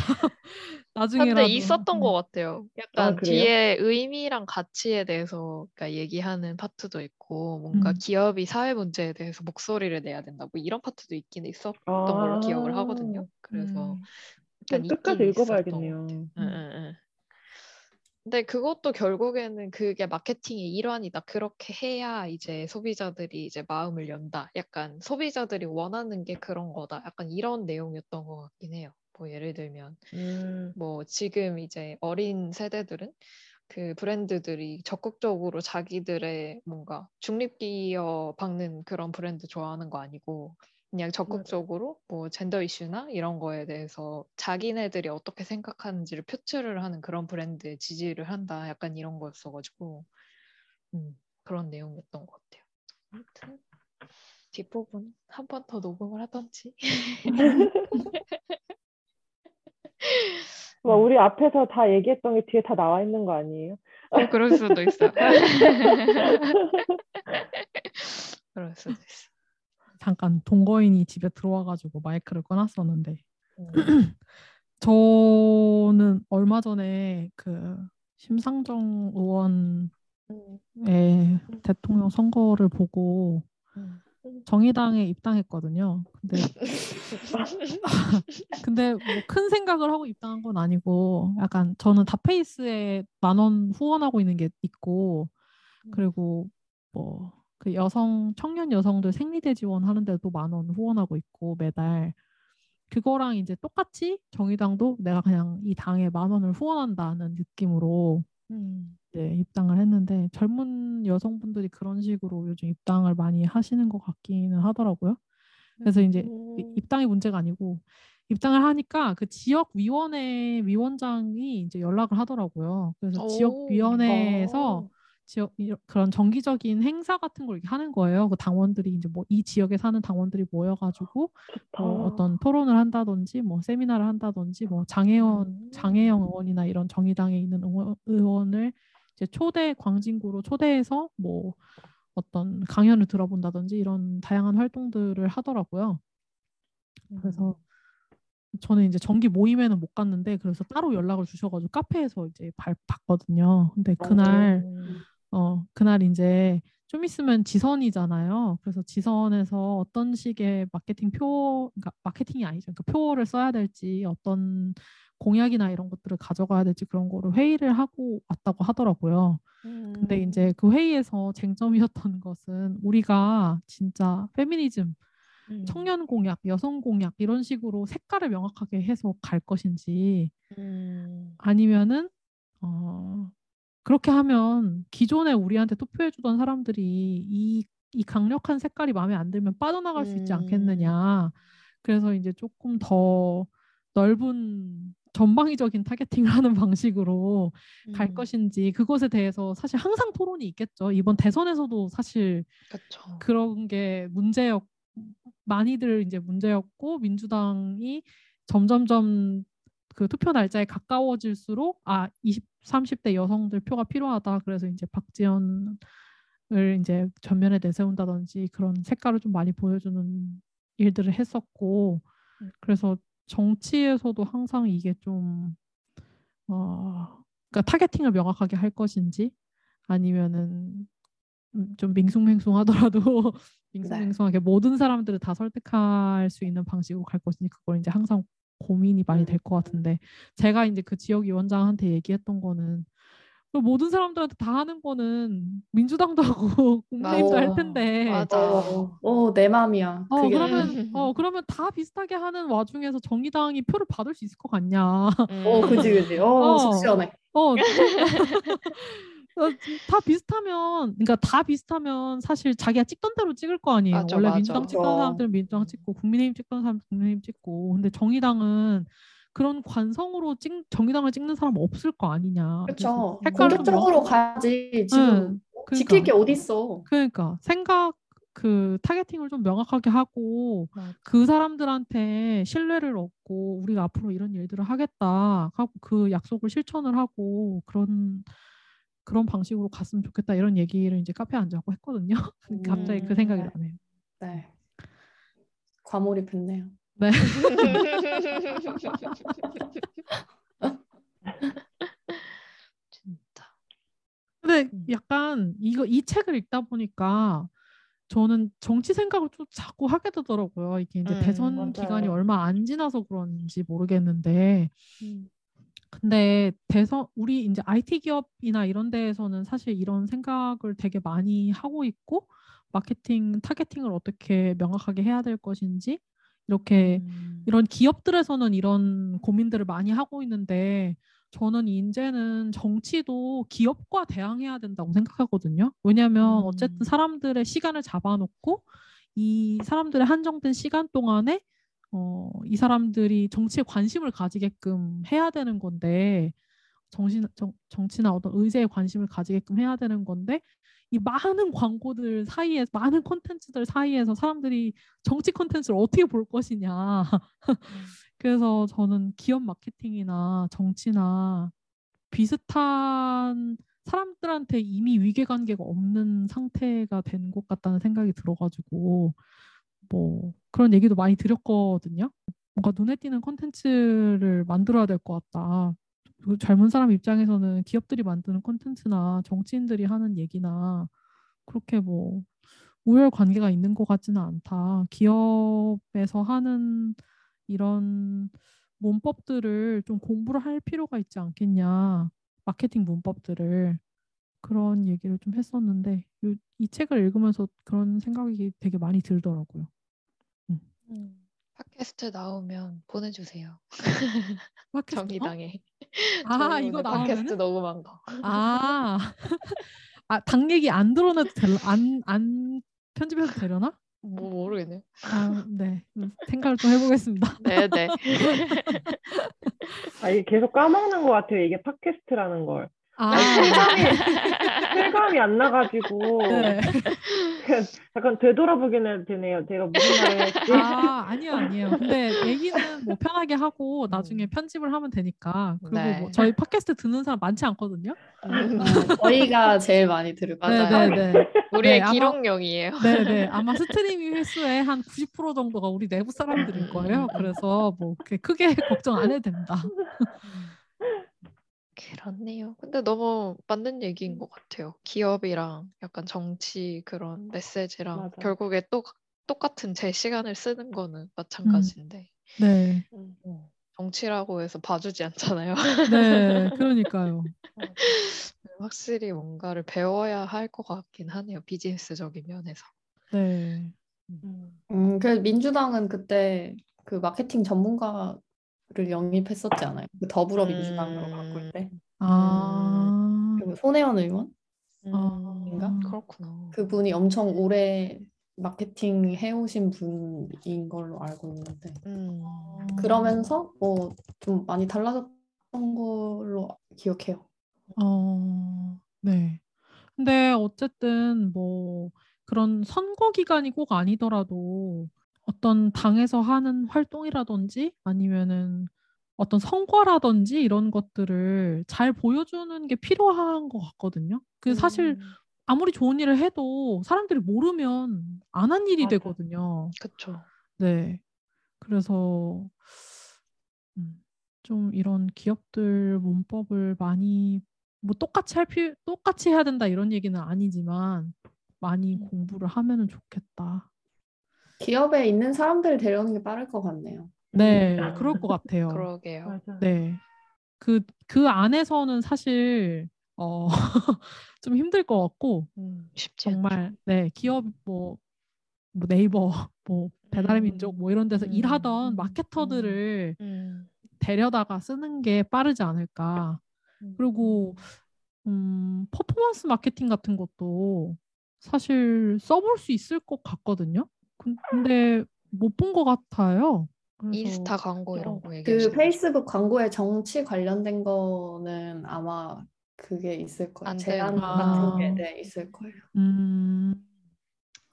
S1: 나중에라도.
S2: 근데 있었던
S1: 네.
S2: 것 같아요.
S3: 아,
S2: 약간
S3: 그래요?
S2: 뒤에 의미랑 가치에 대해서 그러니까 얘기하는 파트도 있고 뭔가
S1: 음.
S2: 기업이 사회 문제에 대해서 목소리를 내야 된다. 뭐 이런 파트도 있긴 있었던 걸로 기억을 하거든요. 그래서
S1: 음,
S2: 약간
S3: 끝까지 읽어봐야겠네요.
S2: 응, 응, 응. 근데 그것도 결국에는 그게 마케팅의 일환이다. 그렇게 해야 이제 소비자들이 이제 마음을 연다. 약간 소비자들이 원하는 게 그런 거다. 약간 이런 내용이었던 것 같긴 해요. 뭐 예를 들면
S3: 음,
S2: 뭐 지금 이제 어린 세대들은 그 브랜드들이 적극적으로 자기들의 뭔가 중립기어 박는 그런 브랜드 좋아하는 거 아니고 그냥 적극적으로 뭐 젠더 이슈나 이런 거에 대해서 자기네들이 어떻게 생각하는지를 표출을 하는 그런 브랜드에 지지를 한다. 약간 이런 거였어가지고 음, 그런 내용이었던 것 같아요. 아무튼 뒷부분 한 번 더 녹음을 하던지
S3: 뭐 우리 앞에서 다 얘기했던 게 뒤에 다 나와 있는 거 아니에요?
S2: 어, 그럴 수도 있어요. 그럴 수도 있어.
S1: 잠깐 동거인이 집에 들어와가지고 마이크를 꺼놨었는데
S2: 음.
S1: 저는 얼마 전에 그 심상정 의원의
S2: 음.
S1: 대통령 선거를 보고
S2: 음.
S1: 정의당에 입당했거든요. 근데 근데 뭐 큰 생각을 하고 입당한 건 아니고 약간 저는 다페이스에 만 원 후원하고 있는 게 있고 그리고 뭐 그 여성 청년 여성들 생리대 지원 하는 데도 만 원 후원하고 있고 매달 그거랑 이제 똑같이 정의당도 내가 그냥 이 당에 만 원을 후원한다는 느낌으로
S2: 음.
S1: 네, 입당을 했는데 젊은 여성분들이 그런 식으로 요즘 입당을 많이 하시는 것 같기는 하더라고요. 그래서 이제 이-
S3: 음.
S1: 입당이 문제가 아니고 입당을 하니까 그 지역 위원회 위원장이 이제 연락을 하더라고요. 그래서 지역
S2: 오.
S1: 위원회에서
S3: 어.
S1: 지역 이- 그런 정기적인 행사 같은 걸 이렇게 하는 거예요. 그 당원들이 이제 뭐 이 지역에 사는 당원들이 모여가지고. 뭐 어떤 토론을 한다든지 뭐 세미나를 한다든지 뭐 장혜원
S2: 음.
S1: 장혜영 의원이나 이런 정의당에 있는 의원, 의원을 이제 초대 광진구로 초대해서 뭐 어떤 강연을 들어본다든지 이런 다양한 활동들을 하더라고요. 그래서 저는 이제 정기 모임에는 못 갔는데 그래서 따로 연락을 주셔가지고 카페에서 이제 발, 봤거든요. 근데 그날 어 그날 이제 좀 있으면 지선이잖아요. 그래서 지선에서 어떤 식의 마케팅 표, 그러니까 마케팅이 아니죠. 그러니까 표를 써야 될지 어떤 공약이나 이런 것들을 가져가야 될지 그런 거를 회의를 하고 왔다고 하더라고요. 근데
S5: 음.
S1: 이제 그 회의에서 쟁점이었던 것은 우리가 진짜 페미니즘,
S2: 음.
S1: 청년 공약, 여성 공약 이런 식으로 색깔을 명확하게 해서 갈 것인지
S2: 음.
S1: 아니면은 어 그렇게 하면 기존에 우리한테 투표해주던 사람들이 이, 이 강력한 색깔이 마음에 안 들면 빠져나갈 수 있지
S2: 음.
S1: 않겠느냐. 그래서 이제 조금 더 넓은 전방위적인 타겟팅을 하는 방식으로 갈
S2: 음.
S1: 것인지 그것에 대해서 사실 항상 토론이 있겠죠. 이번 대선에서도 사실
S2: 그쵸.
S1: 그런 게 문제였 많이들 이제 문제였고 민주당이 점점점 그 투표 날짜에 가까워질수록 아 20, 30대 여성들 표가 필요하다. 그래서 이제 박지원을 이제 전면에 내세운다든지 그런 색깔을 좀 많이 보여주는 일들을 했었고
S2: 음.
S1: 그래서 정치에서도 항상 이게 좀 어, 그러니까 타겟팅을 명확하게 할 것인지 아니면은 음, 좀 밍숭맹숭하더라도 밍숭맹숭하게 모든 사람들을 다 설득할 수 있는 방식으로 갈 것인지 그걸 이제 항상 고민이 많이 될 것 같은데 제가 이제 그 지역 위원장한테 얘기했던 거는 그 모든 사람들한테 다 하는 거는 민주당도 하고 국민의힘도 할
S2: 맞아.
S1: 텐데
S2: 맞아.
S4: 어, 어, 내 맘이야.
S1: 어
S4: 그게
S1: 그러면 어 그러면 다 비슷하게 하는 와중에서 정의당이 표를 받을 수 있을 것 같냐
S4: 어, 그지 그지. 어,
S1: 어.
S4: 속 시원해.
S1: 어, 어, 다 비슷하면, 그러니까 다 비슷하면 사실 자기가 찍던 대로 찍을 거 아니에요.
S2: 맞아,
S1: 원래
S2: 맞아.
S1: 민주당 찍던
S4: 그렇죠.
S1: 사람들은 민주당 찍고, 국민의힘 찍던 사람은 국민의힘 찍고, 근데 정의당은 그런 관성으로 찍, 정의당을 찍는 사람 없을 거 아니냐.
S4: 그렇죠. 공격적으로 가야지. 지금
S1: 응,
S4: 지킬 게
S1: 그러니까.
S4: 어딨어.
S1: 그러니까 생각 그 타겟팅을 좀 명확하게 하고
S2: 맞아.
S1: 그 사람들한테 신뢰를 얻고 우리가 앞으로 이런 일들을 하겠다 하고 그 약속을 실천을 하고 그런 그런 방식으로 갔으면 좋겠다 이런 얘기를 이제 카페에 앉아고 했거든요. 갑자기 그 생각이
S2: 음.
S1: 나네요.
S4: 네. 과몰입했네요.
S1: 네.
S2: 진짜.
S1: 근데
S2: 음.
S1: 약간 이거 이 책을 읽다 보니까 저는 정치 생각을 좀 자꾸 하게 되더라고요. 이게 이제
S2: 음,
S1: 대선
S3: 맞아요.
S1: 기간이 얼마 안 지나서 그런지 모르겠는데
S2: 음.
S1: 근데 대선 우리 이제 IT 기업이나 이런 데에서는 사실 이런 생각을 되게 많이 하고 있고 마케팅 타겟팅을 어떻게 명확하게 해야 될 것인지 이렇게
S2: 음.
S1: 이런 기업들에서는 이런 고민들을 많이 하고 있는데 저는 이제는 정치도 기업과 대항해야 된다고 생각하거든요. 왜냐하면
S2: 음.
S1: 어쨌든 사람들의 시간을 잡아놓고 이 사람들의 한정된 시간 동안에 어, 이 사람들이 정치에 관심을 가지게끔 해야 되는 건데 정신, 정, 정치나 어떤 의제에 관심을 가지게끔 해야 되는 건데 이 많은 광고들 사이에 많은 콘텐츠들 사이에서 사람들이 정치 콘텐츠를 어떻게 볼 것이냐. 그래서 저는 기업 마케팅이나 정치나 비슷한 사람들한테 이미 위계관계가 없는 상태가 된 것 같다는 생각이 들어가지고 뭐 그런 얘기도 많이 드렸거든요. 뭔가 눈에 띄는 콘텐츠를 만들어야 될 것 같다. 그 젊은 사람 입장에서는 기업들이 만드는 콘텐츠나 정치인들이 하는 얘기나 그렇게 뭐 우열 관계가 있는 것 같지는 않다. 기업에서 하는 이런 문법들을 좀 공부를 할 필요가 있지 않겠냐. 마케팅 문법들을 그런 얘기를 좀 했었는데 요- 이 책을 읽으면서 그런 생각이 되게 많이 들더라고요.
S2: 음. 팟캐스트 나오면 보내주세요.
S1: 팟캐스트? 어?
S2: 정의당에.
S1: 아 이거
S2: 팟캐스트
S1: 나오면은
S2: 녹음한 거.
S1: 아, 아, 당 얘기 안 드러내도 될, 안, 안 편집해도 되려나?
S2: 뭐 모르겠네요.
S1: 아, 네. 음, 생각을 좀 해보겠습니다.
S2: 네네.
S3: 아, 이게 계속 까먹는 것 같아요. 이게 팟캐스트라는 걸.
S1: 아,
S3: 실감이 안 나가지고
S1: 네.
S3: 약간 되돌아보기는 되네요. 제가 무슨 말을 했지?
S1: 아, 아니요, 아니에요. 근데 얘기는 뭐 편하게 하고 나중에
S2: 음.
S1: 편집을 하면 되니까. 그리고
S2: 네.
S1: 뭐 저희 팟캐스트 듣는 사람 많지 않거든요.
S2: 음.
S4: 어, 저희가 제일 많이 들을.
S2: 맞아요.
S1: 네, 네, 네.
S2: 우리의
S1: 네,
S2: 기록용이에요.
S1: 네, 네. 아마 스트리밍 횟수의 한 90% 정도가 우리 내부 사람들일 거예요. 그래서 뭐 크게 걱정 안 해도 됩니다.
S2: 그렇네요. 근데 너무 맞는 얘기인 것 같아요. 기업이랑 약간 정치 그런 메시지랑
S3: 맞아.
S2: 결국에 또 똑같은 제 시간을 쓰는 거는 마찬가지인데
S1: 네.
S3: 음.
S2: 정치라고 해서 봐주지 않잖아요.
S1: 네, 그러니까요.
S2: 확실히 뭔가를 배워야 할 것 같긴 하네요. 비즈니스적인 면에서.
S1: 네.
S3: 음.
S4: 음, 그 민주당은 그때 그 마케팅 전문가 를 영입했었지 않아요? 그 더불어 민주당으로 바꿀 때.
S1: 아.
S4: 그 손혜원 의원?
S1: 아.
S4: 인가?
S2: 그렇구나.
S4: 그분이 엄청 오래 마케팅 해오신 분인 걸로 알고 있는데.
S2: 음.
S4: 그러면서 뭐 좀 많이 달라졌던 걸로 기억해요.
S1: 어, 네. 근데 어쨌든 뭐 그런 선거 기간이 꼭 아니더라도 어떤 당에서 하는 활동이라든지 아니면은 어떤 성과라든지 이런 것들을 잘 보여주는 게 필요한 것 같거든요. 그 사실
S2: 음.
S1: 아무리 좋은 일을 해도 사람들이 모르면 안 한 일이
S3: 맞아.
S1: 되거든요.
S2: 그쵸.
S1: 네. 그래서 음, 좀 이런 기업들 문법을 많이 뭐 똑같이 할 필요, 똑같이 해야 된다 이런 얘기는 아니지만 많이 공부를 하면은 좋겠다.
S4: 기업에 있는 사람들을 데려오는 게 빠를 것 같네요.
S1: 네,
S3: 음.
S1: 그럴 것 같아요.
S2: 그러게요.
S1: 네. 그, 그 안에서는 사실 어, 좀 힘들 것 같고
S2: 음, 쉽지 않죠.
S1: 정말 네, 기업 뭐, 뭐 네이버 뭐 배달의
S2: 음.
S1: 민족 뭐 이런 데서
S2: 음.
S1: 일하던
S2: 음.
S1: 마케터들을
S2: 음.
S1: 데려다가 쓰는 게 빠르지 않을까. 그리고 음, 퍼포먼스 마케팅 같은 것도 사실 써볼 수 있을 것 같거든요. 근- 근데 못 본 것 같아요.
S2: 인스타 광고 이런
S4: 거그
S2: 얘기하시는 거죠?
S4: 페이스북 광고에 정치 관련된 거는 아마 그게 있을 거예요.
S2: 안
S4: 제한 같은 게
S1: 아.
S4: 네, 있을 거예요.
S1: 음,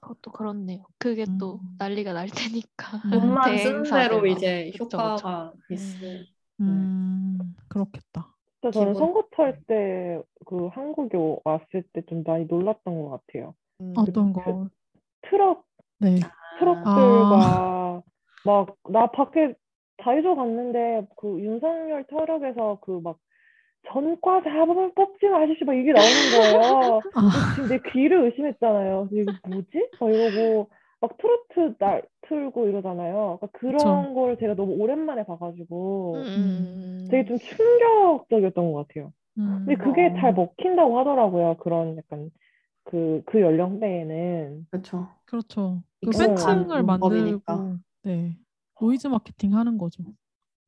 S5: 그것도 그렇네요. 그게 또
S1: 음.
S5: 난리가 날 테니까.
S1: 음.
S4: 돈만 쓰는
S5: 대행사들
S4: 대로
S5: 막.
S4: 이제
S5: 그쵸, 그쵸.
S4: 효과가 있을.
S1: 음, 그렇겠다.
S3: 진짜 저는
S4: 기본.
S3: 선거 탈때그 한국에 오- 왔을 때 좀 많이 놀랐던 것 같아요.
S2: 음.
S1: 어떤 거?
S3: 트럭
S1: 네.
S3: 트럭들과 막나 밖에 다이소 갔는데 그 윤석열 트럭에서 그 막 전과 자본을 뽑지 마십시오 막 이게 나오는 거예요.
S1: 아,
S3: 지금 내 귀를 의심했잖아요. 이게 뭐지? 막 이러고 막 트로트 날 틀고 이러잖아요. 그러니까 그런
S1: 그쵸.
S3: 걸 제가 너무 오랜만에 봐가지고
S2: 음.
S3: 되게 좀 충격적이었던 것 같아요.
S1: 음,
S3: 근데 그게
S4: 어.
S3: 잘 먹힌다고 하더라고요. 그런 약간 그, 그 연령대에는.
S4: 그렇죠.
S1: 그렇죠. 그 팬층을
S4: 문법이니까.
S1: 만들고, 네. 노이즈 마케팅 하는 거죠.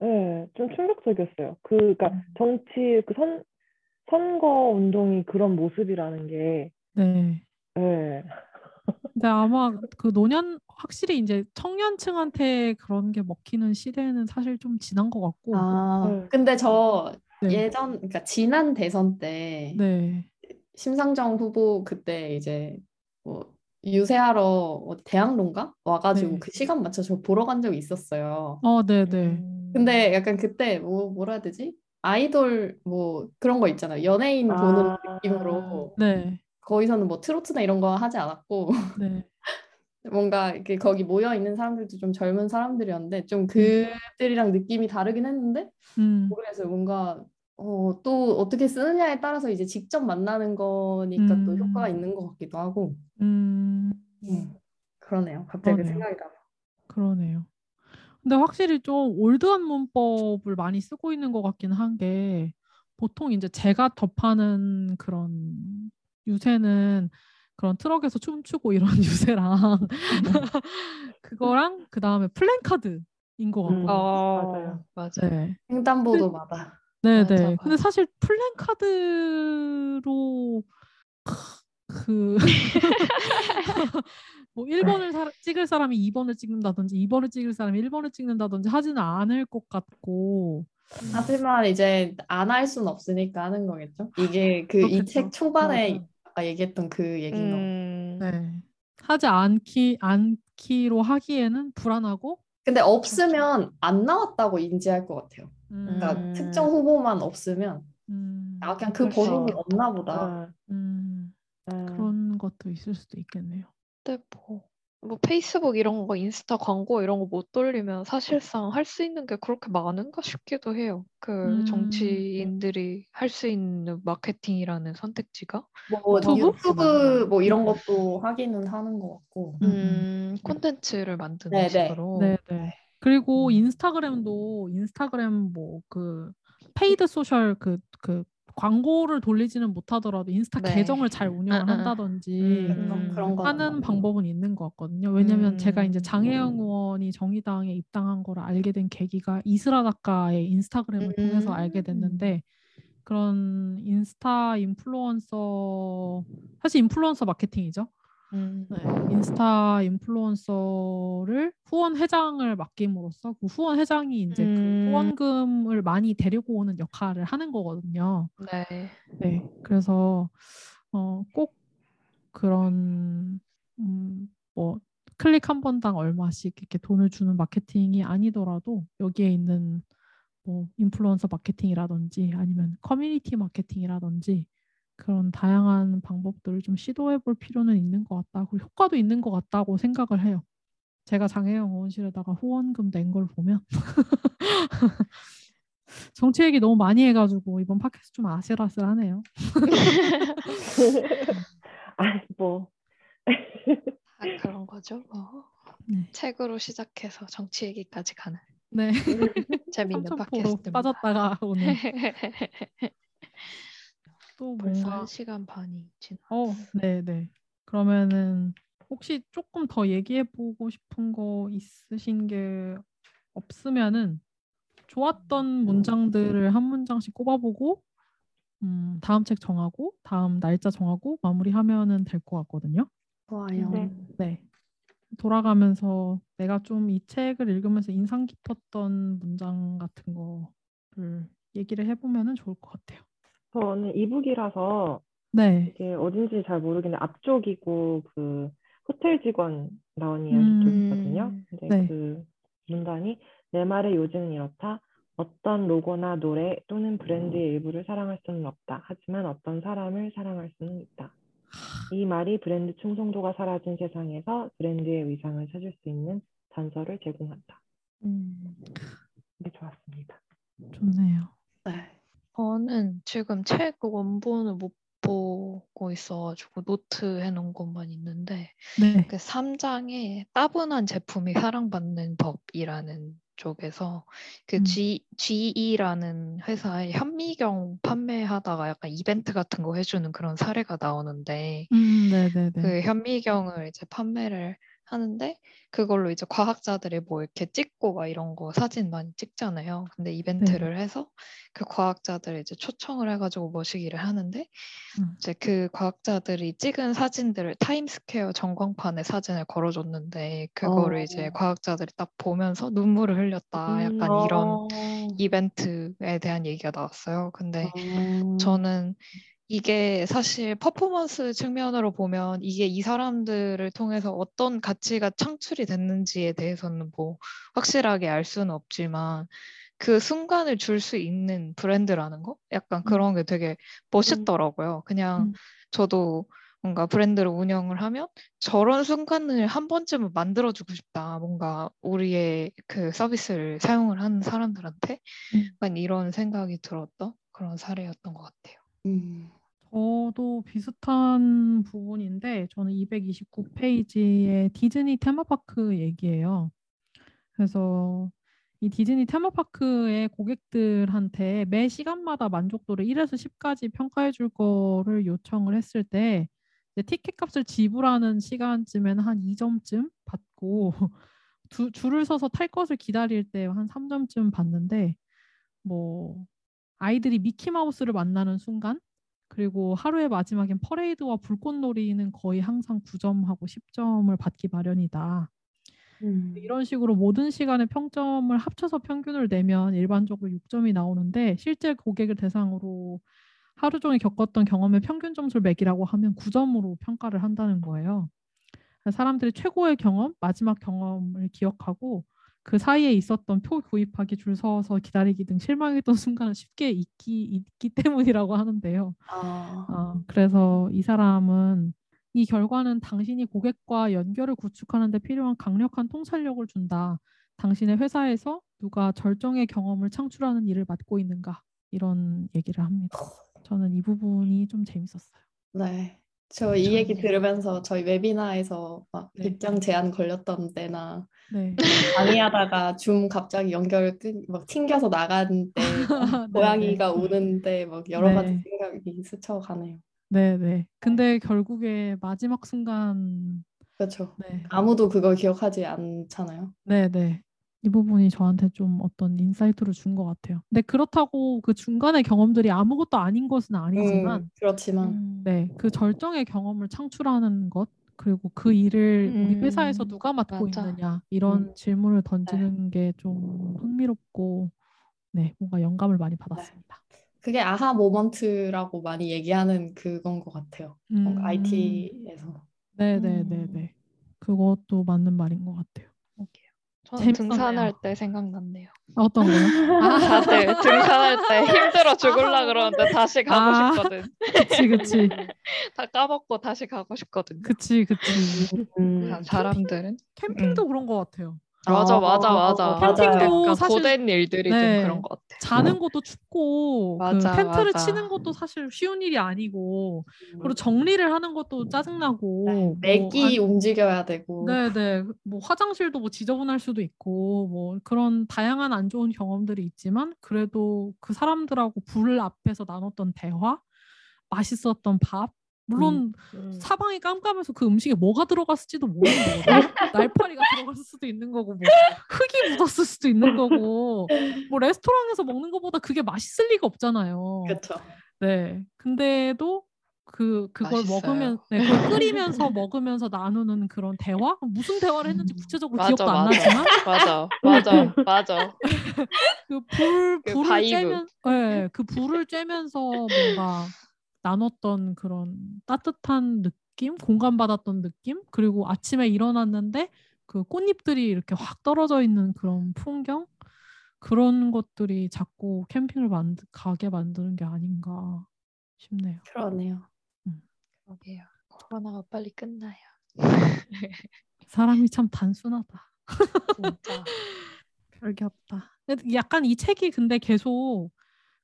S3: 네, 좀 충격적이었어요. 그, 그러니까
S1: 음.
S3: 정치 그 선, 선거 운동이 그런 모습이라는 게,
S1: 네.
S3: 네.
S1: 근데 아마 그 노년, 확실히 이제 청년층한테 그런 게 먹히는 시대는 사실 좀 지난 것 같고,
S4: 아,
S3: 네.
S4: 근데 저
S1: 네.
S4: 예전, 그러니까 지난 대선 때
S1: 네.
S4: 심상정 후보 그때 이제 뭐 유세하러 어디 대학로인가 와가지고
S1: 네.
S4: 그 시간 맞춰 저 보러 간 적이 있었어요.
S1: 어, 네, 네.
S2: 음.
S4: 근데 약간 그때 뭐 뭐라 해야 되지? 아이돌 뭐 그런 거 있잖아요. 연예인 보는
S3: 아.
S4: 느낌으로
S1: 네.
S4: 거기서는 뭐 트로트나 이런 거 하지 않았고
S1: 네.
S4: 뭔가 이렇게 거기 모여 있는 사람들도 좀 젊은 사람들이었는데 좀 그들이랑 느낌이 다르긴 했는데
S1: 음,
S4: 모르겠어요. 뭔가 어, 또 어떻게 쓰느냐에 따라서 이제 직접 만나는 거니까 또
S1: 음.
S4: 효과가 있는 것 같기도 하고
S1: 음,
S4: 음, 그러네요. 갑자기 그
S1: 그러네요.
S4: 생각이 나서.
S1: 그러네요. 근데 확실히 좀 올드한 문법을 많이 쓰고 있는 것 같긴 한 게 보통 이제 제가 접하는 그런 유세는 그런 트럭에서 춤추고 이런 유세랑 그거랑 그 다음에 플랜카드인 것
S3: 음.
S1: 같거든요.
S2: 어,
S3: 맞아요.
S2: 맞아요.
S1: 네.
S4: 횡단보도마다
S1: 네,
S2: 맞아,
S1: 네.
S2: 맞아.
S1: 근데 사실 플랜카드로 그 뭐 1번을 사, 찍을 사람이 2번을 찍는다든지 2번을 찍을 사람이 1번을 찍는다든지 하지는 않을 것 같고
S4: 하지만 이제 안할순 없으니까 하는 거겠죠. 이게 그이
S1: 그렇겠죠.
S4: 책 초반에
S1: 맞아.
S4: 아까 얘기했던 그 얘기인 거.
S2: 음.
S1: 네. 하지 않기 않기로 하기에는 불안하고
S4: 근데 없으면 안 나왔다고 인지할 것 같아요. 그러니까
S2: 음.
S4: 특정 후보만 없으면
S1: 음,
S4: 아 그냥
S3: 그수
S4: 본인이. 없나 보다.
S3: 네.
S1: 음,
S3: 네.
S1: 그런 것도 있을 수도 있겠네요.
S2: 근데 뭐, 뭐 페이스북 이런 거, 인스타 광고 이런 거 못 돌리면 사실상 할 수 있는 게 그렇게 많은가 싶기도 해요. 그
S1: 음.
S2: 정치인들이 할 수 있는 마케팅이라는 선택지가.
S4: 뭐
S1: 유튜브?
S4: 유튜브 뭐 이런 것도 하기는 하는 것 같고.
S1: 음,
S2: 음, 콘텐츠를 만드는
S4: 네, 네.
S2: 식으로.
S1: 네, 네. 그리고
S2: 음.
S1: 인스타그램도 인스타그램 뭐 그 paid social 그 그 광고를 돌리지는 못하더라도 인스타
S2: 네.
S1: 계정을 잘 운영을. 한다든지
S2: 음.
S4: 그런 거
S1: 하는 방법은 있는 것 같거든요. 왜냐면 제가 이제
S2: 음.
S1: 장혜영 의원이 정의당에 입당한 거를 알게 된 계기가 이스라 작가의 인스타그램을 통해서 알게
S2: 음.
S1: 됐는데 그런 인스타 인플루언서 사실 인플루언서 마케팅이죠.
S2: 음.
S1: 네, 인스타 인플루언서를 후원 회장을 맡김으로써 그 후원 회장이 이제 그
S2: 음.
S1: 후원금을 많이 데리고 오는 역할을 하는 거거든요.
S2: 네.
S1: 네, 그래서 어, 꼭 그런 음, 뭐 클릭 한 번당 얼마씩 이렇게 돈을 주는 마케팅이 아니더라도 여기에 있는 뭐 인플루언서 마케팅이라든지 아니면 커뮤니티 마케팅이라든지 그런 다양한 방법들을 좀 시도해 볼 필요는 있는 것 같다. 그리고 효과도 있는 것 같다고 생각을 해요. 제가 장혜영 의원실에다가 후원금 낸 걸 보면 정치 얘기 너무 많이 해가지고 이번 팟캐스트 좀 아슬아슬하네요.
S3: 아, 뭐
S2: 아, 그런 거죠. 뭐.
S1: 네.
S2: 책으로 시작해서 정치 얘기까지 가는
S1: 네.
S2: 재밌는
S1: 3,000%로
S2: 팟캐스트입니다.
S1: 빠졌다가 오늘 또
S2: 벌써
S1: 뭔가
S2: 한 시간 반이 지나.
S1: 어, 네, 네. 그러면은 혹시 조금 더 얘기해 보고 싶은 거 있으신 게 없으면은 좋았던 문장들을 한 문장씩 꼽아보고 음, 다음 책 정하고 다음 날짜 정하고 마무리하면은 될 것 같거든요.
S4: 좋아요.
S3: 네.
S1: 네. 돌아가면서 내가 좀 이 책을 읽으면서 인상 깊었던 문장 같은 거를 얘기를 해보면은 좋을 것 같아요.
S3: 저는 이북이라서
S1: 네.
S3: 이게 어딘지 잘 모르겠는데 앞쪽이고 그 호텔 직원 나온 이야기
S1: 음.
S3: 쪽이거든요. 근데
S1: 네.
S3: 그 문단이 내 말의 요즘은 이렇다. 어떤 로고나 노래 또는 브랜드의 일부를 사랑할 수는 없다. 하지만 어떤 사람을 사랑할 수는 있다. 이 말이 브랜드 충성도가 사라진 세상에서 브랜드의 위상을 찾을 수 있는 단서를 제공한다.
S2: 음.
S3: 이게 좋았습니다.
S1: 좋네요.
S4: 네.
S2: 저는 지금 책 원본을 못 보고 있어가지고 노트 해놓은 것만 있는데
S1: 네.
S2: 그 3장에 따분한 제품이 사랑받는 법이라는 쪽에서 그
S1: 음.
S2: G, GE라는 회사에 현미경 판매하다가 약간 이벤트 같은 거 해주는 그런 사례가 나오는데
S1: 음.
S2: 그 현미경을 이제 판매를 하는데 그걸로 이제 과학자들이 뭐 이렇게 찍고 막 이런 거 사진 많이 찍잖아요. 근데 이벤트를 해서 그 과학자들 이제 초청을 해가지고 모시기를 하는데
S1: 음.
S2: 이제 그 과학자들이 찍은 사진들을 타임스퀘어 전광판에 사진을 걸어줬는데 그거를
S4: 어.
S2: 이제 과학자들이 딱 보면서 눈물을 흘렸다. 약간
S3: 음,
S2: 이런
S4: 어.
S2: 이벤트에 대한 얘기가 나왔어요. 근데
S4: 어.
S2: 저는 이게 사실 퍼포먼스 측면으로 보면 이게 이 사람들을 통해서 어떤 가치가 창출이 됐는지에 대해서는 뭐 확실하게 알 수는 없지만 그 순간을 줄 수 있는 브랜드라는 거? 약간 그런 게 되게 멋있더라고요. 그냥
S1: 음.
S2: 저도 뭔가 브랜드를 운영을 하면 저런 순간을 한 번쯤은 만들어주고 싶다. 뭔가 우리의 그 서비스를 사용을 하는 사람들한테
S1: 음.
S2: 약간 이런 생각이 들었던 그런 사례였던 것 같아요.
S4: 음.
S1: 저도 비슷한 부분인데 저는 229페이지의 디즈니 테마파크 얘기예요. 그래서 이 디즈니 테마파크의 고객들한테 매 시간마다 만족도를 1에서 10까지 평가해 줄 거를 요청을 했을 때 티켓 값을 지불하는 시간쯤에는 한 2점쯤 받고 두, 줄을 서서 탈 것을 기다릴 때 한 3점쯤 받는데 뭐 아이들이 미키마우스를 만나는 순간 그리고 하루의 마지막엔 퍼레이드와 불꽃놀이는 거의 항상 9점하고 10점을 받기 마련이다.
S4: 음.
S1: 이런 식으로 모든 시간의 평점을 합쳐서 평균을 내면 일반적으로 6점이 나오는데 실제 고객을 대상으로 하루 종일 겪었던 경험의 평균 점수를 매기라고 하면 9점으로 평가를 한다는 거예요. 사람들이 최고의 경험, 마지막 경험을 기억하고 그 사이에 있었던 표 구입하기, 줄 서서 기다리기 등 실망했던 순간을 쉽게 잊기, 잊기 때문이라고 하는데요.
S4: 아.
S1: 어, 그래서 이 사람은 이 결과는 당신이 고객과 연결을 구축하는 데 필요한 강력한 통찰력을 준다. 당신의 회사에서 누가 절정의 경험을 창출하는 일을 맡고 있는가? 이런 얘기를 합니다. 저는 이 부분이 좀 재밌었어요.
S4: 네. 저 이 얘기. 들으면서 저희 웨비나에서 막
S1: 네.
S4: 입장 제한 걸렸던 때나
S1: 네.
S4: 강의하다가 줌 갑자기 연결 끈, 막 튕겨서 때막
S1: 네,
S4: 고양이가 우는데 막 여러
S1: 네.
S4: 가지 생각이 스쳐가네요.
S1: 네, 네. 근데 결국에 마지막 순간
S4: 그렇죠.
S1: 네.
S4: 아무도 그걸 기억하지 않잖아요.
S1: 네, 네. 이 부분이 저한테 좀 어떤 insight를 준 것 같아요. 근데 그렇다고 그 중간의 경험들이 아무것도 아닌 것은 아니지만
S4: 음, 그렇지만
S5: 음.
S1: 네, 그 절정의 경험을 창출하는 것, 그리고 그 일을 우리 회사에서
S5: 음,
S1: 누가 맡고
S5: 맞아.
S1: 있느냐, 이런
S4: 음.
S1: 질문을 던지는 게좀 흥미롭고, 네, 뭔가 영감을 많이 받았습니다.
S4: 그게 아하 모먼트라고 많이 얘기하는 그건 것 같아요.
S1: 음,
S4: IT에서.
S1: 네, 네, 네,
S5: 음.
S1: 네. 그것도 맞는 말인 것 같아요.
S2: 저는
S1: 재밌었네요.
S2: 등산할 때 생각났네요.
S1: 어떤 거요? 아,
S2: 다들 등산할 때 힘들어 죽을라 그러는데 다시 가고
S1: 아.
S2: 싶거든.
S1: 그치, 그치,
S2: 다 까먹고 다시 가고 싶거든.
S1: 그치, 그치.
S3: 음,
S2: 사- 사람들은
S1: 캠핑도 그런 것 같아요.
S2: 맞아
S4: 아,
S2: 맞아 맞아.
S4: 맞아요.
S1: 캠핑도
S2: 약간
S1: 사실
S2: 고된 일들이
S1: 네.
S2: 좀 그런 것 같아.
S1: 자는 것도 춥고 그
S2: 맞아,
S1: 텐트를
S2: 맞아.
S1: 치는 것도 사실 쉬운 일이 아니고
S4: 음.
S1: 그리고 정리를 하는 것도 짜증나고 뭐
S4: 맥이 움직여야 되고.
S1: 네네 뭐 화장실도 뭐 지저분할 수도 있고 뭐 그런 다양한 안 좋은 경험들이 있지만 그래도 그 사람들하고 불 앞에서 나눴던 대화 맛있었던 밥 물론
S2: 음.
S1: 사방이 깜깜해서 그 음식에 뭐가 들어갔을지도 모르는 거거든요. 날파리가 들어갔을 수도 있는 거고 뭐 흙이 묻었을 수도 있는 거고 뭐 레스토랑에서 먹는 것보다 그게 맛있을 리가 없잖아요.
S4: 그렇죠.
S1: 네. 근데도 그 그걸
S2: 맛있어요.
S1: 먹으면 네, 그걸 끓이면서 먹으면서 나누는 그런 대화 무슨 대화를 했는지 구체적으로
S2: 맞아
S1: 기억도 안
S2: 맞아
S1: 나지만
S2: 맞아 맞아 맞아. 그불그
S1: 불을. 쬐면 네, 그 불을 쬐면서 뭔가 나눴던 그런 따뜻한 느낌, 공감받았던 느낌, 그리고 아침에 일어났는데 그 꽃잎들이 이렇게 확 떨어져 있는 그런 풍경 그런 것들이 자꾸 캠핑을 만드, 가게 만드는 게 아닌가 싶네요.
S4: 그러네요.
S2: 그러게요. 코로나가 빨리 끝나요.
S1: 사람이 참 단순하다.
S2: 진짜.
S1: 별게 없다. 약간 이 책이 근데 계속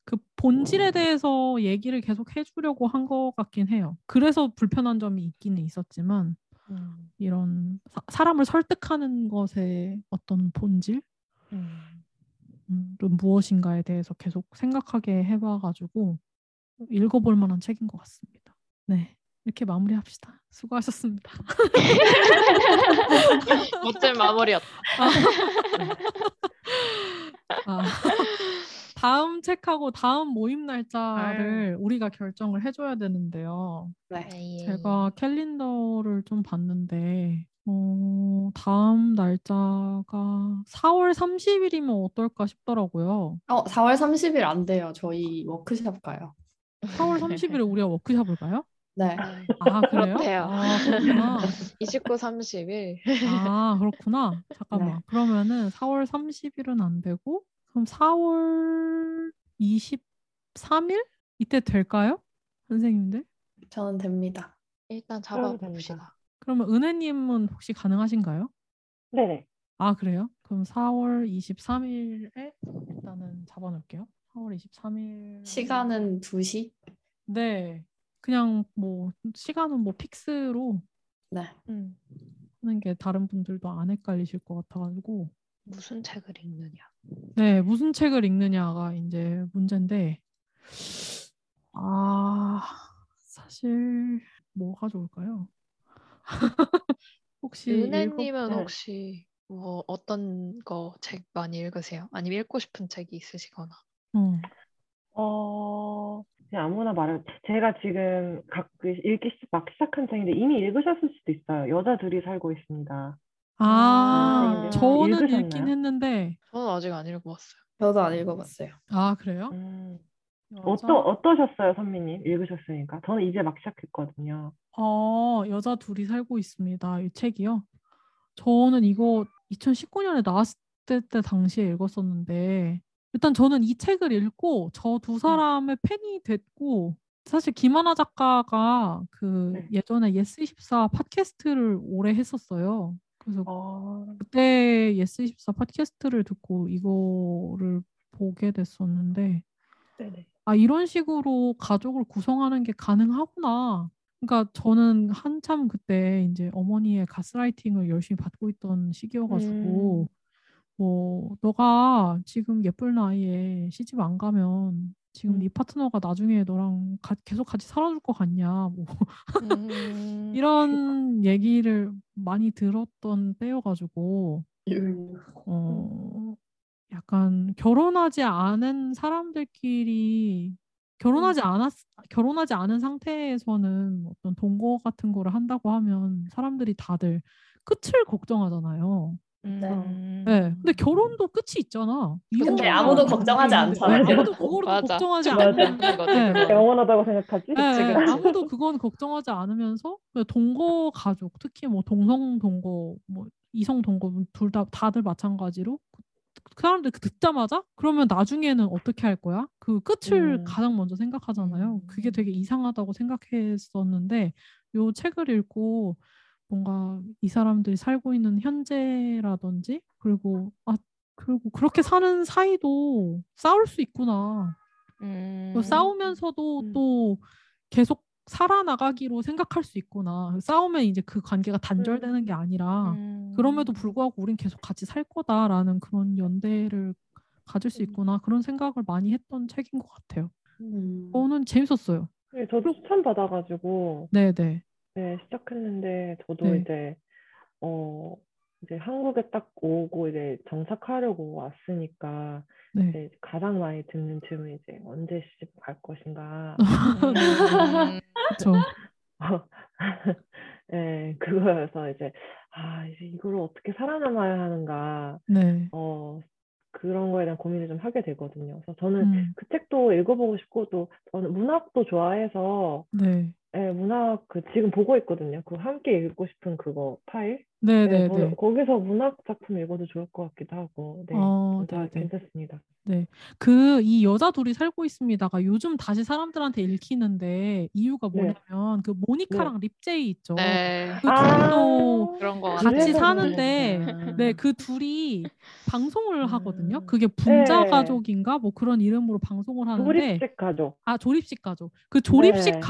S1: 그 본질에 대해서 얘기를 계속 해주려고 한 것 같긴 해요. 그래서 불편한 점이 있기는 있었지만
S2: 음.
S1: 이런 사, 사람을 설득하는 것의 어떤 본질,
S2: 음.
S1: 음, 또 무엇인가에 대해서 계속 생각하게 해봐가지고 읽어볼 만한 책인 것 같습니다. 네, 이렇게 마무리합시다. 수고하셨습니다.
S2: 멋진 마무리였다.
S1: 아, 다음 책하고 다음 모임 날짜를 우리가 결정을 해줘야 되는데요.
S4: 네.
S1: 제가 캘린더를 좀 봤는데 어, 다음 날짜가 4월 30일이면 어떨까 싶더라고요.
S4: 어, 4월 30일 안 돼요. 저희 워크숍 가요.
S1: 4월 30일에 우리가 워크숍을 가요?
S4: 네.
S1: 아 그래요?
S2: 그렇대요.
S1: 아 그렇구나.
S2: 29, 30일.
S1: 아 그렇구나. 잠깐만.
S4: 네.
S1: 그러면은 4월 30일은 안 되고 그럼 4월 23일 이때 될까요? 선생님들?
S4: 저는 됩니다.
S2: 일단 잡아봅시다.
S1: 그러면 은혜님은 혹시 가능하신가요?
S3: 네네.
S1: 아 그래요? 그럼 4월 23일에 일단은 잡아놓을게요. 4월 23일
S4: 시간은 2시?
S1: 네 그냥 뭐 시간은 뭐 픽스로
S4: 네.
S2: 음.
S1: 하는 게 다른 분들도 안 헷갈리실 것 같아가지고
S2: 무슨 책을 읽느냐.
S1: 네 무슨 책을 읽느냐가 이제 문제인데 아 사실 뭐가 좋을까요? 혹시
S2: 은혜님은
S3: 네.
S2: 혹시 뭐 어떤 거 책 많이 읽으세요? 아니면 읽고 싶은 책이 있으시거나.
S1: 어,
S3: 어, 그냥 아무나 말해. 제가 지금 각그 읽기 시- 막 시작한 책인데 이미 읽으셨을 수도 있어요. 여자 둘이 살고 있습니다.
S1: 아
S2: 음,
S1: 저는
S3: 읽으셨나요?
S1: 읽긴 했는데
S2: 저는 아직 안 읽어봤어요.
S4: 저도 안 읽어봤어요.
S1: 아 그래요?
S3: 음,
S1: 여자-
S3: 어떠, 어떠셨어요, 선미님? 읽으셨으니까. 저는 이제 막 시작했거든요.
S1: 어, 여자 둘이 살고 있습니다. 이 책이요. 저는 이거 2019년에 나왔을 때, 때 당시에 읽었었는데, 일단 저는 이 책을 읽고 저 두 사람의 팬이 됐고, 사실 김하나 작가가 그
S3: 네.
S1: 예전에 예스24 팟캐스트를 오래 했었어요. 그래서
S3: 어,
S1: 그때 예스24 팟캐스트를 듣고 이거를 보게 됐었는데,
S3: 네네.
S1: 아, 이런 식으로 가족을 구성하는 게 가능하구나. 그러니까 저는 한참 그때 이제 어머니의 가스라이팅을 열심히 받고 있던 시기여가지고 뭐 너가 지금 예쁠 나이에 시집 안 가면 지금
S3: 음.
S1: 네 파트너가 나중에 너랑 가- 계속 같이 살아줄 것 같냐 뭐
S2: 음.
S1: 이런 얘기를 많이 들었던 때여가지고
S4: 음.
S1: 어 약간 결혼하지 않은 사람들끼리 결혼하지 않았 결혼하지 않은 상태에서는 어떤 동거 같은 거를 한다고 하면 사람들이 다들 끝을 걱정하잖아요.
S2: 음.
S1: 네. 근데 결혼도 끝이 있잖아.
S4: 근데 아무도
S1: 게
S4: 걱정하지 않잖아요.
S1: 아무도 그거를
S2: 맞아.
S1: 걱정하지. 않는
S2: 거지.
S1: 네.
S3: 영원하다고 생각하지?
S1: 네,
S2: 그치,
S1: 네. 아무도 그건 걱정하지 않으면서 동거 가족, 특히 뭐 동성 동거, 뭐 이성 동거 둘 다 다들 마찬가지로 그- 그 사람들 그 듣자마자 그러면 나중에는 어떻게 할 거야? 그 끝을
S3: 음.
S1: 가장 먼저 생각하잖아요. 그게
S2: 음.
S1: 되게 이상하다고 생각했었는데 요 책을 읽고 뭔가 이 사람들이 살고 있는 현재라든지 그리고 아 그리고 그렇게 사는 사이도 싸울 수 있구나.
S2: 음.
S1: 또 싸우면서도
S3: 음.
S1: 또 계속 살아나가기로 생각할 수 있구나. 싸우면 이제 그 관계가 단절되는 게 아니라
S2: 음.
S1: 그럼에도 불구하고 우린 계속 같이 살 거다라는 그런 연대를 가질 수 있구나. 그런 생각을 많이 했던 책인 것 같아요.
S4: 음.
S1: 저는 재밌었어요.
S3: 네, 저도 추천 받아가지고
S1: 네네.
S3: 네, 시작했는데 저도
S1: 네.
S3: 이제 어 이제 한국에 딱 오고 이제 정착하려고 왔으니까
S1: 네.
S3: 이제 가장 많이 듣는 질문이 이제 언제 시집 갈 것인가.
S2: 음.
S1: 그렇죠.
S3: 네, 그거여서 이제 아 이제 이거를 어떻게 살아남아야 하는가.
S1: 네.
S3: 어 그런 거에 대한 고민을 좀 하게 되거든요. 그래서 저는
S1: 음,
S3: 그 책도 읽어보고 싶고 또 저는 문학도 좋아해서
S1: 네.
S3: 예, 문학 그 지금 보고 있거든요. 그 함께 읽고 싶은 그거 파일. 네,
S1: 네네네.
S3: 거, 거기서 문학 작품 읽어도 좋을 것 같기도 하고. 네,
S1: 어, 네네.
S3: 괜찮습니다.
S1: 그이 여자 둘이 살고 있습니다가 요즘 다시 사람들한테 읽히는데 이유가
S3: 네.
S1: 뭐냐면 그 모니카랑 립제이 있죠.
S2: 네.
S1: 그 둘도
S2: 그런 거
S1: 같이 사는데. 네, 그 둘이 방송을 하거든요.
S3: 음.
S1: 그게 분자
S3: 네.
S1: 가족인가 뭐 그런 이름으로 방송을 하는데
S3: 조립식 가족.
S1: 아 조립식 가족. 그 조립식
S3: 네.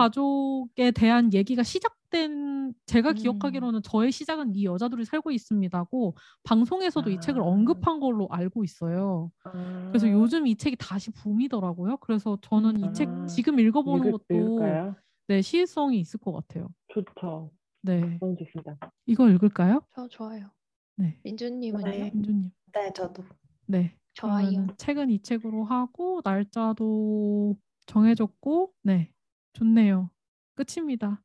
S1: 가족에 대한 얘기가 시작된 제가
S2: 음.
S1: 기억하기로는 저의 시작은 이 여자들이 살고 있습니다고 방송에서도 이 책을
S3: 아.
S1: 언급한 걸로 알고 있어요.
S3: 아,
S1: 그래서 요즘 이 책이 다시 붐이더라고요. 그래서 저는 이책
S3: 아.
S1: 지금 읽어보는
S3: 읽을,
S1: 것도
S3: 읽을까요?
S1: 네 시일성이 있을 것 같아요.
S3: 좋죠.
S1: 네,
S3: 너무 좋습니다.
S1: 이거 읽을까요?
S2: 저 좋아요.
S1: 네,
S2: 민주님은요?
S4: 네.
S1: 민주님.
S4: 네, 저도.
S1: 네,
S5: 좋아요.
S1: 책은 이 책으로 하고 날짜도 정해졌고, 네, 좋네요. 끝입니다.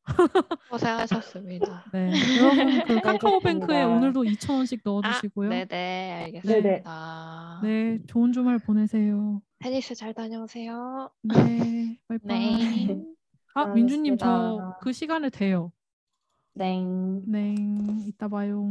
S2: 고생하셨습니다.
S1: 네, 여러분 그 카카오뱅크에. 오늘도 2,000원씩 넣어주시고요.
S2: 아,
S1: 네,
S2: 네네 알겠습니다.
S1: 좋은 주말 보내세요.
S5: 테니스 잘 다녀오세요.
S1: 네, 바이바이.
S2: 네.
S1: 아, 민주님 저. 그 시간에 돼요.
S4: 땡.
S1: 네, 이따 봐요.